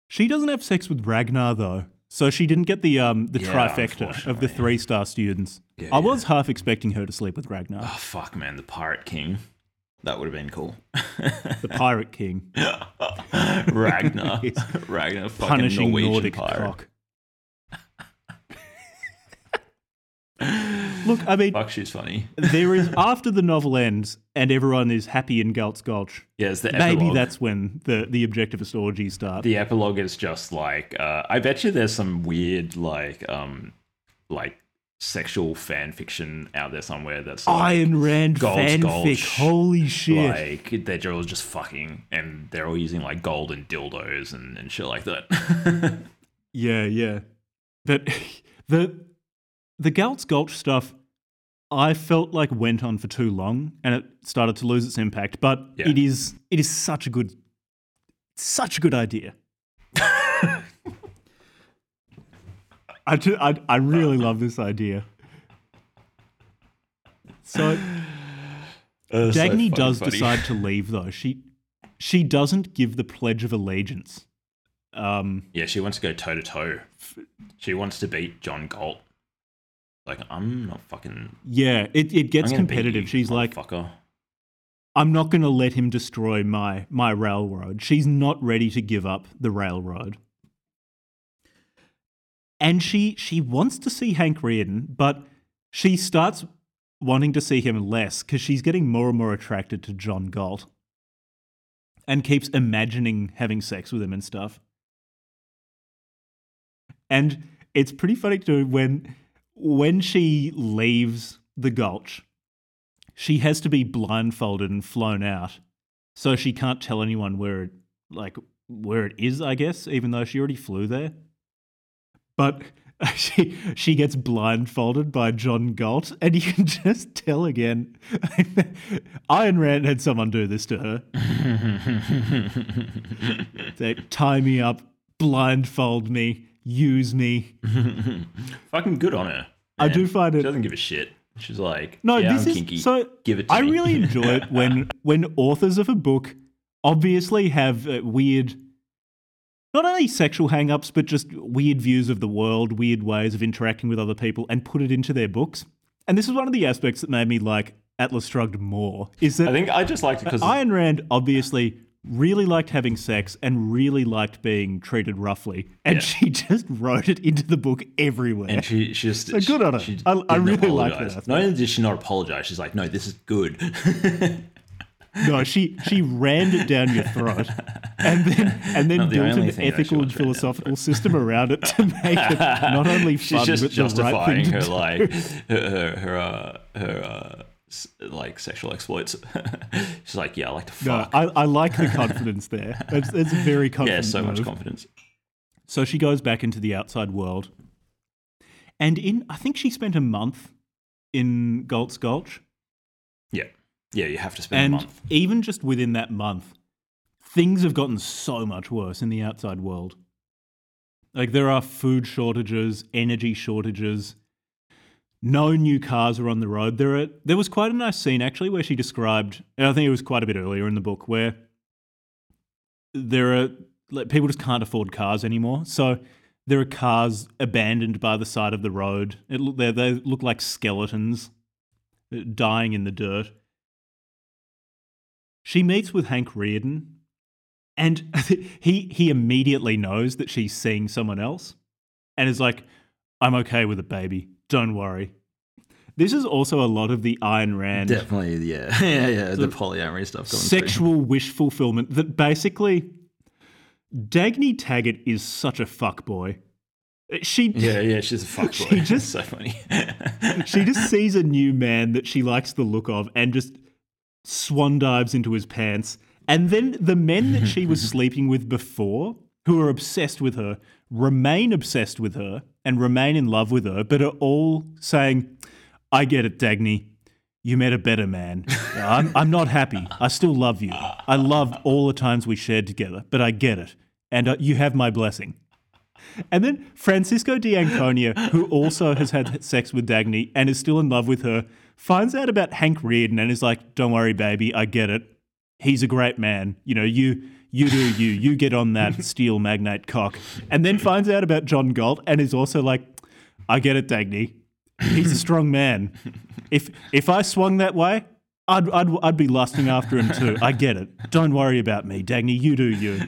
She doesn't have sex with Ragnar though, so she didn't get the um the Yeah, trifecta of the three star students. Yeah, I was half expecting her to sleep with Ragnar, oh fuck, man, the Pirate King. That would have been cool. the pirate king, Ragnar, Ragnar, fucking punishing Norwegian Nordic pirate. cock. Look, I mean, Fuck, she's funny. there is after the novel ends and everyone is happy in Galt's Gulch. Yeah, the Maybe epilogue. that's when the the objectivist orgies starts. the epilogue is just like uh, I bet you there's some weird like um like sexual fan fiction out there somewhere that's like, Ayn Rand fanfic. Gulch. Holy shit! like they're all just fucking and they're all using like golden dildos and, and shit like that. Yeah, yeah. That the the Galt's Gulch stuff. I felt like went on for too long and it started to lose its impact. But Yeah. it is it is such a good such a good idea. I, I, I really love this idea. So Dagny does decide to leave though. She she doesn't give the pledge of allegiance. Um Yeah, she wants to go toe to toe. She wants to beat John Galt. Like I'm not fucking. yeah, it, it gets I'm gonna beat competitive. you, She's like. I'm not going to let him destroy my my railroad. She's not ready to give up the railroad. And she she wants to see Hank Rearden, but she starts wanting to see him less because she's getting more and more attracted to John Galt. And keeps imagining having sex with him and stuff. And it's pretty funny too when when she leaves the gulch, she has to be blindfolded and flown out so she can't tell anyone where it like where it is i guess even though she already flew there. But she she gets blindfolded by john galt and you can just tell again. Ayn Rand had someone do this to her. They tie me up blindfold me use me Fucking good on her. I man. do find She it doesn't give a shit. She's like, No, yeah, this I'm is kinky. so. Give it I me. really enjoy it when when authors of a book obviously have uh, weird, not only sexual hang-ups, but just weird views of the world, weird ways of interacting with other people, and put it into their books. And this is one of the aspects that made me like Atlas Shrugged more. Is that I think I just liked it because Ayn Rand obviously really liked having sex and really liked being treated roughly, and Yeah. she just wrote it into the book everywhere. and she, she just So good on her. she I- I really like that. Not only did she not apologize, she's like, no, this is good. No, she she rammed it down your throat, and then and then the built an thing that she ethical and written down, philosophical system around it to make it not only she's just but the right thing justifying her like her her her, uh, her uh, like sexual exploits. she's like, yeah, I like to No, fuck. I, I like the confidence there. It's, it's very yeah, confident. so much confidence. So she goes back into the outside world, and in I think she spent a month in Galt's Gulch, Yeah, yeah, you have to spend and a month. even just within that month, things have gotten so much worse in the outside world. Like there are food shortages, energy shortages. No new cars are on the road. There are there was quite a nice scene actually where she described, and I think it was quite a bit earlier in the book, where there are like people just can't afford cars anymore. So there are cars abandoned by the side of the road. It they look like skeletons uh, dying in the dirt. She meets with Hank Rearden, and he he immediately knows that she's seeing someone else, and is like, "I'm okay with it, baby. Don't worry." This is also a lot of the Ayn Rand Definitely, yeah, yeah, yeah. The polyamory stuff going sexual wish fulfillment that basically Dagny Taggart is such a fuckboy. Uh, she Yeah, yeah, she's a fuck She just- so funny. she just sees a new man that she likes the look of and just swan dives into his pants. And then the men that she was sleeping with before, who are obsessed with her, remain obsessed with her and remain in love with her, but are all saying, I get it, Dagny. You met a better man. I'm, I'm not happy. I still love you. I loved all the times we shared together, but I get it. And uh, you have my blessing. And then Francisco D'Anconia, who also has had sex with Dagny and is still in love with her, finds out about Hank Rearden and is like, "Don't worry, baby, I get it. He's a great man. You know, you you do you. You get on that steel magnate cock." And then finds out about John Galt and is also like, "I get it, Dagny. He's a strong man. If if I swung that way, I'd, I'd, I'd be lusting after him too. I get it. Don't worry about me, Dagny. You do you.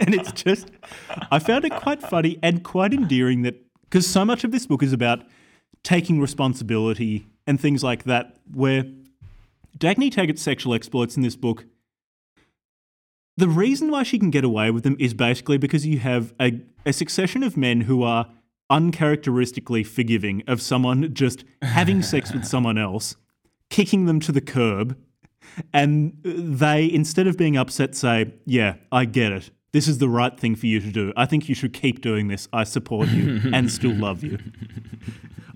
And it's just, I found it quite funny and quite endearing that, because so much of this book is about taking responsibility and things like that, where Dagny Taggart's sexual exploits in this book, the reason why she can get away with them is basically because you have a, a succession of men who are uncharacteristically forgiving of someone just having sex with someone else kicking them to the curb. And they, instead of being upset, say, Yeah, I get it. This is the right thing for you to do. I think you should keep doing this. I support you and still love you.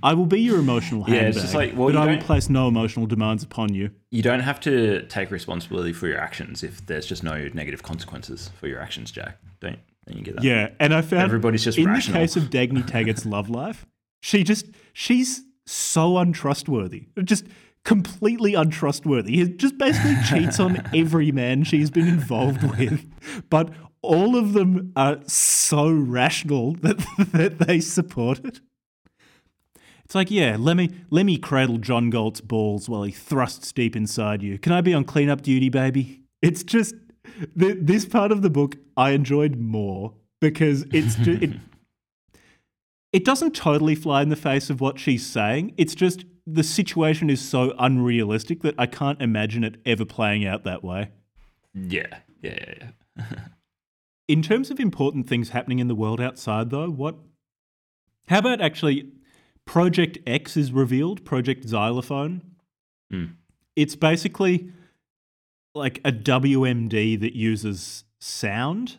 I will be your emotional handbag, Yeah, it's just like, well, but I will place no emotional demands upon you. You don't have to take responsibility for your actions if there's just no negative consequences for your actions, Jack. Don't, don't you get that? Yeah, and I found Everybody's just in rational. the case of Dagny Taggart's love life, she just she's so untrustworthy, just completely untrustworthy. He just basically cheats on every man she's been involved with, but all of them are so rational that that they support it. It's like, yeah, let me let me cradle John Galt's balls while he thrusts deep inside you. Can I be on cleanup duty, baby? It's just th- this part of the book I enjoyed more because it's just, it it doesn't totally fly in the face of what she's saying. It's just the situation is so unrealistic that I can't imagine it ever playing out that way. Yeah, yeah, yeah, yeah. In terms of important things happening in the world outside, though, what? How about actually Project X is revealed, Project Xylophone? Hmm. It's basically like a WMD that uses sound.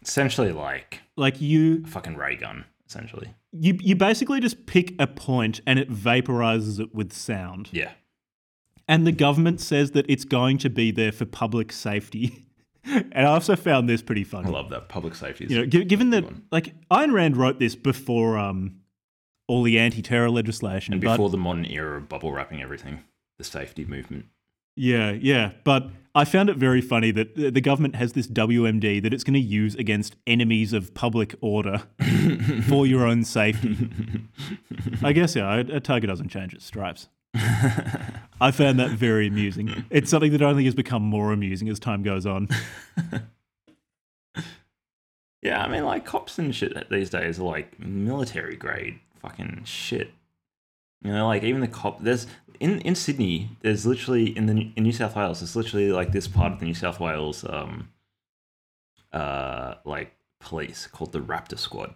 Essentially, like Like you, a fucking ray gun. Essentially, you, you basically just pick a point and it vaporizes it with sound. yeah. And the government says that it's going to be there for public safety. and I also found this pretty funny. I love that public safety. You know, gi- given that like Ayn Rand wrote this before um, all the anti-terror legislation, and but before the modern era of bubble wrapping everything, the safety movement. yeah, yeah, but I found it very funny that the government has this WMD that it's going to use against enemies of public order for your own safety. I guess yeah, a a Target doesn't change its stripes. I found that very amusing. It's something that only has become more amusing as time goes on. Yeah, I mean, like cops and shit these days are like military grade fucking shit. You know, like even the cop. There's in in Sydney. There's literally in the in New South Wales. There's literally like this part of the New South Wales, um, uh, like police called the Raptor Squad.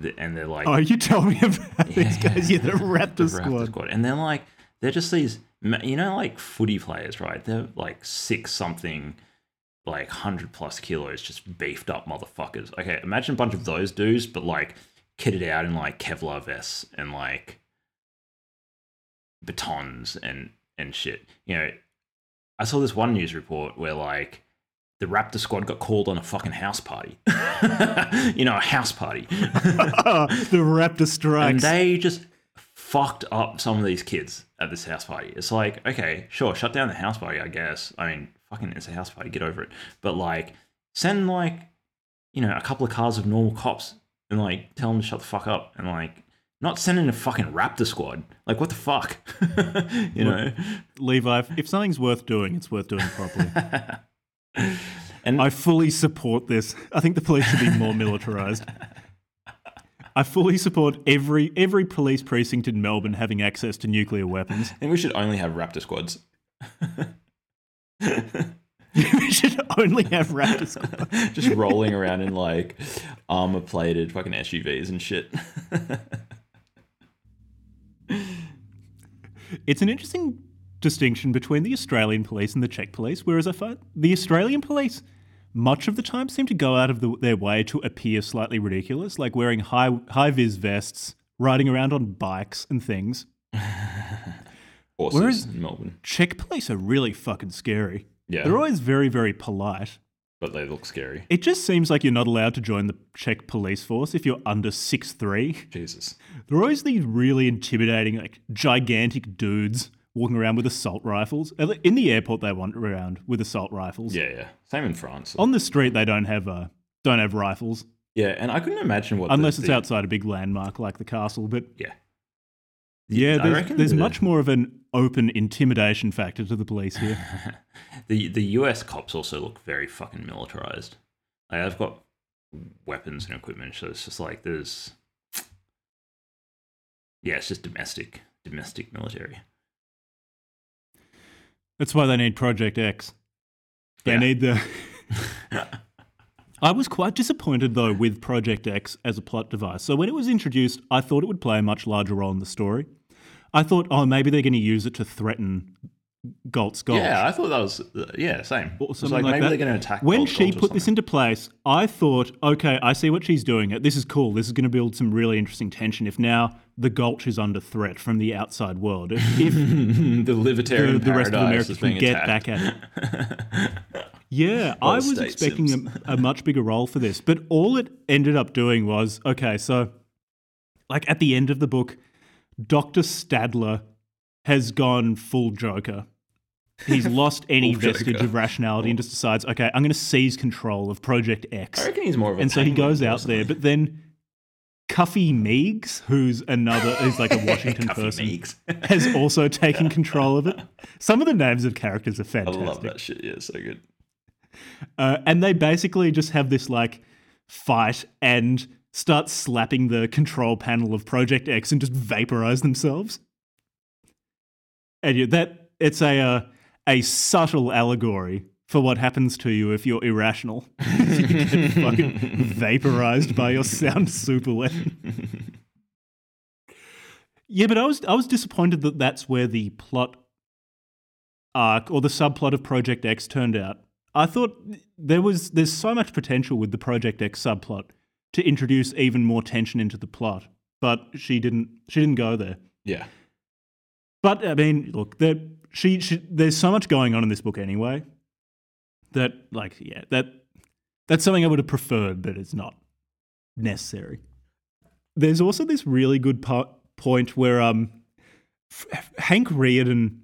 The- And they're like, Oh, you tell me about these guys. Yeah, the Raptor the Squad. And they're like, they're just these, you know, like footy players, right? They're like six something, like 100 plus kilos, just beefed up motherfuckers. Okay, imagine a bunch of those dudes, but like kitted out in like Kevlar vests and like batons and, and shit. You know, I saw this one news report where like, the Raptor squad got called on a fucking house party. you know, a house party. the Raptor Squad, and they just fucked up some of these kids at this house party. It's like, okay, sure, shut down the house party, I guess. I mean, fucking, it's a house party, get over it. But like, send like, you know, a couple of cars of normal cops and like tell them to shut the fuck up and like, not sending a fucking Raptor squad. Like, what the fuck? you know? Levi, if something's worth doing, it's worth doing properly. And I fully support this. I think the police should be more militarized. I fully support every every police precinct in Melbourne having access to nuclear weapons. I think we should only have Raptor squads. we should only have Raptor squad. just rolling around in like armor plated fucking SUVs and shit. It's an interesting distinction between the Australian police and the Czech police, whereas I find the Australian police much of the time seem to go out of the, their way to appear slightly ridiculous, like wearing high high vis vests, riding around on bikes and things. Horses Whereas- in Melbourne. Czech police are really fucking scary. Yeah, They're always very, very polite. but they look scary. It just seems like you're not allowed to join the Czech police force if you're under six three. Jesus. There are always these really intimidating, like gigantic dudes walking around with assault rifles. In the airport, they wander around with assault rifles. Yeah, yeah. Same in France. On the street, they don't have uh, don't have rifles yeah, and I couldn't imagine what. the- unless it's the- outside a big landmark like the castle. But Yeah. yeah, I there's, there's the- much more of an open intimidation factor to the police here. the the US cops also look very fucking militarized. Like, they've got weapons and equipment, so it's just like there's. Yeah, it's just domestic, domestic military. That's why they need Project X. They Yeah. need the. I was quite disappointed though with Project X as a plot device. So when it was introduced, I thought it would play a much larger role in the story. I thought, oh, maybe they're going to use it to threaten Galt's Gulch. Yeah, I thought that was uh, yeah same. or something like, like maybe that. they're going to attack. When Gold she put this into place, I thought, okay, I see what she's doing. This is cool. This is going to build some really interesting tension. If now the Gulch is under threat from the outside world, if, if the the, libertarian the rest of America can get attacked. back at it. Yeah, I was expecting a, a much bigger role for this, but all it ended up doing was okay. So, like at the end of the book, Doctor Stadler has gone full Joker. He's lost any vestige of rationality and just decides, okay, I'm going to seize control of Project X. I reckon he's more of a. And so he goes out there, but then Cuffy Meigs, who's another, who's like a Washington person, has also taken control of it. Some of the names of characters are fantastic. I love that shit. Yeah, so good. Uh, and they basically just have this like fight and start slapping the control panel of Project X and just vaporize themselves. And yeah, that it's a uh, a subtle allegory for what happens to you if you're irrational. you get fucking vaporized by your sound super weapon. Yeah, but I was I was disappointed that that's where the plot arc or the subplot of Project X turned out. I thought there was there's so much potential with the Project X subplot to introduce even more tension into the plot, but she didn't she didn't go there. Yeah. But I mean, look, there she, she there's so much going on in this book anyway that like yeah that that's something I would have preferred, but it's not necessary. There's also this really good po- point where um F- Hank Rearden.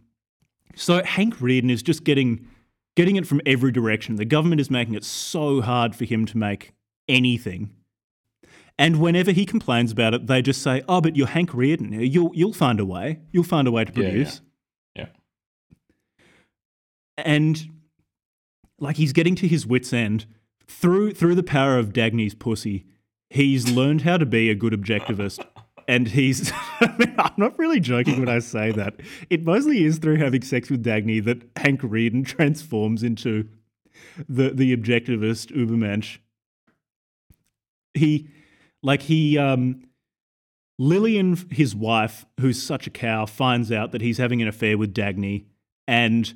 So Hank Rearden is just getting getting it from every direction. The government is making it so hard for him to make anything. And whenever he complains about it, they just say, "Oh, but you're Hank Rearden. You'll you'll find a way. You'll find a way to Yeah, yeah. produce." Yeah. And like he's getting to his wits' end through through the power of Dagny's pussy. He's learned how to be a good objectivist. And he's, I mean, I'm not really joking when I say that. It mostly is through having sex with Dagny that Hank Rearden transforms into the, the objectivist Ubermensch. He, like, he, um, Lillian, his wife, who's such a cow, finds out that he's having an affair with Dagny, and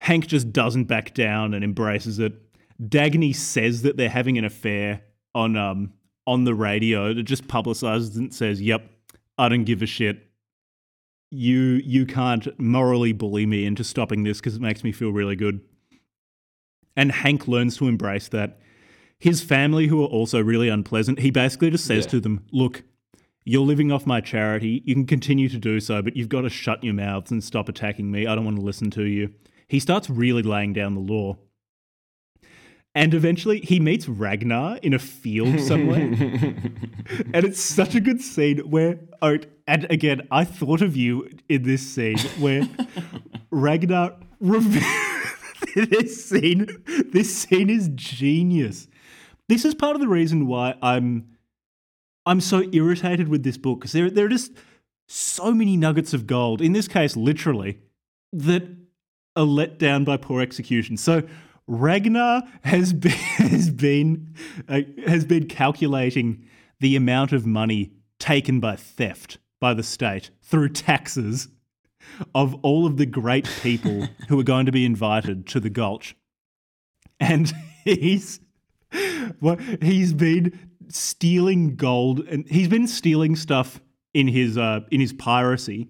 Hank just doesn't back down and embraces it. Dagny says that they're having an affair on um on the radio. It just publicizes and says, "Yep, I don't give a shit. You you can't morally bully me into stopping this because it makes me feel really good." And Hank learns to embrace that. His family, who are also really unpleasant, he basically just says Yeah. to them, "Look, you're living off my charity. You can continue to do so, but you've got to shut your mouths and stop attacking me. I don't want to listen to you." He starts really laying down the law. And eventually he meets Ragnar in a field somewhere. and it's such a good scene where, oh, and again, I thought of you in this scene where Ragnar reveals this scene. This scene is genius. This is part of the reason why I'm I'm so irritated with this book because there there are just so many nuggets of gold. In this case, literally, that are let down by poor execution. So Ragnar has been has been uh, has been calculating the amount of money taken by theft by the state through taxes of all of the great people who are going to be invited to the Gulch, and he's well, he's been stealing gold and he's been stealing stuff in his uh, in his piracy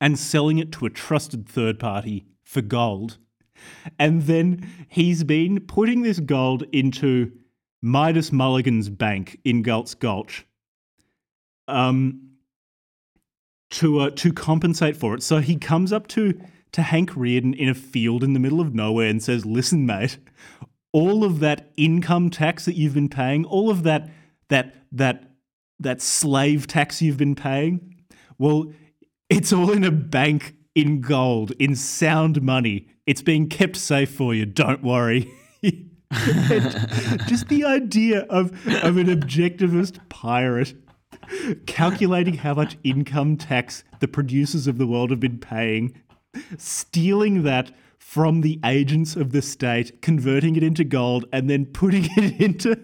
and selling it to a trusted third party for gold. And then he's been putting this gold into Midas Mulligan's bank in Galt's Gulch um, to, uh, to compensate for it. So he comes up to, to Hank Rearden in a field in the middle of nowhere and says, Listen, mate, all of that income tax that you've been paying, all of that, that, that, that slave tax you've been paying, well, it's all in a bank in gold, in sound money. It's being kept safe for you. Don't worry. just the idea of, of an objectivist pirate calculating how much income tax the producers of the world have been paying, stealing that from the agents of the state, converting it into gold, and then putting it into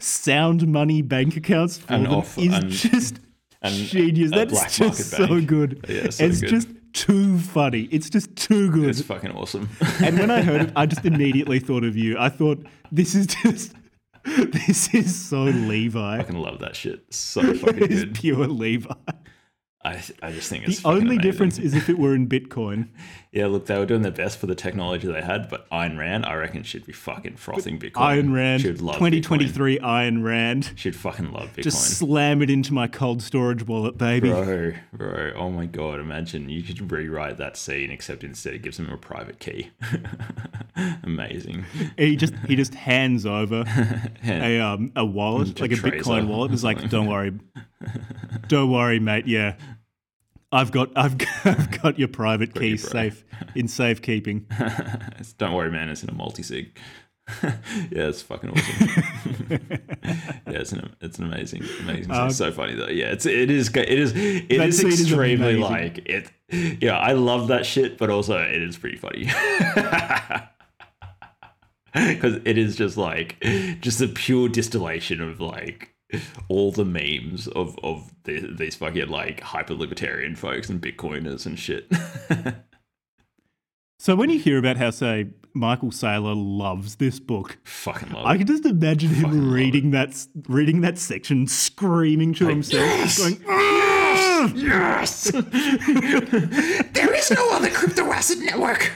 sound money bank accounts for And them off- is and- just and genius. That's just so good. Yeah, so it's good. just too funny. It's just too good. It's fucking awesome. And when I heard it, I just immediately thought of you. I thought this is just this is so Levi. fucking love that shit. So fucking good. pure Levi. I, I just think The only amazing. difference is if it were in Bitcoin. Yeah, look, they were doing their best for the technology they had, but Ayn Rand, I reckon, should be fucking frothing Bitcoin. Ayn Rand, She'd love Bitcoin. 2023 Ayn Rand. She'd fucking love Bitcoin. Just slam it into my cold storage wallet, baby. Bro, bro, oh my god, imagine you could rewrite that scene except instead it gives him a private key. Amazing. He just he just hands over a um a wallet, like a Bitcoin wallet. It's like, don't worry, don't worry, mate. Yeah, I've got I've got, I've got your private key you, bro. safe in safekeeping. Don't worry, man, it's in a multi sig. yeah, it's fucking awesome. yeah, it's an it's an amazing, amazing. scene. so funny though. Yeah, it's it is it is it Um, is scene is extremely like it. Yeah, I love that shit, but also it is pretty funny. Because it is just like just a pure distillation of like all the memes of of the, these fucking like hyper libertarian folks and Bitcoiners and shit. So when you hear about how, say, Michael Saylor loves this book, fucking love I can just imagine him reading that reading that section, screaming to himself, "Yes! going! Yes! there is no other crypto asset network.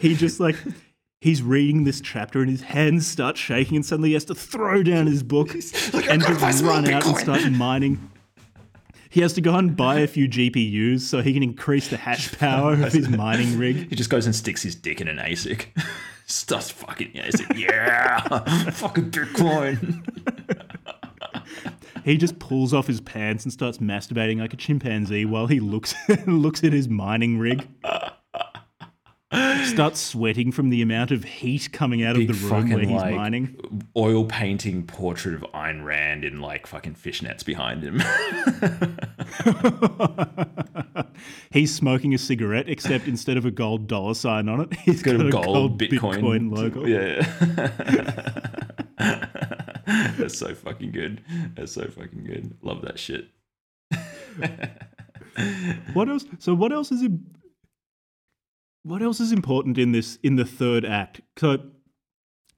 he just like he's reading this chapter and his hands start shaking and suddenly he has to throw down his book like, and "I gotta buy just run out and start mining. He has to go and buy a few GPUs so he can increase the hash power of his mining rig. He just goes and sticks his dick in an ASIC. Starts fucking ASIC. Yeah! fucking Bitcoin. He just pulls off his pants and starts masturbating like a chimpanzee while he looks looks at his mining rig. Starts sweating from the amount of heat coming out of the room where he's like, mining. Oil painting portrait of Ayn Rand in like fucking fishnets behind him. He's smoking a cigarette, except instead of a gold dollar sign on it, he's Got got, a gold, gold, Bitcoin. Bitcoin, logo. Yeah. That's so fucking good. That's so fucking good. Love that shit. What else? So what else is im- what else is important in this in the third act? So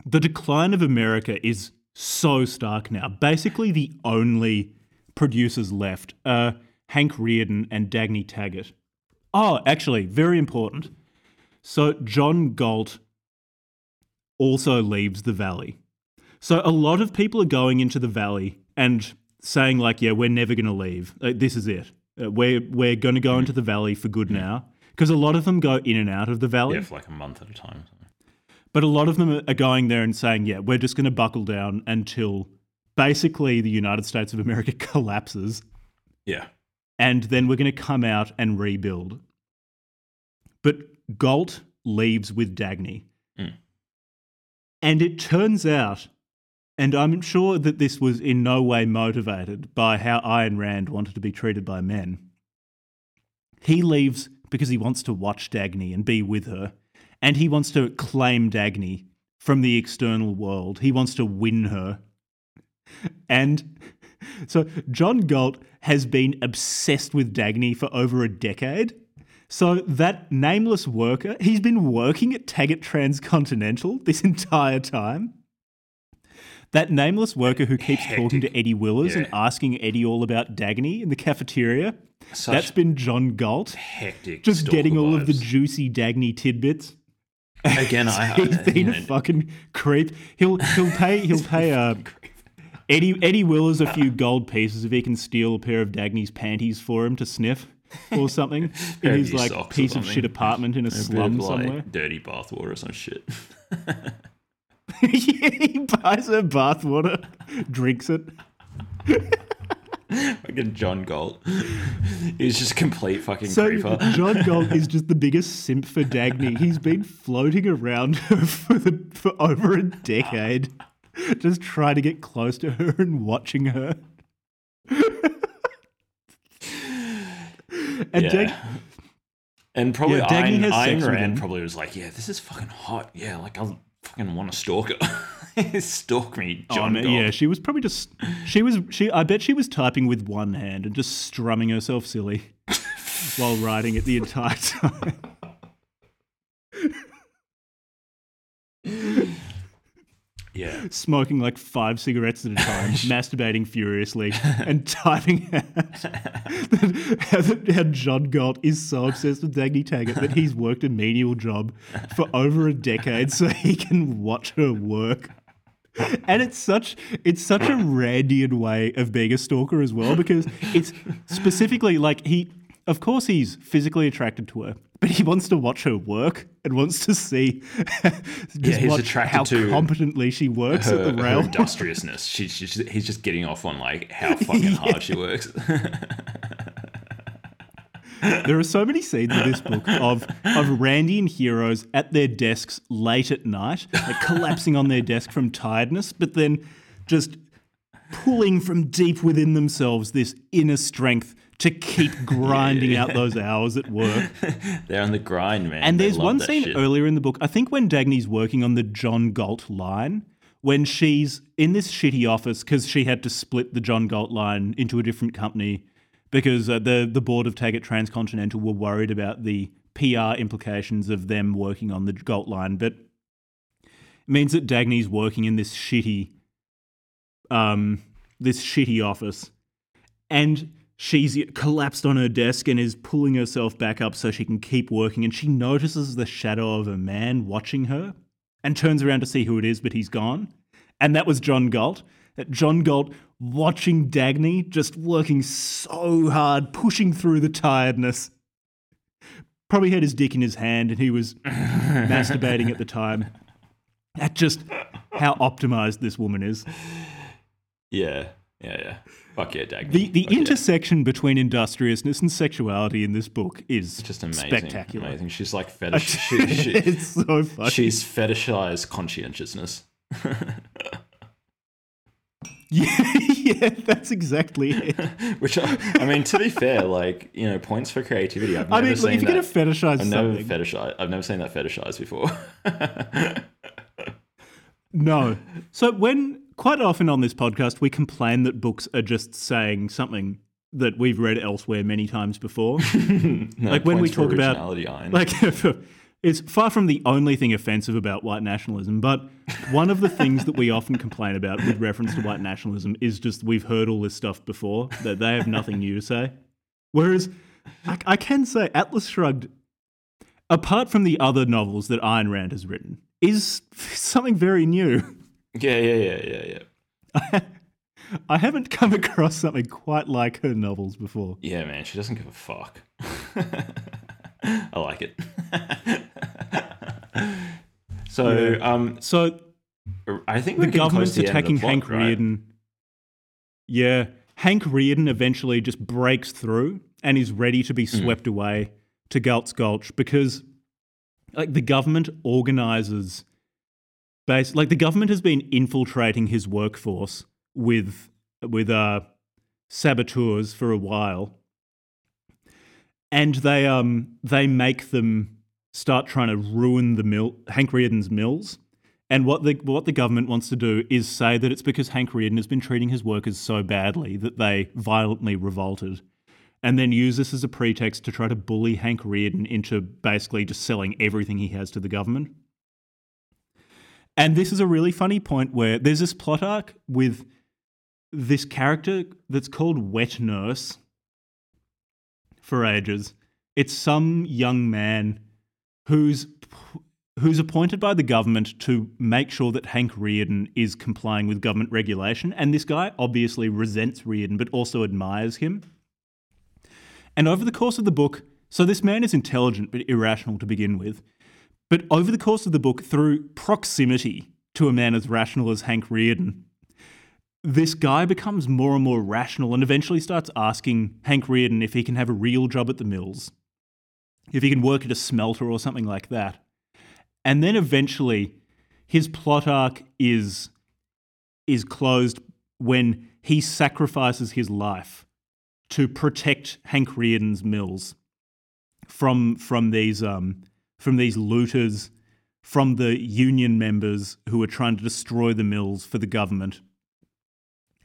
the decline of America is so stark now. Basically, the only producers left are Hank Rearden and Dagny Taggart. Oh, actually, very important. So John Galt also leaves the valley. So a lot of people are going into the valley and saying like, "Yeah, we're never going to leave. Uh, this is it. Uh, we're we're going to go into the valley for good now." Because a lot of them go in and out of the valley, Yeah, for like a month at a time. but a lot of them are going there and saying, "Yeah, we're just going to buckle down until basically the United States of America collapses, Yeah. and then we're going to come out and rebuild." But Galt leaves with Dagny. Mm. And it turns out, and I'm sure that this was in no way motivated by how Ayn Rand wanted to be treated by men. He leaves because he wants to watch Dagny and be with her, and he wants to claim Dagny from the external world. He wants to win her. And so John Galt has been obsessed with Dagny for over a decade. So that nameless worker, he's been working at Taggart Transcontinental this entire time. That nameless worker who keeps talking to Eddie Willers and asking Eddie all about Dagny in the cafeteria. Such That's been John Galt. hectic. Just getting all of the juicy Dagny tidbits. again. I, He's been a know, fucking creep. He'll he'll pay he'll pay uh, Eddie Eddie Willers a few gold pieces if he can steal a pair of Dagny's panties for him to sniff or something in his like piece of shit apartment in a, a bit of, slum like, somewhere. dirty bathwater or some shit. he buys her bathwater, drinks it. Fucking John Galt. He's just a complete fucking So creeper. John Galt is just the biggest simp for Dagny. He's been floating around her for the, for over a decade, just trying to get close to her and watching her. and Yeah. Dag- And probably Yeah, Dagny Ayn, has Ayn Rand probably was like, yeah, this is fucking hot. Yeah, like I fucking want to stalk her. stalk me, Oh, John Galt. yeah, she was probably just she was she. I bet she was typing with one hand and just strumming herself silly while writing it the entire time. Yeah. smoking like five cigarettes at a time, masturbating furiously, and typing out how, how John Galt is so obsessed with Dagny Taggart that he's worked a menial job for over a decade so he can watch her work. And it's such it's such a Randian way of being a stalker as well because it's specifically like he of course he's physically attracted to her, but he wants to watch her work and wants to see just he's watch how to competently she works Her, at the rail. industriousness. She's, she's he's just getting off on like how fucking hard she works. There are so many scenes in this book of of Randian heroes at their desks late at night, like collapsing on their desk from tiredness, but then just pulling from deep within themselves this inner strength to keep grinding out those hours at work. They're on the grind, man. And They there's one scene shit. earlier in the book, I think when Dagny's working on the John Galt line, when she's in this shitty office because she had to split the John Galt line into a different company because uh, the, the board of Taggart Transcontinental were worried about the PR implications of them working on the Galt line. But it means that Dagny's working in this shitty, um, this shitty office. And she's collapsed on her desk and is pulling herself back up so she can keep working. And she notices the shadow of a man watching her and turns around to see who it is, but he's gone. And that was John Galt. That John Galt watching Dagny just working so hard, pushing through the tiredness. Probably had his dick in his hand and he was masturbating at the time. That's just how optimized this woman is. Yeah, yeah, yeah. Fuck yeah, Dag. The the Fuck yeah. intersection between industriousness and sexuality in this book is just amazing. spectacular. Amazing. She's like fetish. she, she, it's so funny. she's fetishized conscientiousness. yeah, yeah, that's exactly it. Which I, I mean, to be fair, like you know, points for creativity. I've I mean, if you're gonna fetishize I've never fetishized. I've never seen that fetishized before. no. So when quite often on this podcast we complain that books are just saying something that we've read elsewhere many times before. No, Like when we talk about- like it's far from the only thing offensive about white nationalism but one of the things that we often complain about with reference to white nationalism is just we've heard all this stuff before that they have nothing new to say. Whereas I, I can say atlas shrugged apart from the other novels that Ayn Rand has written is something very new yeah, yeah, yeah, yeah, yeah. I haven't come across something quite like her novels before Yeah, man, she doesn't give a fuck. I like it. so, Yeah. um, so I think the government's the attacking the Hank right? Rearden. Yeah, Hank Rearden eventually just breaks through and is ready to be Hmm. swept away to Galt's Gulch because, like, the government organizes. Like the government has been infiltrating his workforce with with uh, saboteurs for a while, and they um they make them start trying to ruin the mill Hank Rearden's mills. And what the what the government wants to do is say that it's because Hank Rearden has been treating his workers so badly that they violently revolted, and then use this as a pretext to try to bully Hank Rearden into basically just selling everything he has to the government. And this is a really funny point where there's this plot arc with this character that's called Wet Nurse for ages. It's some young man who's who's appointed by the government to make sure that Hank Rearden is complying with government regulation. And this guy obviously resents Rearden, but also admires him. And over the course of the book, so this man is intelligent but irrational to begin with. But over the course of the book, through proximity to a man as rational as Hank Rearden, this guy becomes more and more rational and eventually starts asking Hank Rearden if he can have a real job at the mills, if he can work at a smelter or something like that. And then eventually his plot arc is is closed when he sacrifices his life to protect Hank Rearden's mills from from these um, from these looters, from the union members who are trying to destroy the mills for the government.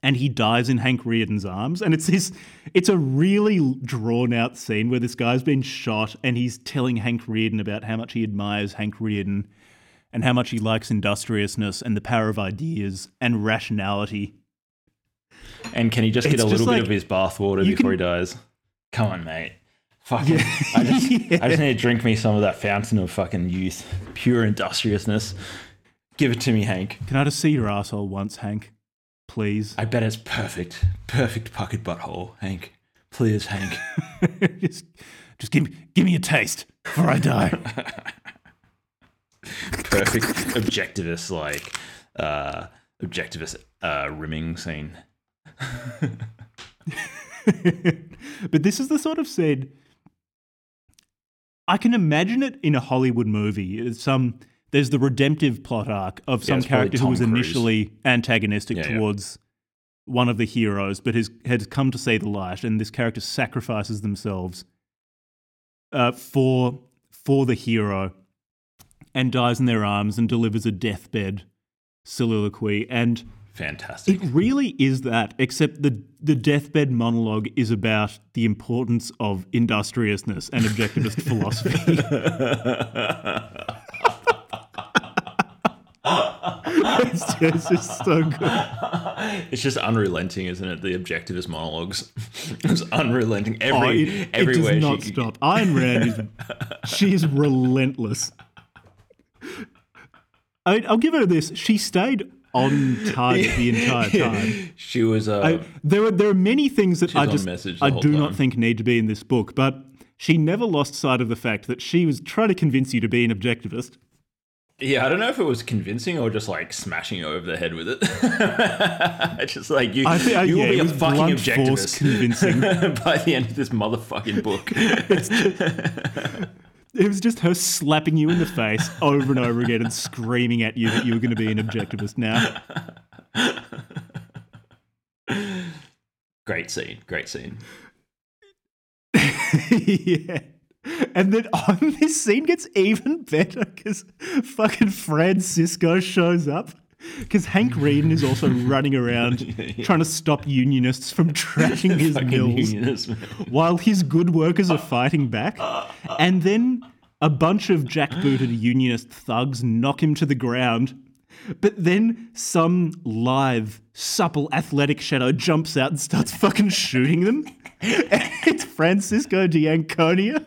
And he dies in Hank Rearden's arms, and it's this it's a really drawn out scene where this guy's been shot and he's telling Hank Rearden about how much he admires Hank Rearden and how much he likes industriousness and the power of ideas and rationality. And can he just get It's a just little like- bit of his bathwater before can- he dies? Come on, mate. Fucking, I, just, I just need to drink me some of that fountain of fucking youth, pure industriousness. Give it to me, Hank. Can I just see your asshole once, Hank? Please. I bet it's perfect. Perfect pocket butthole, Hank. Please, Hank. just just give me give me a taste before I die. Perfect objectivist, like, uh, objectivist uh, rimming scene. but this is the sort of scene I can imagine it in a Hollywood movie. It's Some there's the redemptive plot arc of some probably character who was Cruise. initially antagonistic Yeah, yeah. towards one of the heroes, but has has come to see the light, and this character sacrifices themselves uh, for for the hero, and dies in their arms and delivers a deathbed soliloquy and. Fantastic. It really is that, except the the deathbed monologue is about the importance of industriousness and objectivist philosophy. it's, just, it's just so good. It's just unrelenting, isn't it? The objectivist monologues. it's unrelenting. Oh, every Oh, it, it everywhere does not she, stop. Ayn Rand is she is relentless. I, I'll give her this. She stayed on target the entire time. She was uh, I, there are there are many things that I just I do not think need to be in this book, but she never lost sight of the fact that she was trying to convince you to be an objectivist. Yeah, I don't know if it was convincing or just like smashing you over the head with it. Just like you, I think- you yeah, will be a fucking objectivist convincing. by the end of this motherfucking book. It was just her slapping you in the face over and over again and screaming at you that you were going to be an objectivist now. great scene, great scene. yeah. And then on this scene gets even better because fucking Francisco shows up. Because Hank Rearden is also running around trying to stop unionists from trashing his mills while his good workers are fighting back. And then a bunch of jackbooted unionist thugs knock him to the ground. But then some lithe, supple, athletic shadow jumps out and starts fucking shooting them. And it's Francisco D'Anconia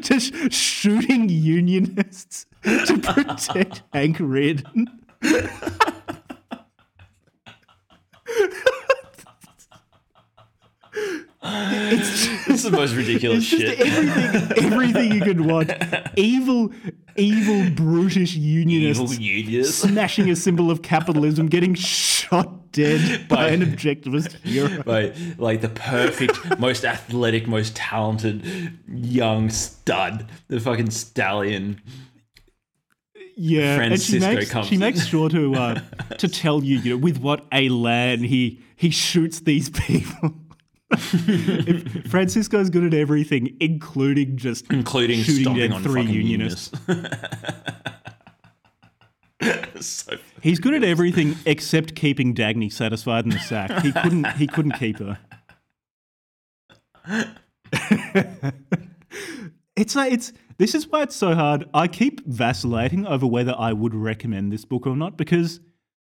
just shooting unionists to protect Hank Rearden. It's just, This is the most ridiculous it's just shit. everything, everything you could want. Evil, evil, brutish unionists Evil unionists. smashing a symbol of capitalism, getting shot dead by, By- an objectivist hero. By like the perfect, most athletic, most talented young stud, the fucking stallion. Yeah, Francisco and she makes she makes sure to uh, to tell you, you know, with what elan he he shoots these people. Francisco's good at everything, including just including shooting on three unionists. unionists. so He's good at everything except keeping Dagny satisfied in the sack. He couldn't he couldn't keep her. it's like it's This is why it's so hard. I keep vacillating over whether I would recommend this book or not because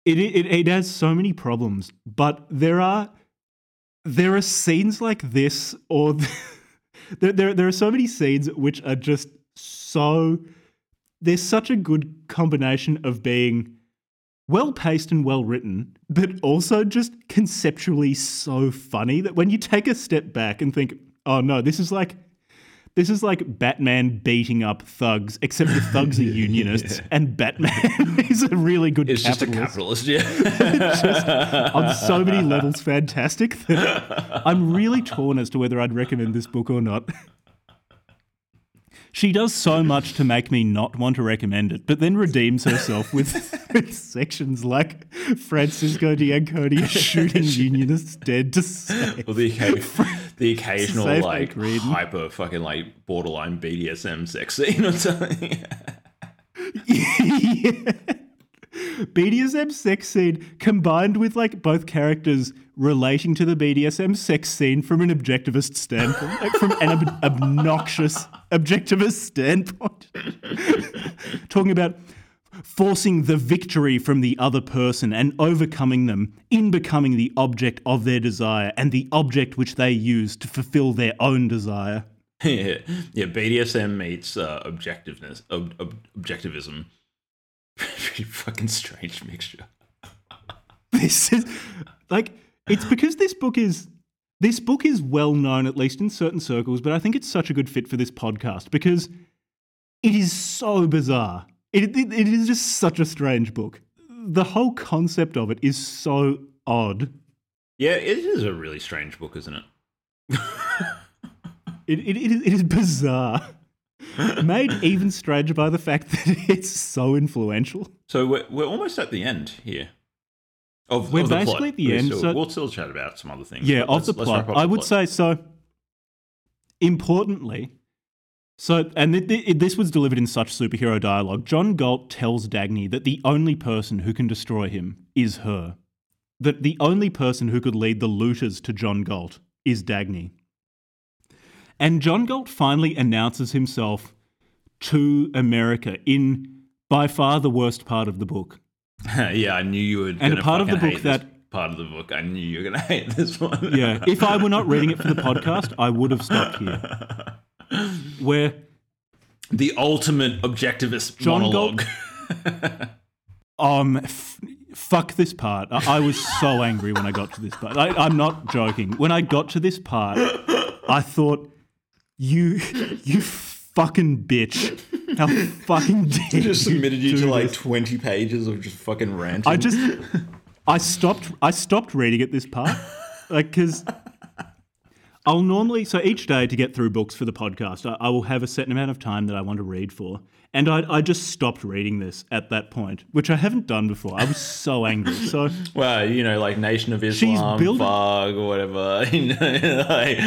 it it, it has so many problems. But there are there are scenes like this, or there, there there are so many scenes which are just so. There's such a good combination of being well paced and well written, but also just conceptually so funny that when you take a step back and think, oh no, this is like this is like Batman beating up thugs, except the thugs are unionists, yeah. and Batman is a really good. It's capitalist. just a capitalist, yeah. just, on so many levels, fantastic. I'm really torn as to whether I'd recommend this book or not. She does so much to make me not want to recommend it, but then redeems herself with, with sections like Francisco D'Anconia shooting unionists dead to save. Well, the, the occasional like hyper fucking like borderline BDSM sex scene or something. yeah. BDSM sex scene combined with like both characters relating to the BDSM sex scene from an objectivist standpoint, like from an ob- obnoxious objectivist standpoint. Talking about forcing the victory from the other person and overcoming them in becoming the object of their desire and the object which they use to fulfill their own desire. yeah, yeah BDSM meets uh, objectiveness, ob- ob- objectivism Pretty fucking strange mixture. this is like it's because this book is this book is well known at least in certain circles, but I think it's such a good fit for this podcast because it is so bizarre. It, it, it is just such a strange book. The whole concept of it is so odd. Yeah, it is a really strange book, isn't it? it, it, it is bizarre. Made even stranger by the fact that it's so influential. So we're, we're almost at the end here. Of, we're of basically at the end. Still, so, we'll still chat about some other things. Yeah, of the plot. I would plot. say so. Importantly, so and th- th- this was delivered in such superhero dialogue. John Galt tells Dagny that the only person who can destroy him is her. That the only person who could lead the looters to John Galt is Dagny. And John Galt finally announces himself to America in by far the worst part of the book. yeah, I knew you would. And a part of the book that part of the book, I knew you were going to hate this one. yeah, if I were not reading it for the podcast, I would have stopped here. Where the ultimate objectivist John monologue. Galt, um, f- fuck this part. I-, I, was so angry when I got to this part. I- I'm not joking. When I got to this part, I thought you, you fucking bitch. How fucking dare you just submitted you, you to like this? 20 pages of just fucking ranting. I just, I stopped, I stopped reading at this part. Like, because I'll normally, so each day to get through books for the podcast, I, I, will have a certain amount of time that I want to read for. And I, I just stopped reading this at that point, which I haven't done before. I was so angry. So, well, you know, like Nation of Islam, she's Fog, or whatever. You know, like,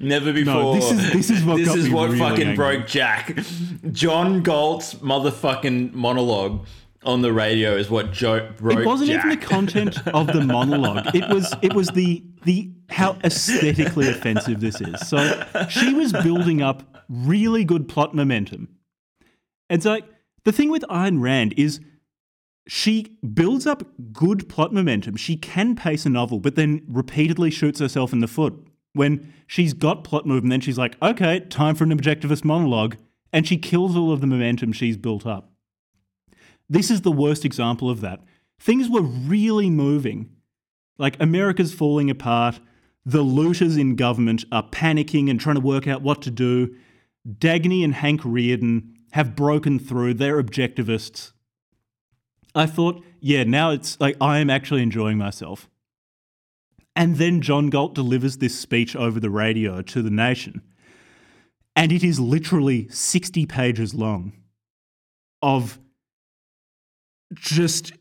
never before. No, this is this is what this is what really fucking angry. broke Jack. John Galt's motherfucking monologue on the radio is what jo- broke. It wasn't Jack. even the content of the monologue. It was it was the the how aesthetically offensive this is. So she was building up really good plot momentum and so, like, the thing with Ayn Rand is she builds up good plot momentum. She can pace a novel, but then repeatedly shoots herself in the foot. When she's got plot movement, then she's like, okay, time for an objectivist monologue. And she kills all of the momentum she's built up. This is the worst example of that. Things were really moving. Like, America's falling apart. The looters in government are panicking and trying to work out what to do. Dagny and Hank Rearden have broken through. They're objectivists. I thought, yeah, now it's like I am actually enjoying myself. And then John Galt delivers this speech over the radio to the nation. And it is literally 60 pages long of just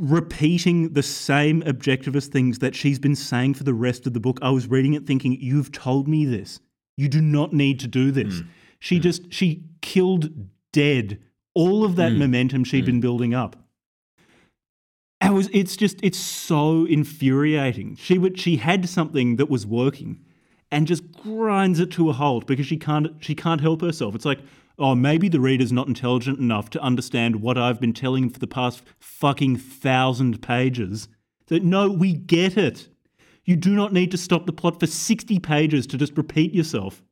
repeating the same objectivist things that she's been saying for the rest of the book. I was reading it thinking, you've told me this. You do not need to do this. Mm. She mm. just, she killed dead all of that mm. momentum she'd mm. been building up. It was, it's just, it's so infuriating. She would, she had something that was working and just grinds it to a halt because she can't, she can't help herself. It's like, oh, maybe the reader's not intelligent enough to understand what I've been telling him for the past fucking thousand pages. That no, we get it. You do not need to stop the plot for 60 pages to just repeat yourself.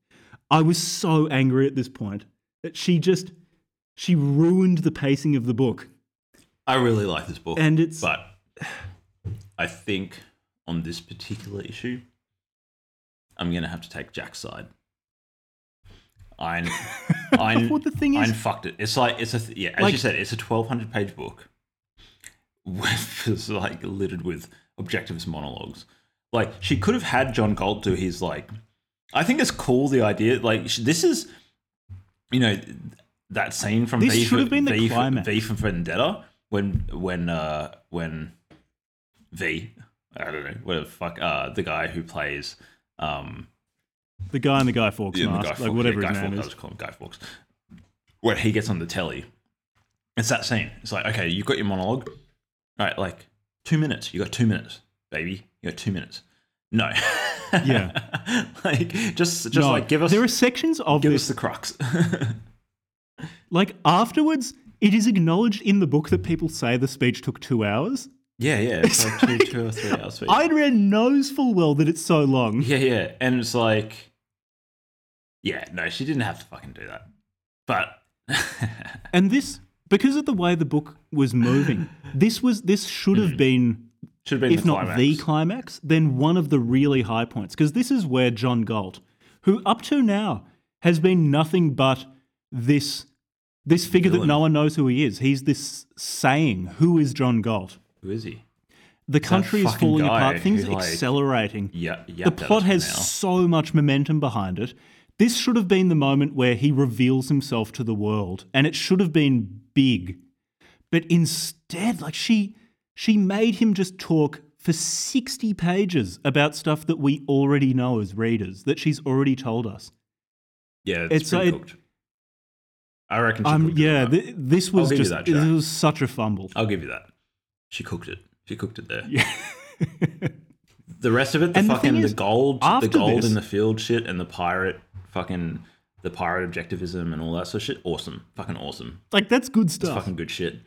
I was so angry at this point that she just she ruined the pacing of the book. I really like this book, And it's but I think on this particular issue, I'm gonna have to take Jack's side. Ayn, Ayn, Well, the thing is- Ayn fucked it. It's like it's a th- yeah, as Like- you said, it's a 1,200 page book, with it's like littered with objectivist monologues. Like she could have had John Galt do his like. I think it's cool the idea. Like sh- this is, you know, that scene from This V should for, have been the v, for, climax. v for Vendetta when when uh when V I don't know what the fuck uh the guy who plays um the guy in the Guy Fawkes yeah, mask, Guy like Fawkes- whatever yeah, his name Fawkes, I is. was calling him Guy Fawkes. When he gets on the telly, it's that scene. It's like, okay, you've got your monologue. All right, like two minutes. You got two minutes, baby. You got two minutes. No. Yeah. like just just No, like give us there are sections of give this us the crux. like afterwards. It is acknowledged in the book that people say the speech took two hours. yeah, yeah. It's like two, two or three hours. speech. Ayn Rand knows full well that it's so long. Yeah, yeah. And it's like, yeah, no, she didn't have to fucking do that. But And this, because of the way the book was moving, this was this should have mm-hmm. been, should have been if the not the climax. climax, then one of the really high points. Because this is where John Galt, who up to now has been nothing but this this figure that Villain. no one knows who he is. He's this saying, "Who is John Galt?" Who is he? The country is fucking falling guy apart. Things who, like- accelerating. Yeah, yeah. the plot has so much momentum behind it. This should have been the moment where he reveals himself to the world, and it should have been big. But instead, like she she made him just talk for 60 pages about stuff that we already know as readers, that she's already told us. Yeah, it's, It's, pretty uh, cooked. I reckon. She Um cooked it yeah, th- this was just that, this was such a fumble. I'll give you that. She cooked it. She cooked it there. Yeah. The rest of it, the And fucking the, is, gold, the gold this- in the field shit, and the pirate, fucking the pirate objectivism and all that sort of shit. Awesome, fucking awesome. like that's good It's stuff. fucking good shit.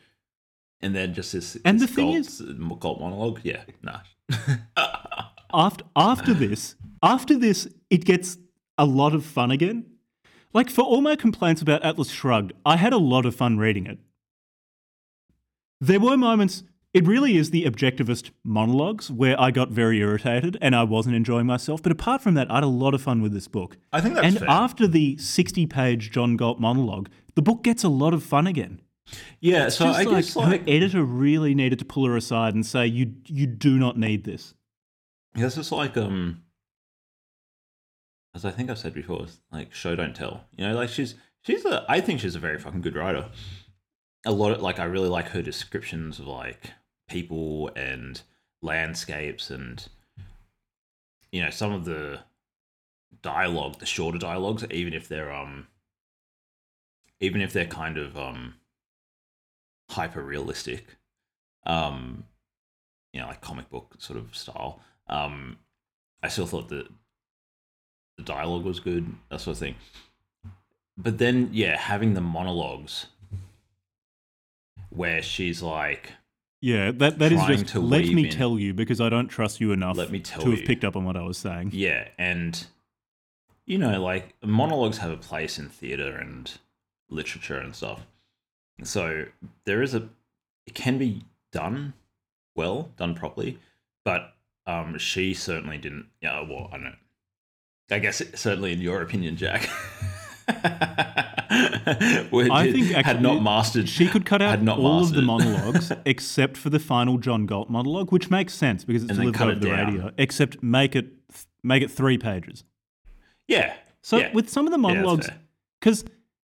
And then just this, And this the thing Galt- is- Galt monologue. Yeah, nah. after after this, after this, it gets a lot of fun again. Like for all my complaints about Atlas Shrugged, I had a lot of fun reading it. There were moments. It really is the objectivist monologues where I got very irritated and I wasn't enjoying myself. But apart from that, I had a lot of fun with this book. I think that's and fair. after the 60 page John Galt monologue, the book gets a lot of fun again. yeah, so Just I like, guess like her editor really needed to pull her aside and say, you, you do not need this. Yeah, it's just like um as I think I've said before, like show don't tell. You know, like she's she's a I think she's a very fucking good writer. A lot of like I really like her descriptions of like people and landscapes and you know, some of the dialogue, the shorter dialogues, even if they're um even if they're kind of um hyper realistic. Um you know, like comic book sort of style. Um, I still thought that the dialogue was good, that sort of thing. But then, yeah, having the monologues where she's like, Yeah, that, that is just let me in- tell you because I don't trust you enough Let me tell to have you. picked up on what I was saying. yeah, and you know, like monologues have a place in theater and literature and stuff. So there is a, it can be done well, done properly, but um, she certainly didn't. Yeah, well, I don't know. I guess certainly in your opinion, Jack. I think had actually not mastered. She could cut out had not all of the monologues except for the final John Galt monologue, which makes sense because it's delivered over it the down. radio. Except make it make it three pages. yeah. So yeah. with some of the monologues, because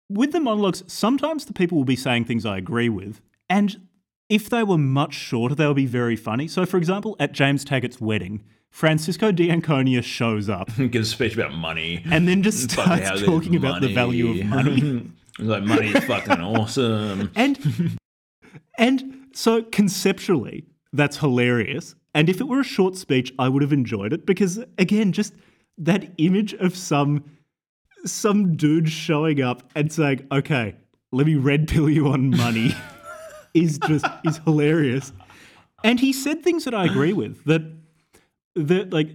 with the monologues, sometimes the people will be saying things I agree with, and if they were much shorter, they would be very funny. So, for example, at James Taggart's wedding, Francisco D'Anconia shows up and gives a speech about money. and then just starts talking about the value of money. Like money is fucking awesome. And and so conceptually, that's hilarious. And if it were a short speech, I would have enjoyed it because again, just that image of some some dude showing up and saying, "Okay, let me red pill you on money," is just is hilarious. And he said things that I agree with. That that like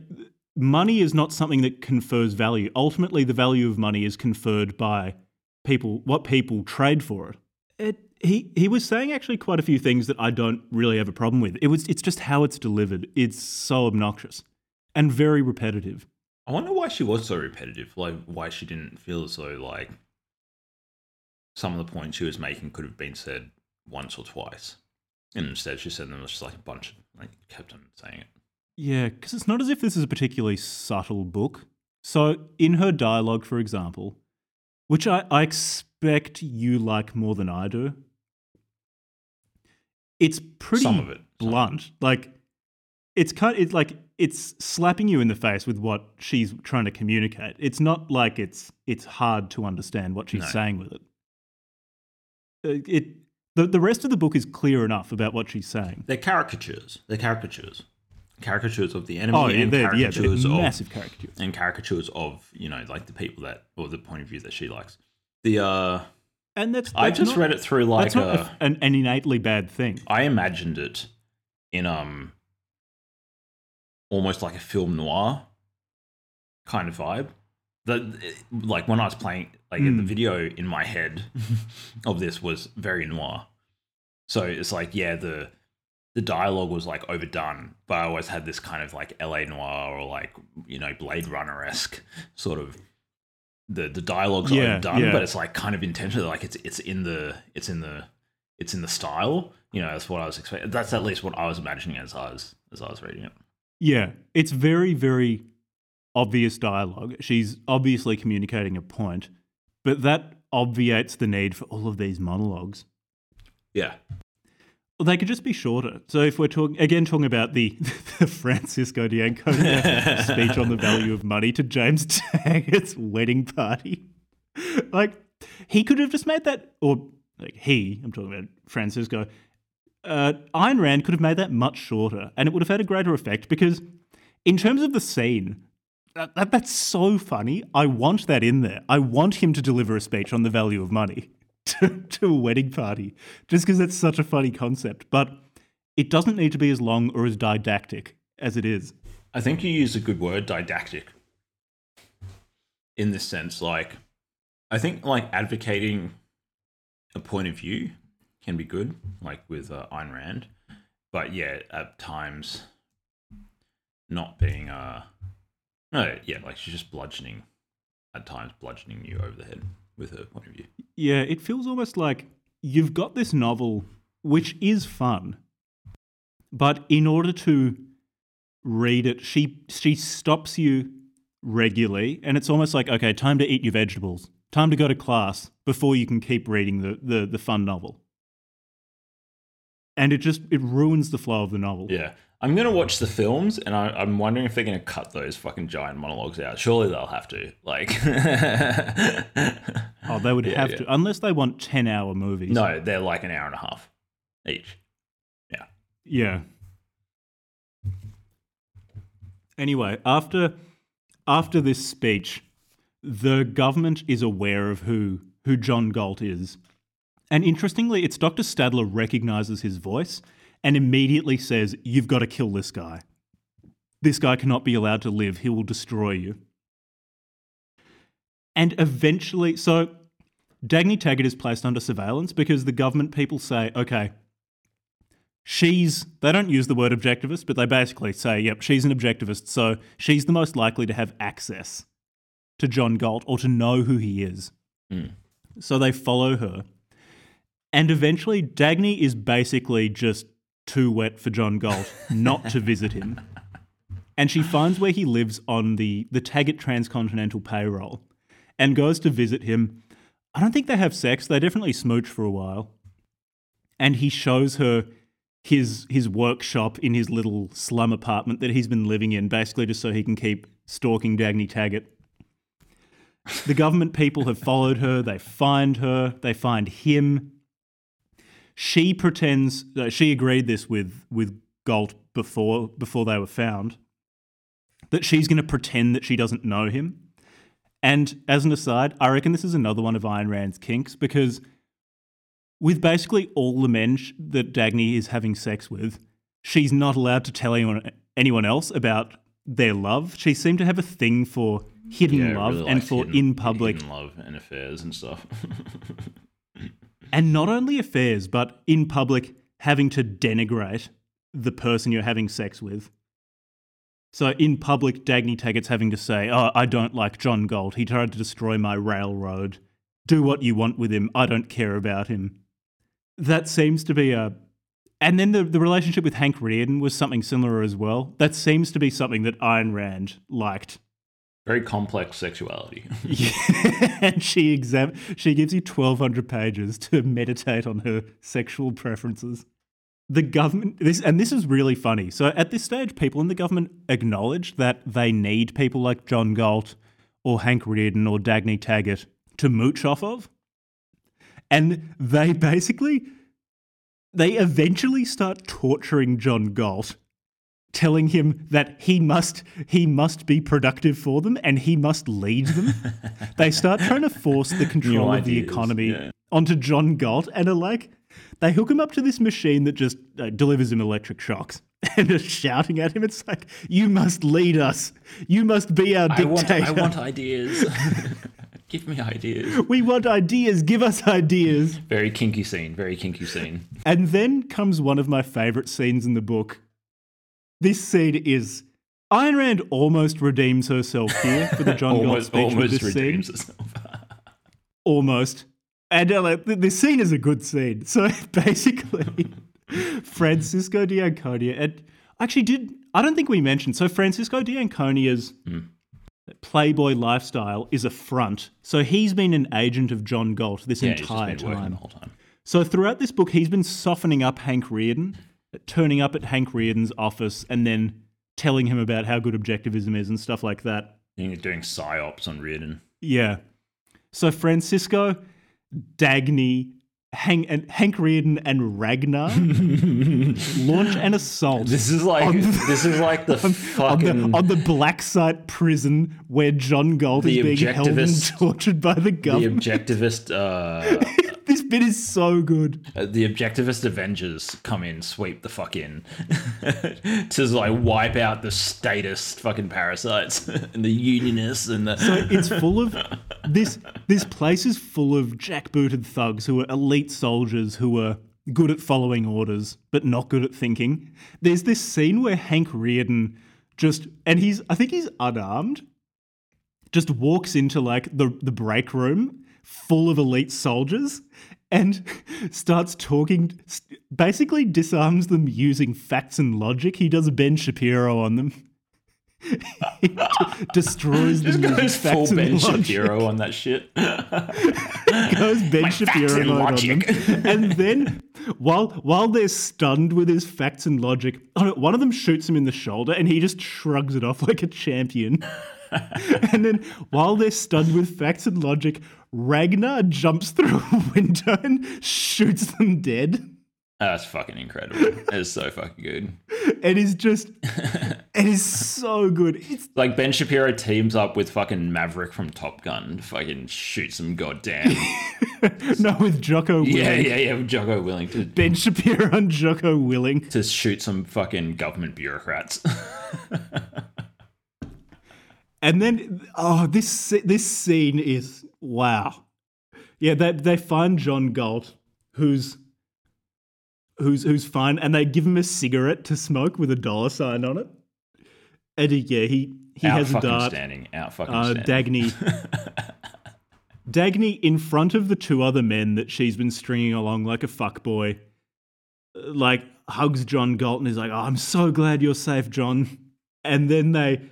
money is not something that confers value. Ultimately, the value of money is conferred by people, what people trade for it. It he he was saying actually quite a few things that I don't really have a problem with. It was it's just how it's delivered. It's so obnoxious and very repetitive. I wonder why she was so repetitive. Like why she didn't feel as though like some of the points she was making could have been said once or twice, and instead she said them just like a bunch. Of, like kept on saying it. Yeah, because it's not as if this is a particularly subtle book. So in her dialogue, for example, which I, I expect you like more than I do, it's pretty Some of it. Some blunt. Like it's kind it's like it's slapping you in the face with what she's trying to communicate. It's not like it's it's hard to understand what she's No. saying with it. Uh, It the, the rest of the book is clear enough about what she's saying. They're caricatures. They're caricatures. Caricatures of the enemy Oh, yeah, and they're, yeah, caricatures of massive caricatures. and caricatures of you know like the people that or the point of view that she likes. The uh, And that's, I that's just not- read it through like a, an, an innately bad thing. I imagined it in um almost like a film noir kind of vibe. The like when I was playing like in the Mm. video in my head of this was very noir. So it's like yeah the the dialogue was like overdone, but I always had this kind of like LA noir or like you know Blade Runner esque sort of the the dialogue's Yeah, overdone, yeah. but it's like kind of intentional. Like it's it's in the it's in the it's in the style. You know, that's what I was expecting. That's at least what I was imagining as I was as I was reading it. Yeah, it's very, very obvious dialogue. She's obviously communicating a point, but that obviates the need for all of these monologues. Yeah, Well, they could just be shorter. So if we're talking again, talking about the, the Francisco Dianco speech on the value of money to James Taggart's wedding party, like he could have just made that, or like he, I'm talking about Francisco. Uh, Ayn Rand could have made that much shorter, and it would have had a greater effect because, in terms of the scene, that, that, that's so funny. I want that in there. I want him to deliver a speech on the value of money to, to a wedding party, just because it's such a funny concept. But it doesn't need to be as long or as didactic as it is. I think you use a good word, didactic. In this sense, like I think like advocating a point of view can be good, like with uh, Ayn Rand, but yeah, at times not being uh no yeah like she's just bludgeoning at times bludgeoning you over the head with her point of view. Yeah, it feels almost like you've got this novel, which is fun, but in order to read it, she she stops you regularly, and it's almost like okay, time to eat your vegetables, time to go to class before you can keep reading the the, the fun novel. And it just it ruins the flow of the novel. Yeah. I'm gonna watch the films, and I, I'm wondering if they're gonna cut those fucking giant monologues out. Surely they'll have to. Like, Oh, they would Yeah, have yeah. to, unless they want ten hour movies. no, they're like an hour and a half each. Yeah. Yeah. Anyway, after after this speech, the government is aware of who who John Galt is. And interestingly, it's Dr. Stadler recognizes his voice and immediately says, You've got to kill this guy. This guy cannot be allowed to live. He will destroy you. And eventually, so Dagny Taggart is placed under surveillance because the government people say, okay, she's, they don't use the word objectivist, but they basically say, yep, she's an objectivist, so she's the most likely to have access to John Galt or to know who he is. Mm. So they follow her. And eventually, Dagny is basically just too wet for John Galt not to visit him. And she finds where he lives on the, the Taggart Transcontinental payroll and goes to visit him. I don't think they have sex, they definitely smooch for a while. And he shows her his his workshop in his little slum apartment that he's been living in, basically just so he can keep stalking Dagny Taggart. The government people have followed her, they find her, they find him. She pretends uh, she agreed this with with Galt before before they were found that she's going to pretend that she doesn't know him. And as an aside, I reckon this is another one of Ayn Rand's kinks because with basically all the men sh- that Dagny is having sex with, she's not allowed to tell anyone anyone else about their love. She seemed to have a thing for hidden Yeah, love really and for hidden- in public love and affairs and stuff. and not only affairs, but in public having to denigrate the person you're having sex with. So in public, Dagny Taggart's having to say, "Oh, I don't like John Galt. He tried to destroy my railroad. Do what you want with him. I don't care about him." That seems to be a. And then the, the relationship with Hank Rearden was something similar as well. That seems to be something that Ayn Rand liked. Very complex sexuality. Yeah. and she exam she gives you 1200 pages to meditate on her sexual preferences. The government this and this is really funny. So at this stage people in the government acknowledge that they need people like John Galt or Hank Rearden or Dagny Taggart to mooch off of. And they basically they eventually start torturing John Galt telling him that he must he must be productive for them and he must lead them. they start trying to force the control of the economy yeah. onto John Galt and are like they hook him up to this machine that just uh, delivers him electric shocks and are shouting at him it's like you must lead us you must be our I want, dictator I want ideas. Give me ideas. we want ideas give us ideas Very kinky scene. Very kinky scene. And then comes one of my favorite scenes in the book. This scene is Ayn Rand almost redeems herself here for the John Galt almost speech almost this scene. redeems itself. Almost. And uh, like, this scene is a good scene. So basically, Francisco D'Anconia, and actually did I don't think we mentioned. So Francisco D'Anconia's Playboy lifestyle is a front. So he's been an agent of John Galt this yeah, entire time. the whole time. So throughout this book, he's been softening up Hank Rearden, turning up at Hank Rearden's office, and then telling him about how good objectivism is and stuff like that. He's doing psyops on Rearden. Yeah. So Francisco, Dagny, Hank, and Hank Rearden, and Ragnar launch an assault This is like On the- this is like the on fucking the, on the black site prison where John Galt is being held and tortured by the the government. objectivist uh, bit is so good. Uh, the objectivist Avengers come in, sweep the fuck in, to like wipe out the statist fucking parasites and the unionists and the. So it's full of this. This place is full of jackbooted thugs who are elite soldiers who are good at following orders but not good at thinking. There's this scene where Hank Rearden just and he's I think he's unarmed, just walks into like the the break room full of elite soldiers and starts talking basically disarms them using facts and logic he does Ben Shapiro on them he d- destroys them Just using goes full facts and Ben Shapiro on that shit. goes Ben Shapiro and mode on logic. them. and then while while they're stunned with his facts and logic, oh one of them shoots him in the shoulder and he just shrugs it off like a champion. and then while they're stunned with facts and logic, Ragnar jumps through a window and shoots them dead. That's fucking incredible. It's so fucking good. It is just it is so good. It's Like Ben Shapiro teams up with fucking Maverick from Top Gun to fucking shoot some goddamn. no with Jocko Willink. yeah, yeah, yeah. With Jocko Willink to Ben Shapiro and Jocko Willink. to shoot some fucking government bureaucrats. And then, oh, this this scene is wow. Yeah, they they find John Galt, who's who's who's fine, and they give him a cigarette to smoke with a dollar sign on it. And he, yeah, he he out has a fucking dart. standing. Out fucking Uh, standing. Dagny, Dagny in front of the two other men that she's been stringing along like a fuckboy, uh, like hugs John Galt and is like, "Oh, I'm so glad you're safe, John." And then they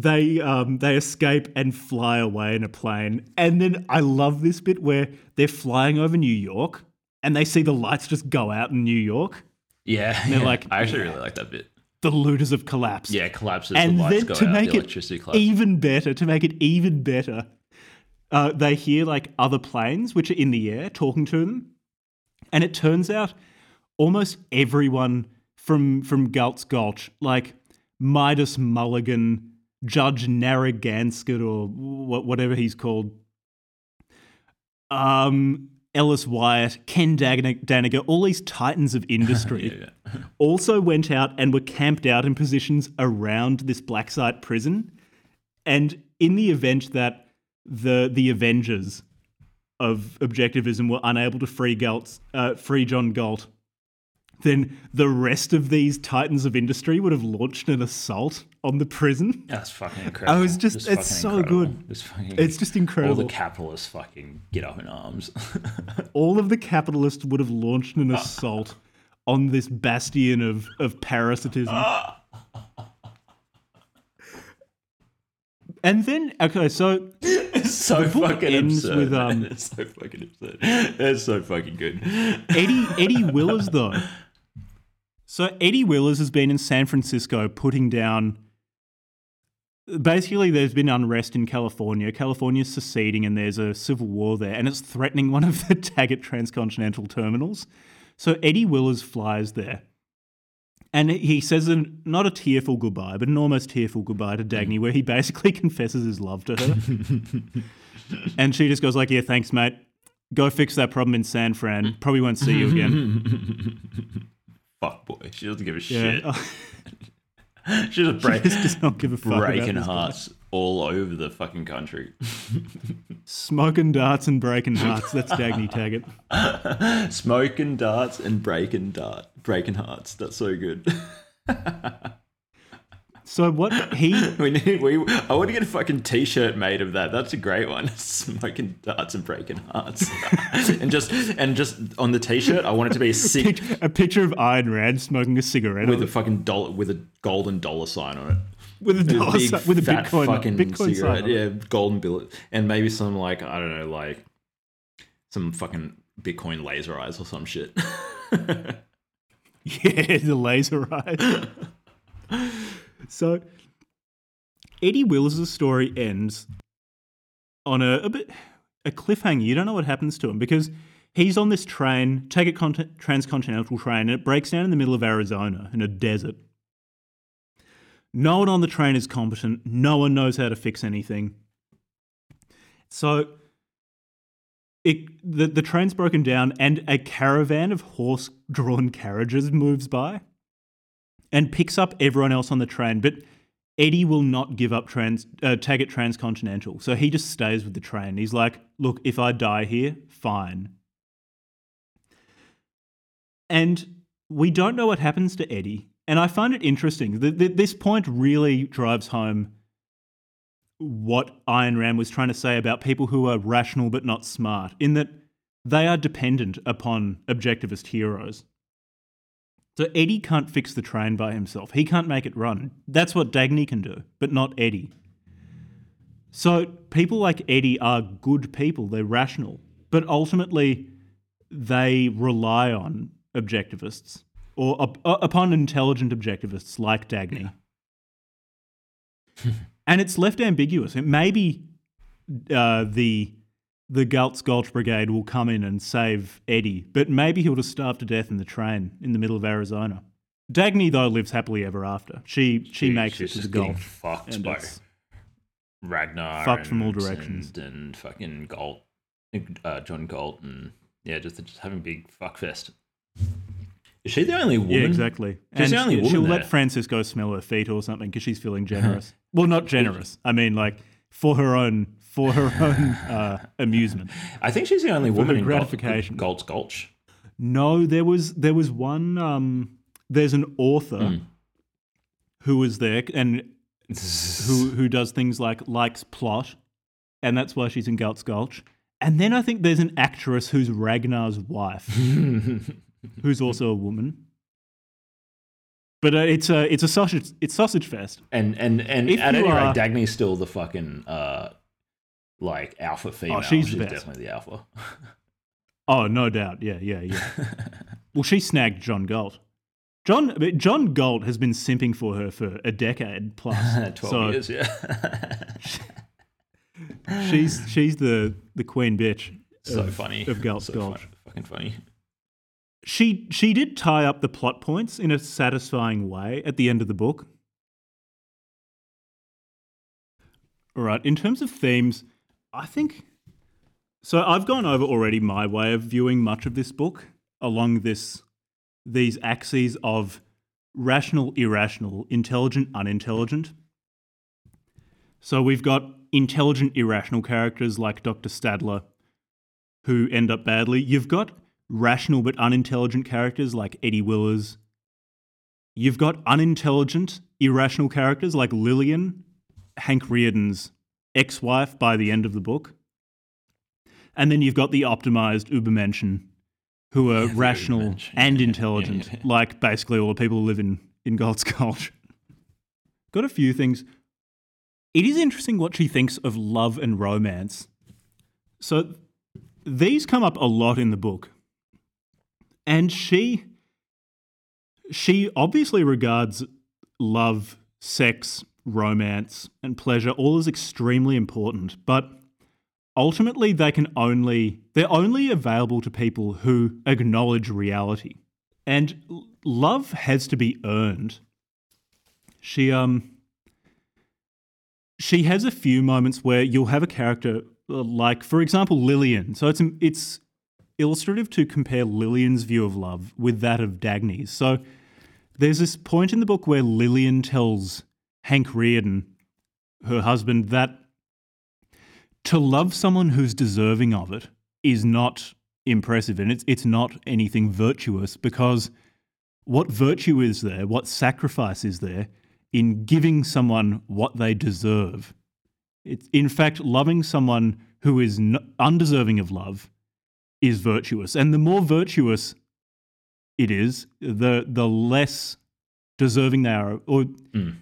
they um they escape and fly away in a plane. And then I love this bit where they're flying over New York and they see the lights just go out in New York. yeah, they're yeah. like- I actually really like that bit. The looters have collapsed. Yeah, collapses. and the then to out. make the it collapses. even better, to make it even better, uh, they hear like other planes which are in the air talking to them, and it turns out almost everyone from from Galt's Gulch, like Midas Mulligan, Judge Narragansett or wh- whatever he's called. Um, Ellis Wyatt, Ken Dan- Danagger, all these titans of industry Yeah, yeah. also went out and were camped out in positions around this black site prison. And in the event that the the Avengers of objectivism were unable to free Galt, uh, free John Galt, then the rest of these titans of industry would have launched an assault on the prison. That's fucking incredible. I was just- Just it's so incredible. good. Just fucking, It's just incredible. all the capitalists fucking get up in arms. all of the capitalists would have launched an assault on this bastion of, of parasitism. and then, okay, so it's so fucking absurd. with, um, it's so fucking absurd. It's so fucking good. Eddie Eddie Willers though. So Eddie Willers has been in San Francisco putting down. Basically, there's been unrest in California. California's seceding, and there's a civil war there, and it's threatening one of the Taggart transcontinental terminals. So Eddie Willers flies there, and he says a, not a tearful goodbye, but an almost tearful goodbye to Dagny, where he basically confesses his love to her, and she just goes like, "Yeah, thanks, mate. Go fix that problem in San Fran. Probably won't see you again." Fuck boy. She doesn't give a Yeah. shit. She's just break, just does not give a fuck breaking hearts all over the fucking country. Smoking darts and breaking hearts. That's Dagny Taggart. Smoking darts and breaking dart, breaking hearts. That's so good. So what he we need. We. I want to get a fucking t-shirt made of that. That's a great one. Smoking darts and breaking hearts. and just and just on the t-shirt, I want it to be a a picture of Iron Rand smoking a cigarette with a fucking dollar with a golden dollar sign on it. with a dollar big, sign- with a Bitcoin fucking Bitcoin cigarette. sign. on it. Yeah, golden billet, and maybe some like I don't know, like some fucking Bitcoin laser eyes or some shit. Yeah, the laser eyes. so Eddie Wills' story ends on a, a bit a cliffhanger. You don't know what happens to him because he's on this train, take it con- transcontinental train, and it breaks down in the middle of Arizona in a desert. No one on the train is competent. No one knows how to fix anything. So it the, the train's broken down and a caravan of horse-drawn carriages moves by and picks up everyone else on the train, but Eddie will not give up trans uh, Taggart Transcontinental. So he just stays with the train. He's like, "Look, if I die here, fine." And we don't know what happens to Eddie. And I find it interesting. that th- this point really drives home what Ayn Rand was trying to say about people who are rational but not smart, in that they are dependent upon objectivist heroes. So Eddie can't fix the train by himself. He can't make it run. That's what Dagny can do, but not Eddie. So people like Eddie are good people, they're rational, but ultimately they rely on objectivists or up, uh, upon intelligent objectivists like Dagny. and it's left ambiguous. It maybe uh, the the Galt's Gulch Brigade will come in and save Eddie, but maybe he'll just starve to death in the train in the middle of Arizona. Dagny though lives happily ever after. She she, makes it to the Gulch. fucked and by Ragnar. fucked from all directions. And, and fucking Galt, uh, John Galt, and yeah, just just having a big fuck fest. Is she the only woman? Yeah, exactly. She's the and only woman she'll there. let Francisco smell her feet or something because she's feeling generous. well, not generous. I mean, like for her own for her own uh, amusement. I think she's the only For woman in gratification. Galt's Gulch. No, there was there was one. Um, there's an author Hmm. who was there and who who does things like likes plot, and that's why she's in Galt's Gulch. And then I think there's an actress who's Ragnar's wife, who's also a woman. But uh, it's a it's a sausage it's sausage fest. and and and If at any rate, Dagny's still the fucking uh, like alpha oh, female. Oh, she's best. definitely the alpha. Oh, no doubt. Yeah, yeah, yeah. well, she snagged John Galt. John John Galt has been simping for her for a decade plus. Twelve so years, yeah. she's she's the the queen bitch. so of- funny. of Galt's so Gulch. fun- fucking funny. She she did tie up the plot points in a satisfying way at the end of the book. All right. In terms of themes, I think so. I've gone over already my way of viewing much of this book along this these axes of rational, irrational, intelligent, unintelligent. So we've got intelligent, irrational characters like Dr. Stadler who end up badly. You've got rational but unintelligent characters like Eddie Willers. You've got unintelligent, irrational characters like Lillian, Hank Rearden's ex wife by the end of the book. And then you've got the optimized Ubermenschen, who are Yeah, rational Ubermensch, and yeah, yeah, intelligent, yeah. like basically all the people who live in, in Galt's Gulch. got a few things. It is interesting what she thinks of love and romance. So these come up a lot in the book. And she she obviously regards love, sex, romance, and pleasure all is extremely important, but ultimately they can only they're only available to people who acknowledge reality. And love has to be earned. She um she has a few moments where you'll have a character uh, like for example Lillian. So it's it's illustrative to compare Lillian's view of love with that of Dagny's. So there's this point in the book where Lillian tells Hank Rearden, her husband, that to love someone who's deserving of it is not impressive and it's it's not anything virtuous because what virtue is there, what sacrifice is there in giving someone what they deserve? It's in fact loving someone who is undeserving of love is virtuous, and the more virtuous it is, the the less deserving they are, or Mm.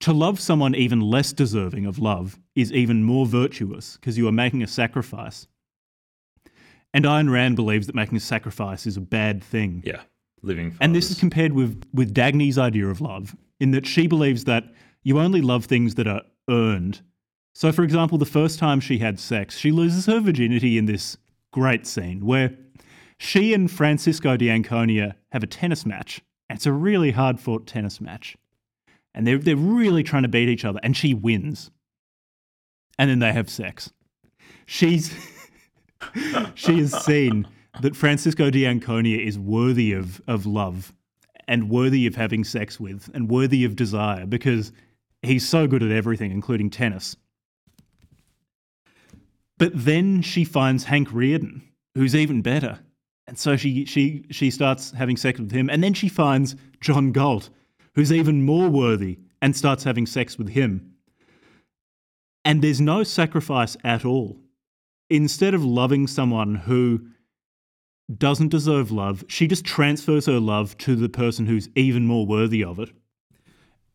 To love someone even less deserving of love is even more virtuous because you are making a sacrifice. And Ayn Rand believes that making a sacrifice is a bad thing. Yeah, living. And this is compared with, with Dagny's idea of love, in that she believes that you only love things that are earned. So, for example, the first time she had sex, she loses her virginity in this great scene where she and Francisco d'Anconia have a tennis match. It's a really hard fought tennis match. And they're, they're really trying to beat each other, and she wins. And then they have sex. She's. she has seen that Francisco d'Anconia is worthy of, of love and worthy of having sex with and worthy of desire because he's so good at everything, including tennis. But then she finds Hank Rearden, who's even better. And so she, she, she starts having sex with him. And then she finds John Galt, who's even more worthy, and starts having sex with him. And there's no sacrifice at all instead of loving someone who doesn't deserve love, she just transfers her love to the person who's even more worthy of it.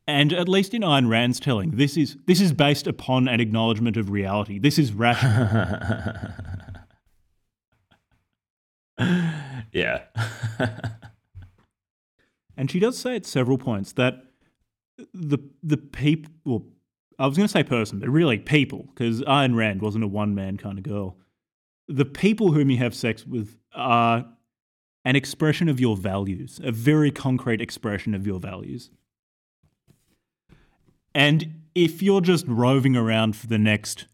And at least in Ayn Rand's telling, this is this is based upon an acknowledgement of reality. This is rational. yeah. and she does say at several points that the the people well, I was going to say person, but really people, because Ayn Rand wasn't a one man kind of girl. The people whom you have sex with are an expression of your values, a very concrete expression of your values. And if you're just roving around for the next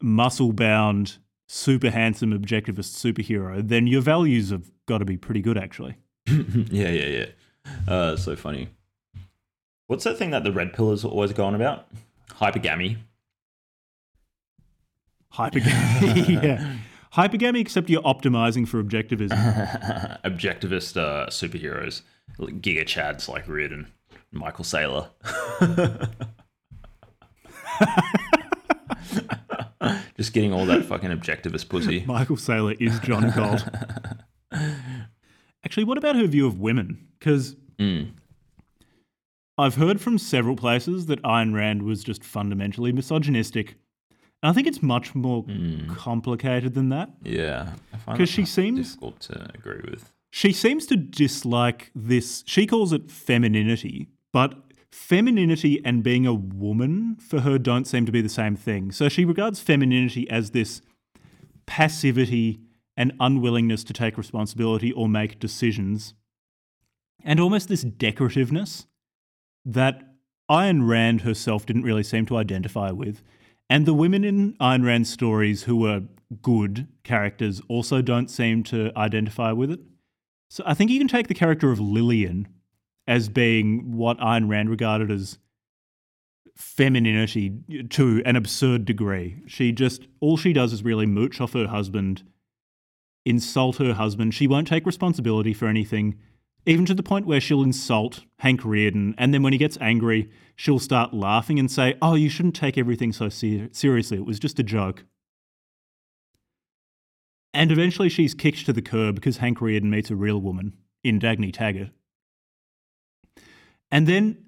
muscle bound, super handsome, objectivist superhero, then your values have got to be pretty good, actually. yeah, yeah, yeah. Uh, so funny. What's that thing that the red pillars are always going on about? Hypergamy. Hypergamy. yeah. Hypergamy, except you're optimizing for objectivism. Objectivist uh, superheroes. Giga Chads like Rearden. Michael Saylor. Just getting all that fucking objectivist pussy. Michael Saylor is John Galt. Actually, what about her view of women? Because Mm. I've heard from several places that Ayn Rand was just fundamentally misogynistic. And I think it's much more complicated than that. Yeah. I find 'Cause that she seems- difficult to agree with. She seems to dislike this. She calls it femininity, but femininity and being a woman for her don't seem to be the same thing. So she regards femininity as this passivity and unwillingness to take responsibility or make decisions, and almost this decorativeness that Ayn Rand herself didn't really seem to identify with. And the women in Ayn Rand's stories who were good characters also don't seem to identify with it. So I think you can take the character of Lillian as being what Ayn Rand regarded as femininity to an absurd degree. She just, all she does is really mooch off her husband, insult her husband. She won't take responsibility for anything, even to the point where she'll insult Hank Rearden. And then when he gets angry, she'll start laughing and say, Oh, you shouldn't take everything so ser- seriously. It was just a joke. And eventually she's kicked to the curb because Hank Rearden meets a real woman in Dagny Taggart. And then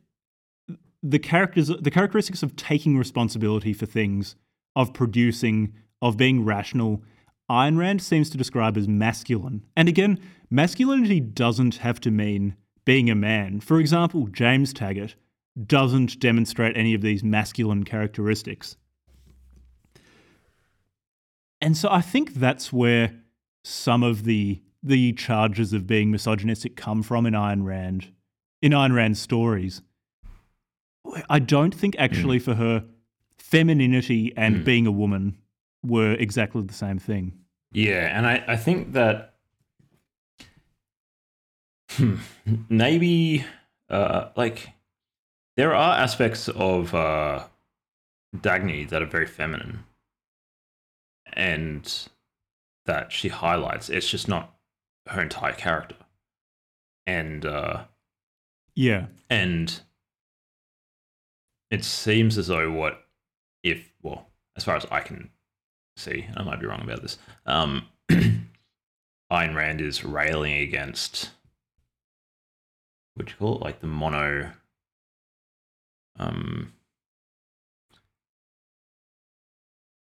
the characters the characteristics of taking responsibility for things, of producing, of being rational, Ayn Rand seems to describe as masculine. And again, masculinity doesn't have to mean being a man. For example, James Taggart doesn't demonstrate any of these masculine characteristics. And so I think that's where some of the the charges of being misogynistic come from in Ayn Rand, in Ayn Rand's stories. I don't think actually mm. for her, femininity and mm. being a woman were exactly the same thing. Yeah, and I, I think that hmm, maybe uh, like there are aspects of uh, Dagny that are very feminine and that she highlights. It's just not her entire character. And uh, yeah, and it seems as though what if well, as far as I can see, I might be wrong about this. Um, Ayn Rand is railing against what you call it, like the mono, um,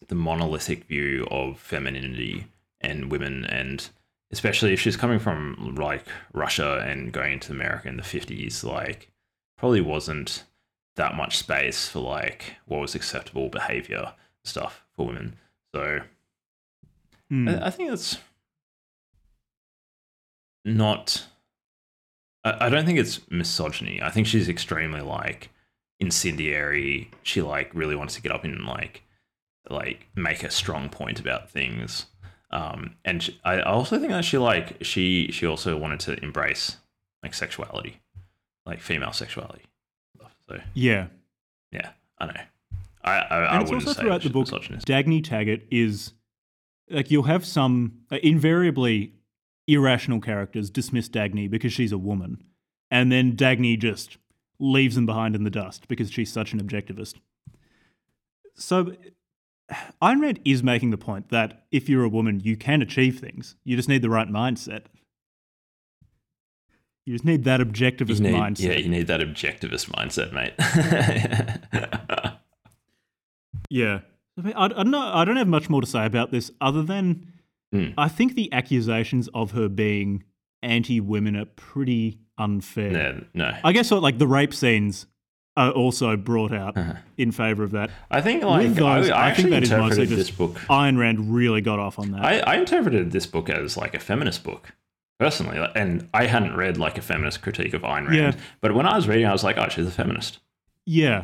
the monolithic view of femininity and women, and especially if she's coming from like Russia and going into America in the fifties, like probably wasn't that much space for like what was acceptable behavior stuff for women. So mm. I, I, think that's not. I, I don't think it's misogyny. I think she's extremely like incendiary. She like really wants to get up and like like make a strong point about things. Um, and she, I also think that she like she she also wanted to embrace like sexuality, like female sexuality. So yeah, yeah, I know. I I, and I it's also throughout the book. Dagny Taggart is like you'll have some uh, invariably irrational characters dismiss Dagny because she's a woman, and then Dagny just leaves them behind in the dust because she's such an objectivist. So Ayn Rand is making the point that if you're a woman, you can achieve things. You just need the right mindset. You just need that objectivist need, mindset. Yeah, you need that objectivist mindset, mate. yeah. I, mean, I, I, don't know, I don't have much more to say about this other than mm. I think the accusations of her being anti women are pretty unfair. No, no. I guess what, like the rape scenes are also brought out uh-huh. in favor of that. I think like those, I, I, I think that is mostly just this book. Ayn Rand really got off on that. I, I interpreted this book as like a feminist book personally. And I hadn't read like a feminist critique of Ayn Rand, yeah. but when I was reading, I was like, oh, she's a feminist. Yeah.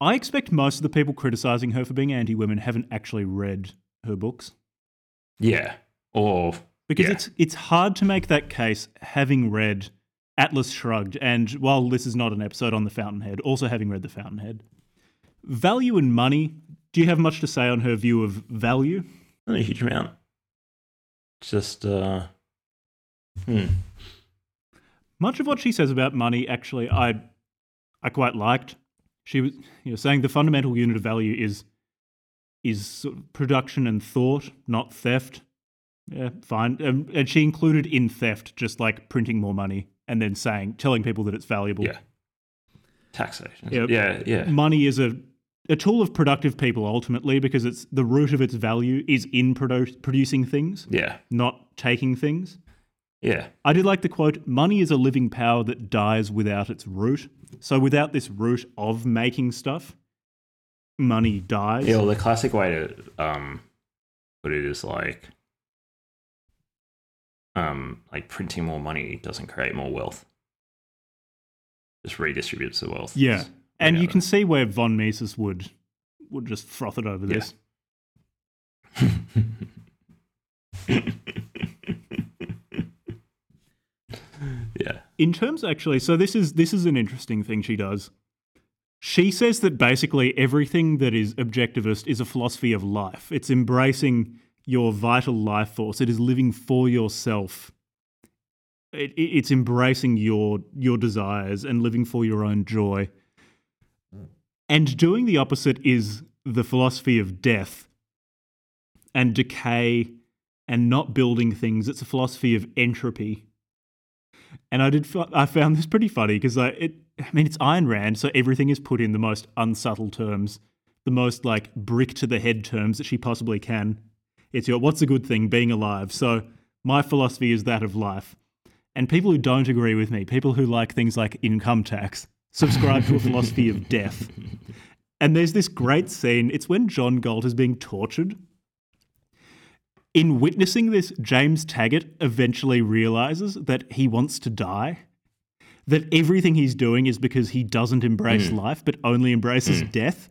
I expect most of the people criticizing her for being anti women haven't actually read her books. Yeah. Or. Because yeah. it's it's hard to make that case having read Atlas Shrugged, and while this is not an episode on the Fountainhead, also having read the Fountainhead. Value and money. Do you have much to say on her view of value? Not a huge amount. Just uh Hmm. Much of what she says about money, actually, I, I quite liked. She was you know, saying the fundamental unit of value is, is sort of production and thought, not theft. Yeah, fine. Um, and she included in theft just like printing more money and then saying, telling people that it's valuable. Yeah. Taxation. Yeah, yeah. yeah. Money is a a tool of productive people ultimately because it's the root of its value is in produ- producing things. Yeah. Not taking things. Yeah. I did like the quote money is a living power that dies without its root. So without this root of making stuff, money dies. Yeah, well, the classic way to um, put it is like, um, like printing more money doesn't create more wealth. Just redistributes the wealth. Yeah. And you can see where von Mises would would just froth it over this. yeah. In terms actually, so this is this is an interesting thing she does. She says that basically everything that is objectivist is a philosophy of life. It's embracing your vital life force. It is living for yourself. It, it- it's embracing your your desires and living for your own joy. And doing the opposite is the philosophy of death and decay and not building things. It's a philosophy of entropy. And I did. I found this pretty funny because I. It, I mean, it's Ayn Rand, so everything is put in the most unsubtle terms, the most like brick to the head terms that she possibly can. It's your what's a good thing being alive. So my philosophy is that of life. And people who don't agree with me, people who like things like income tax, subscribe to a philosophy of death. And there's this great scene. It's when John Galt is being tortured in witnessing this, James Taggart eventually realizes that he wants to die. That everything he's doing is because he doesn't embrace hmm. life, but only embraces hmm. death.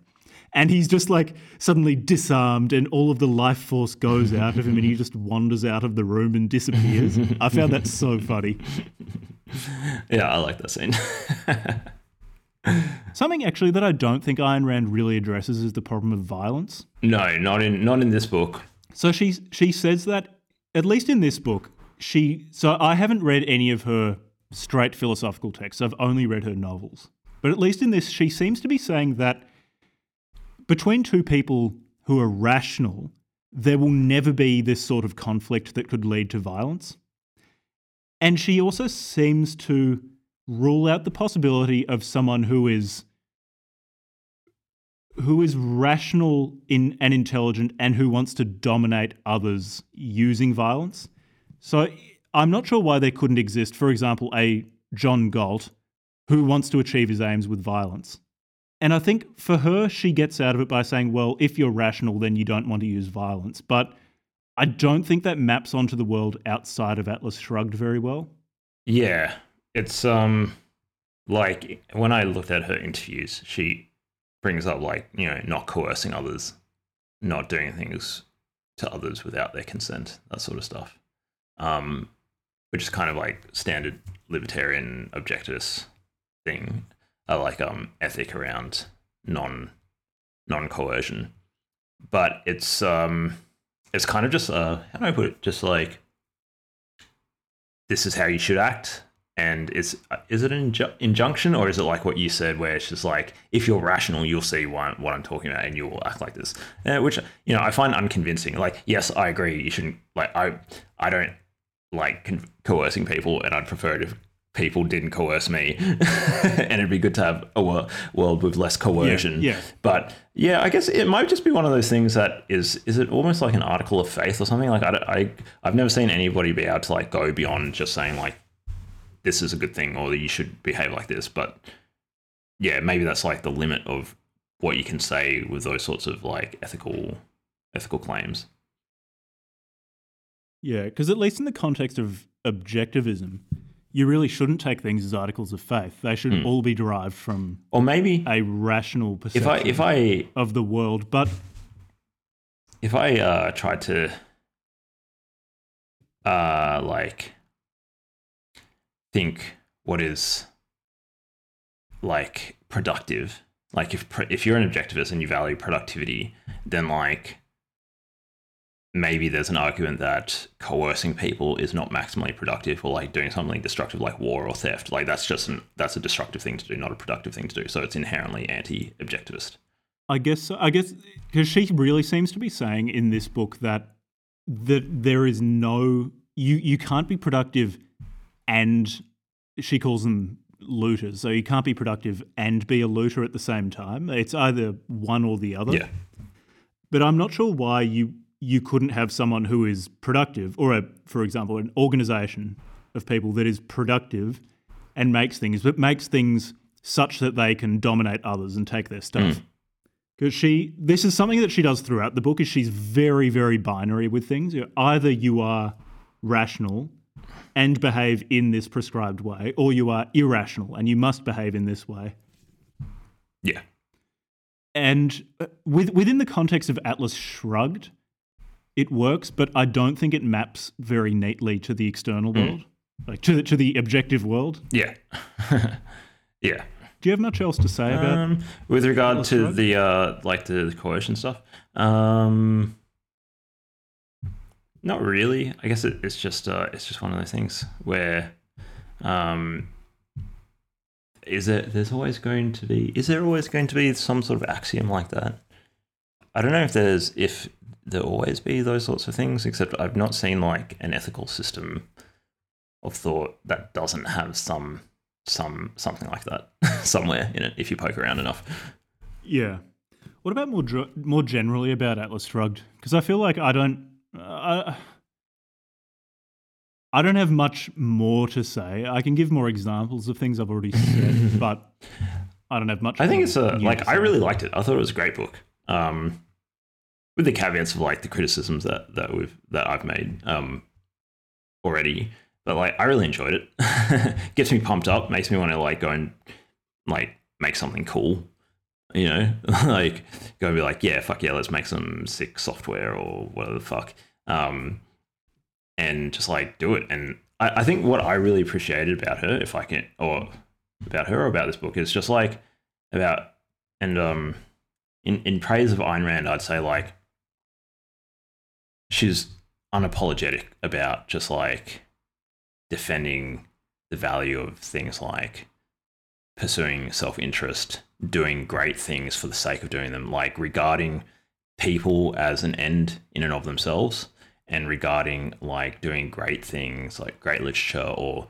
And he's just like suddenly disarmed, and all of the life force goes out of him, and he just wanders out of the room and disappears. I found that so funny. Yeah, I like that scene. Something actually that I don't think Ayn Rand really addresses is the problem of violence. no, not in not in this book. So she she says that at least in this book, she so I haven't read any of her straight philosophical texts. I've only read her novels. But at least in this, she seems to be saying that between two people who are rational, there will never be this sort of conflict that could lead to violence. And she also seems to rule out the possibility of someone who is who is rational in and intelligent and who wants to dominate others using violence. So I'm not sure why there couldn't exist, for example, a John Galt who wants to achieve his aims with violence. And I think for her, she gets out of it by saying, well, if you're rational, then you don't want to use violence. But I don't think that maps onto the world outside of Atlas Shrugged very well. Yeah, it's um like when I looked at her interviews, she brings up like you know not coercing others, not doing things to others without their consent, that sort of stuff. Um, which is kind of like standard libertarian objectivist thing, uh, like um ethic around non non coercion. But it's um it's kind of just uh how do I put it? Just like this is how you should act and is is it an inju- injunction or is it like what you said where it's just like if you're rational you'll see what, what i'm talking about and you will act like this. Uh, which you know i find unconvincing. Like yes i agree. You shouldn't like i i don't like con- coercing people and i'd prefer it if people didn't coerce me. And it'd be good to have a wor- world with less coercion. yeah. but yeah, I guess it might just be one of those things that is is it almost like an article of faith or something? Like I, I I've never seen anybody be able to like go beyond just saying like this is a good thing or you should behave like this. But yeah, maybe that's like the limit of what you can say with those sorts of like ethical ethical claims. Yeah, because at least in the context of objectivism, you really shouldn't take things as articles of faith. They should all be derived from Or maybe a rational if I if I of the world. But if I uh, tried to uh, like think what is like productive, like if if you're an objectivist and you value productivity, then like maybe there's an argument that coercing people is not maximally productive or like doing something destructive like war or theft. Like that's just an that's a destructive thing to do not a productive thing to do. So it's inherently anti-objectivist. I guess I guess because she really seems to be saying in this book that that there is no you you can't be productive and she calls them looters. So you can't be productive and be a looter at the same time. It's either one or the other. yeah But I'm not sure why you you couldn't have someone who is productive, or a, for example, an organization of people that is productive and makes things, but makes things such that they can dominate others and take their stuff. Hmm. Because she, this is something that she does throughout the book. Is she's very, very binary with things. Either you are rational and behave in this prescribed way, or you are irrational and you must behave in this way. Yeah. And uh, with, within the context of Atlas Shrugged, it works, but I don't think it maps very neatly to the external Mm. world, like to, to the objective world. Yeah. yeah. Do you have much else to say about Um, with regard Atlas to Shrugged? the uh, like the coercion stuff, um, not really. I guess it, it's just uh, it's just one of those things where, um, is there there's always going to be is there always going to be some sort of axiom like that? I don't know if there's if there always be those sorts of things. Except I've not seen like an ethical system of thought that doesn't have some some something like that somewhere in it if you poke around enough. Yeah. What about more dr- more generally about Atlas Shrugged? Because I feel like I don't, uh, I don't have much more to say. I can give more examples of things I've already said, but I don't have much. I think it's a like I really liked it. I thought it was a great book. Um, with the caveats of like the criticisms that that we've that I've made um already, but like I really enjoyed it. Gets me pumped up, makes me want to like go and like make something cool. You know, like go and be like, yeah, fuck yeah, let's make some sick software or whatever the fuck. Um, and just like do it. And I, I think what I really appreciated about her, if I can, or about her or about this book, is just like about and um, in in praise of Ayn Rand, I'd say like she's unapologetic about just like defending the value of things like pursuing self interest, doing great things for the sake of doing them, like regarding people as an end in and of themselves, and regarding like doing great things like great literature or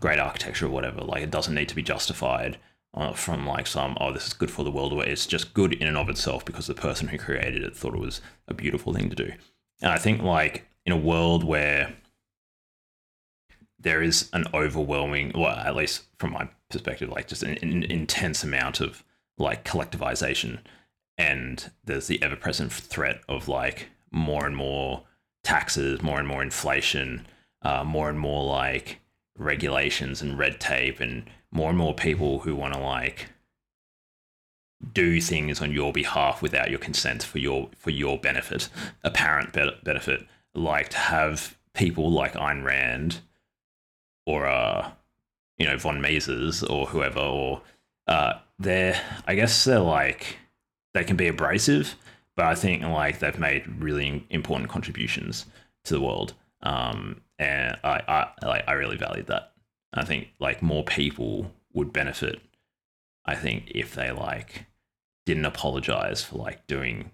great architecture or whatever. Like it doesn't need to be justified uh, from like some oh this is good for the world or it's just good in and of itself because the person who created it thought it was a beautiful thing to do. And I think like in a world where there is an overwhelming, well, at least from my perspective, like just an, an intense amount of like collectivization, and there's the ever-present threat of like more and more taxes, more and more inflation, uh, more and more like regulations and red tape, and more and more people who want to like do things on your behalf without your consent for your for your benefit, apparent be- benefit, like to have people like Ayn Rand or uh, you know von Mises or whoever, or uh, they're I guess they're like they can be abrasive, but I think like they've made really important contributions to the world, um, and I I like I really valued that. I think like more people would benefit. I think if they like didn't apologize for like doing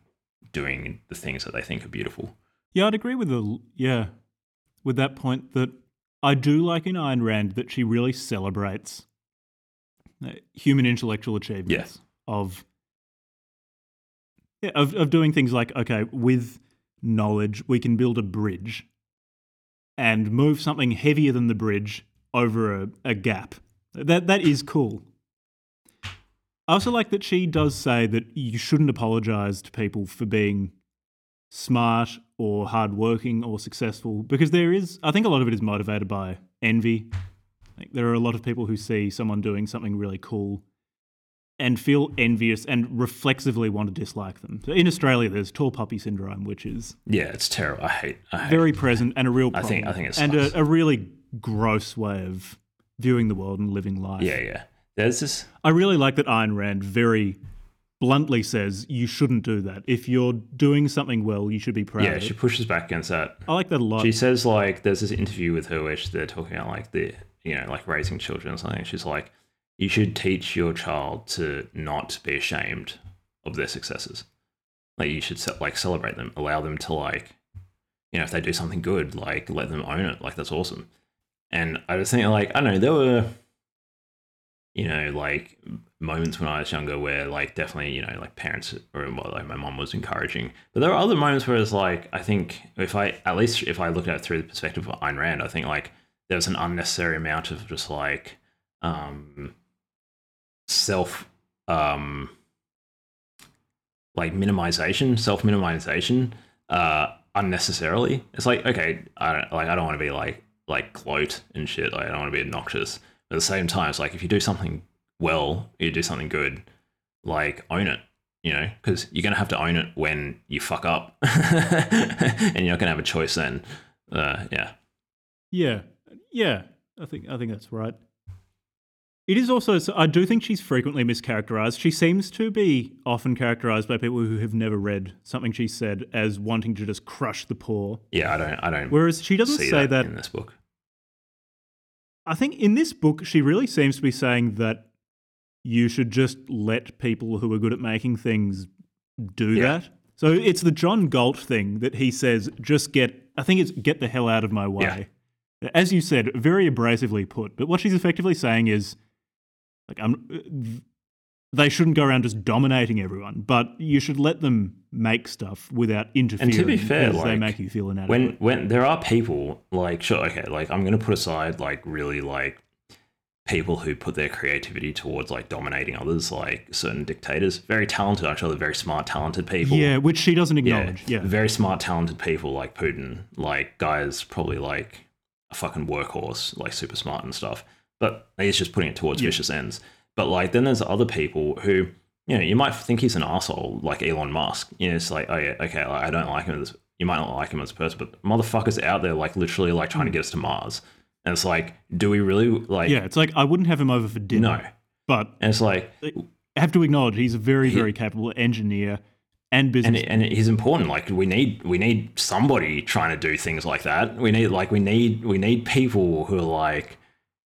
doing the things that they think are beautiful. Yeah, I'd agree with the yeah, with that point that I do like in Ayn Rand that she really celebrates uh, human intellectual achievements of yeah, of of doing things like okay, with knowledge we can build a bridge and move something heavier than the bridge over a, a gap. That that is cool. I also like that she does say that you shouldn't apologize to people for being smart or hardworking or successful because there is, I think a lot of it is motivated by envy. Like there are a lot of people who see someone doing something really cool and feel envious and reflexively want to dislike them. So in Australia, there's tall puppy syndrome, which is Yeah, it's terrible. I hate. I hate very present and a real I think- I think it and a, a really gross way of viewing the world and living life. Yeah, yeah. There's this. I really like that Ayn Rand very bluntly says you shouldn't do that. If you're doing something well, you should be proud. Yeah, she pushes back against that. I like that a lot. She says like there's this interview with her where they're talking about like the you know like raising children or something. She's like, you should teach your child to not be ashamed of their successes. Like you should like celebrate them, allow them to like, you know, if they do something good, like let them own it. Like that's awesome. And I was thinking like I don't know there were, you know, like moments when I was younger where like definitely you know like parents or like my mom was encouraging, but there are other moments where it's like I think if I at least if I look at it through the perspective of Ayn Rand, I think like there was an unnecessary amount of just like um self um like minimization, self minimization, uh unnecessarily. It's like okay, I don't like I don't want to be like like gloat and shit. Like I don't want to be obnoxious. But at the same time, it's like if you do something well, you do something good, like own it. You know, because you're gonna have to own it when you fuck up, and you're not gonna have a choice then. Uh, yeah. Yeah, yeah. I think I think that's right. It is also. so I do think she's frequently mischaracterized. She seems to be often characterized by people who have never read something she said as wanting to just crush the poor. Yeah, I don't. I don't. Whereas she doesn't say that, that in this book. I think in this book, she really seems to be saying that you should just let people who are good at making things do Yeah. that. So it's the John Galt thing that he says, just get, I think it's get the hell out of my way. As you said, very abrasively put. But what she's effectively saying is, like, I'm, uh, they shouldn't go around just dominating everyone, but you should let them make stuff without interfering And to be fair, as they make you feel inadequate. when when there are people like sure okay like i'm going to put aside like really like people who put their creativity towards like dominating others like certain dictators. Very talented actually very smart talented people. Yeah, which she doesn't acknowledge. Yeah. very smart talented people like putin like guys probably like a fucking workhorse like super smart and stuff. But he's just putting it towards Yeah. vicious ends. But like then there's other people who you know you might think he's an asshole like elon musk. You know it's like oh yeah okay like, i don't like him as you might not like him as a person but motherfuckers out there like literally like trying to hmm. get us to mars and it's like do we really like. Yeah, it's like I wouldn't have him over for dinner. no But and it's like I have to acknowledge he's a very, He- very capable engineer and business. and and he's important. Like we need we need somebody trying to do things like that. We need like we need we need people who are like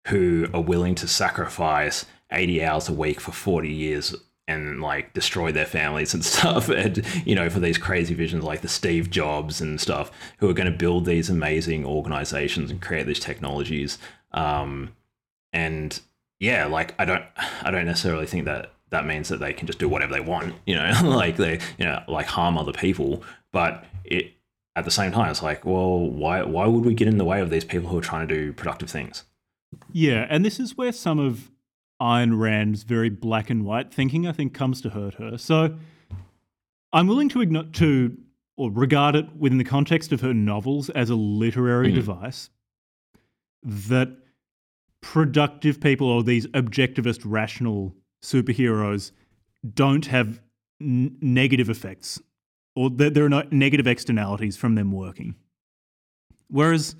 who are willing to sacrifice eighty hours a week for forty years and like destroy their families and stuff. And you know for these crazy visions like the Steve Jobs and stuff who are going to build these amazing organizations and create these technologies. Um and yeah like I don't I don't necessarily think that that means that they can just do whatever they want you know? Like they you know like harm other people. But it at the same time it's like well why why would we get in the way of these people who are trying to do productive things? Yeah, and this is where some of Ayn Rand's very black and white thinking, I think, comes to hurt her. So I'm willing to igno- to or regard it within the context of her novels as a literary Mhm. device that productive people or these objectivist, rational superheroes don't have n- negative effects or there, there are no negative externalities from them working. Whereas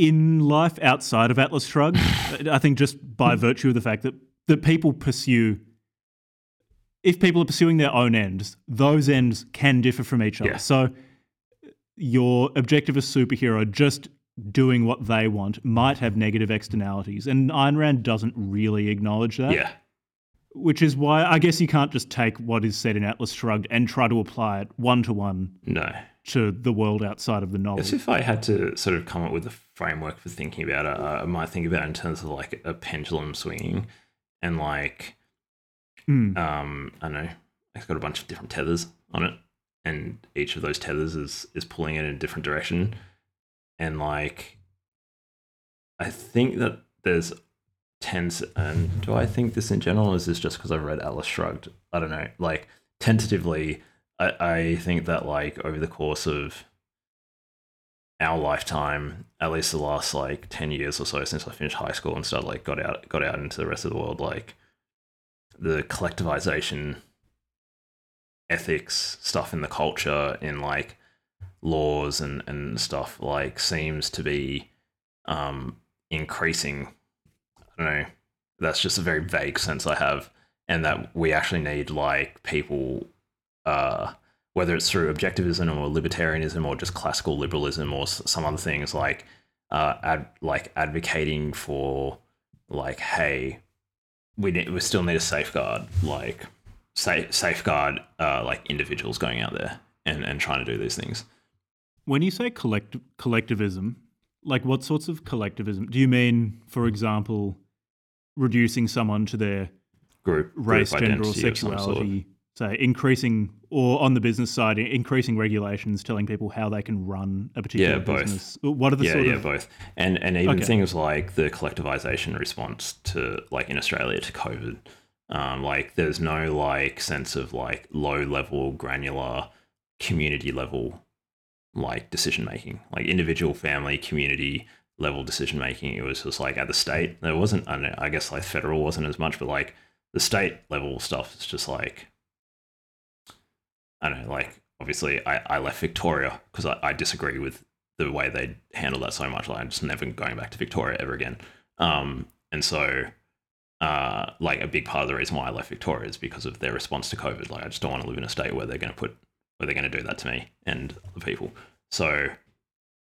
in life outside of Atlas Shrugged, I think just by virtue of the fact that, that people pursue, if people are pursuing their own ends, those ends can differ from each other. Yeah. So your objectivist superhero just doing what they want might have negative externalities. And Ayn Rand doesn't really acknowledge that yeah which is why I guess you can't just take what is said in Atlas Shrugged and try to apply it one to one no to the world outside of the novel. Guess if I had to sort of come up with a framework for thinking about it, I might think about it in terms of like a pendulum swinging, and like, Mm. um, I don't know, it's got a bunch of different tethers on it, and each of those tethers is is pulling it in a different direction, and like, I think that there's tends, and do I think this in general? Or is this just because I've read Atlas Shrugged? I don't know. Like tentatively, I, I think that like over the course of our lifetime, at least the last like ten years or so since I finished high school and started like got out got out into the rest of the world, like the collectivization ethics stuff in the culture in like laws and and stuff like seems to be um increasing. I don't know. That's just a very vague sense i have and that we actually need like people uh whether it's through objectivism or libertarianism or just classical liberalism or some other things like uh ad- like advocating for like hey we need, we still need a safeguard like sa- safeguard uh like individuals going out there and and trying to do these things When you say collect- collectivism, like what sorts of collectivism? Do you mean, for example, reducing someone to their group race, group gender, or sexuality? Say, increasing, or on the business side, increasing regulations, telling people how they can run a particular Yeah, both. business. What are the yeah, sort yeah, of both, and and even Okay. things like the collectivization response to like in Australia to COVID. Um, like there's no like sense of like low level granular community level like decision making, like individual family community level decision making. It was just like at the state. There wasn't. I, know, I guess like federal wasn't as much, but like the state level stuff is just like I don't know, like obviously I, I left Victoria because I, I disagree with the way they handle that so much. Like I'm just never going back to Victoria ever again. Um, and so uh, like a big part of the reason why I left Victoria is because of their response to COVID. Like I just don't want to live in a state where they're going to put where they're going to do that to me and other people. So,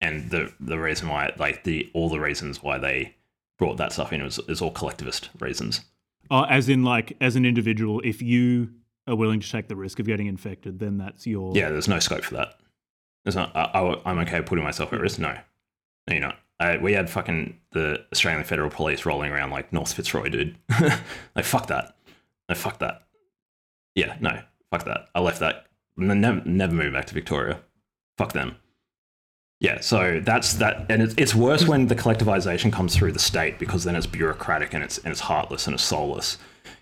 and the the reason why like the all the reasons why they brought that stuff in is, is all collectivist reasons. Oh, as in like as an individual, if you are willing to take the risk of getting infected, then that's your Yeah, there's no scope for that. There's not. I, I'm okay putting myself at risk. No, no, you're not. I, we had fucking the Australian Federal Police rolling around like North Fitzroy, dude. like fuck that. No, fuck that. Yeah, no, fuck that. I left that. Never, never moved back to Victoria. Fuck them. Yeah, so that's that, and it's, it's worse when the collectivization comes through the state because then it's bureaucratic and it's and it's heartless and it's soulless.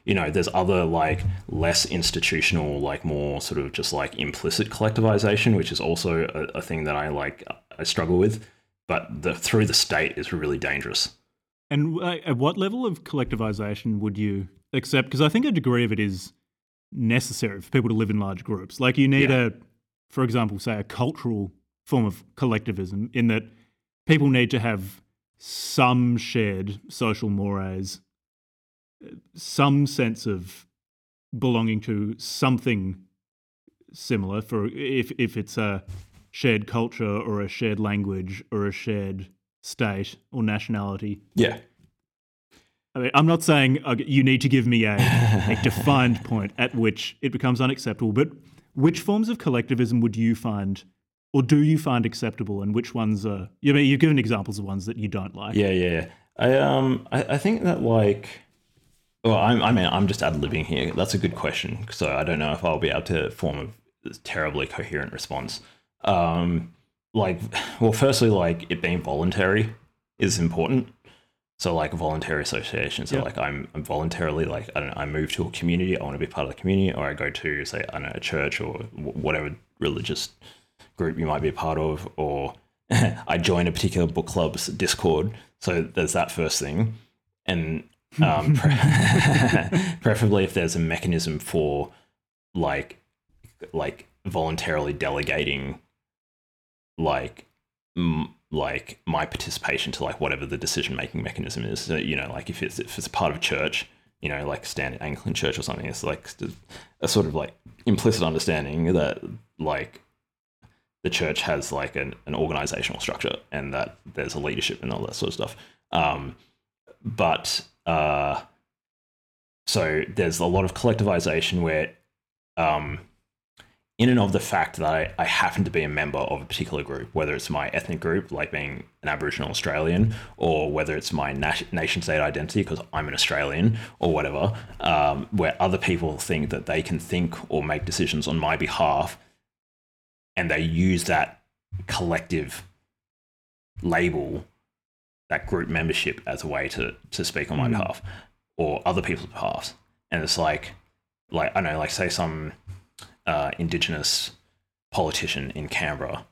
You know, there's other like less institutional, like more sort of just like implicit collectivization, which is also a, a thing that I like I struggle with. But the through the state is really dangerous. And uh, at what level of collectivization would you accept? Because I think a degree of it is necessary for people to live in large groups. Like you need Yeah. a, for example, say a cultural form of collectivism in that people need to have some shared social mores, some sense of belonging to something similar. For if if it's a shared culture or a shared language or a shared state or nationality. Yeah. I mean, I'm not saying uh, you need to give me a, a defined point at which it becomes unacceptable, but which forms of collectivism would you find, or do you find acceptable, and which ones are? You mean you've given examples of ones that you don't like. Yeah, yeah. yeah. I um I, I think that like well I'm I mean I'm just ad libbing here. That's a good question. So I don't know if I'll be able to form a terribly coherent response. Um like well firstly like it being voluntary is important. So like voluntary association. So Yeah. like I'm, I'm voluntarily like I don't know, I move to a community, I want to be part of the community, or I go to say I don't know a church or wh- whatever religious group you might be a part of, or I join a particular book club's Discord. So there's that first thing, and um, pre- preferably if there's a mechanism for like like voluntarily delegating like m- like my participation to like whatever the decision making mechanism is. So, you know, like if it's if it's a part of a church, you know, like standard Anglican church or something, it's like a sort of like implicit understanding that like the church has like an, an organizational structure and that there's a leadership and all that sort of stuff. Um, but uh, so there's a lot of collectivization where, um, in and of the fact that I, I happen to be a member of a particular group, whether it's my ethnic group, like being an Aboriginal Australian, or whether it's my nat- nation state identity because I'm an Australian or whatever, um, where other people think that they can think or make decisions on my behalf and they use that collective label, that group membership as a way to to speak on my Mm. behalf or other people's behalves. And it's like, like I don't know, like say some uh, indigenous politician in Canberra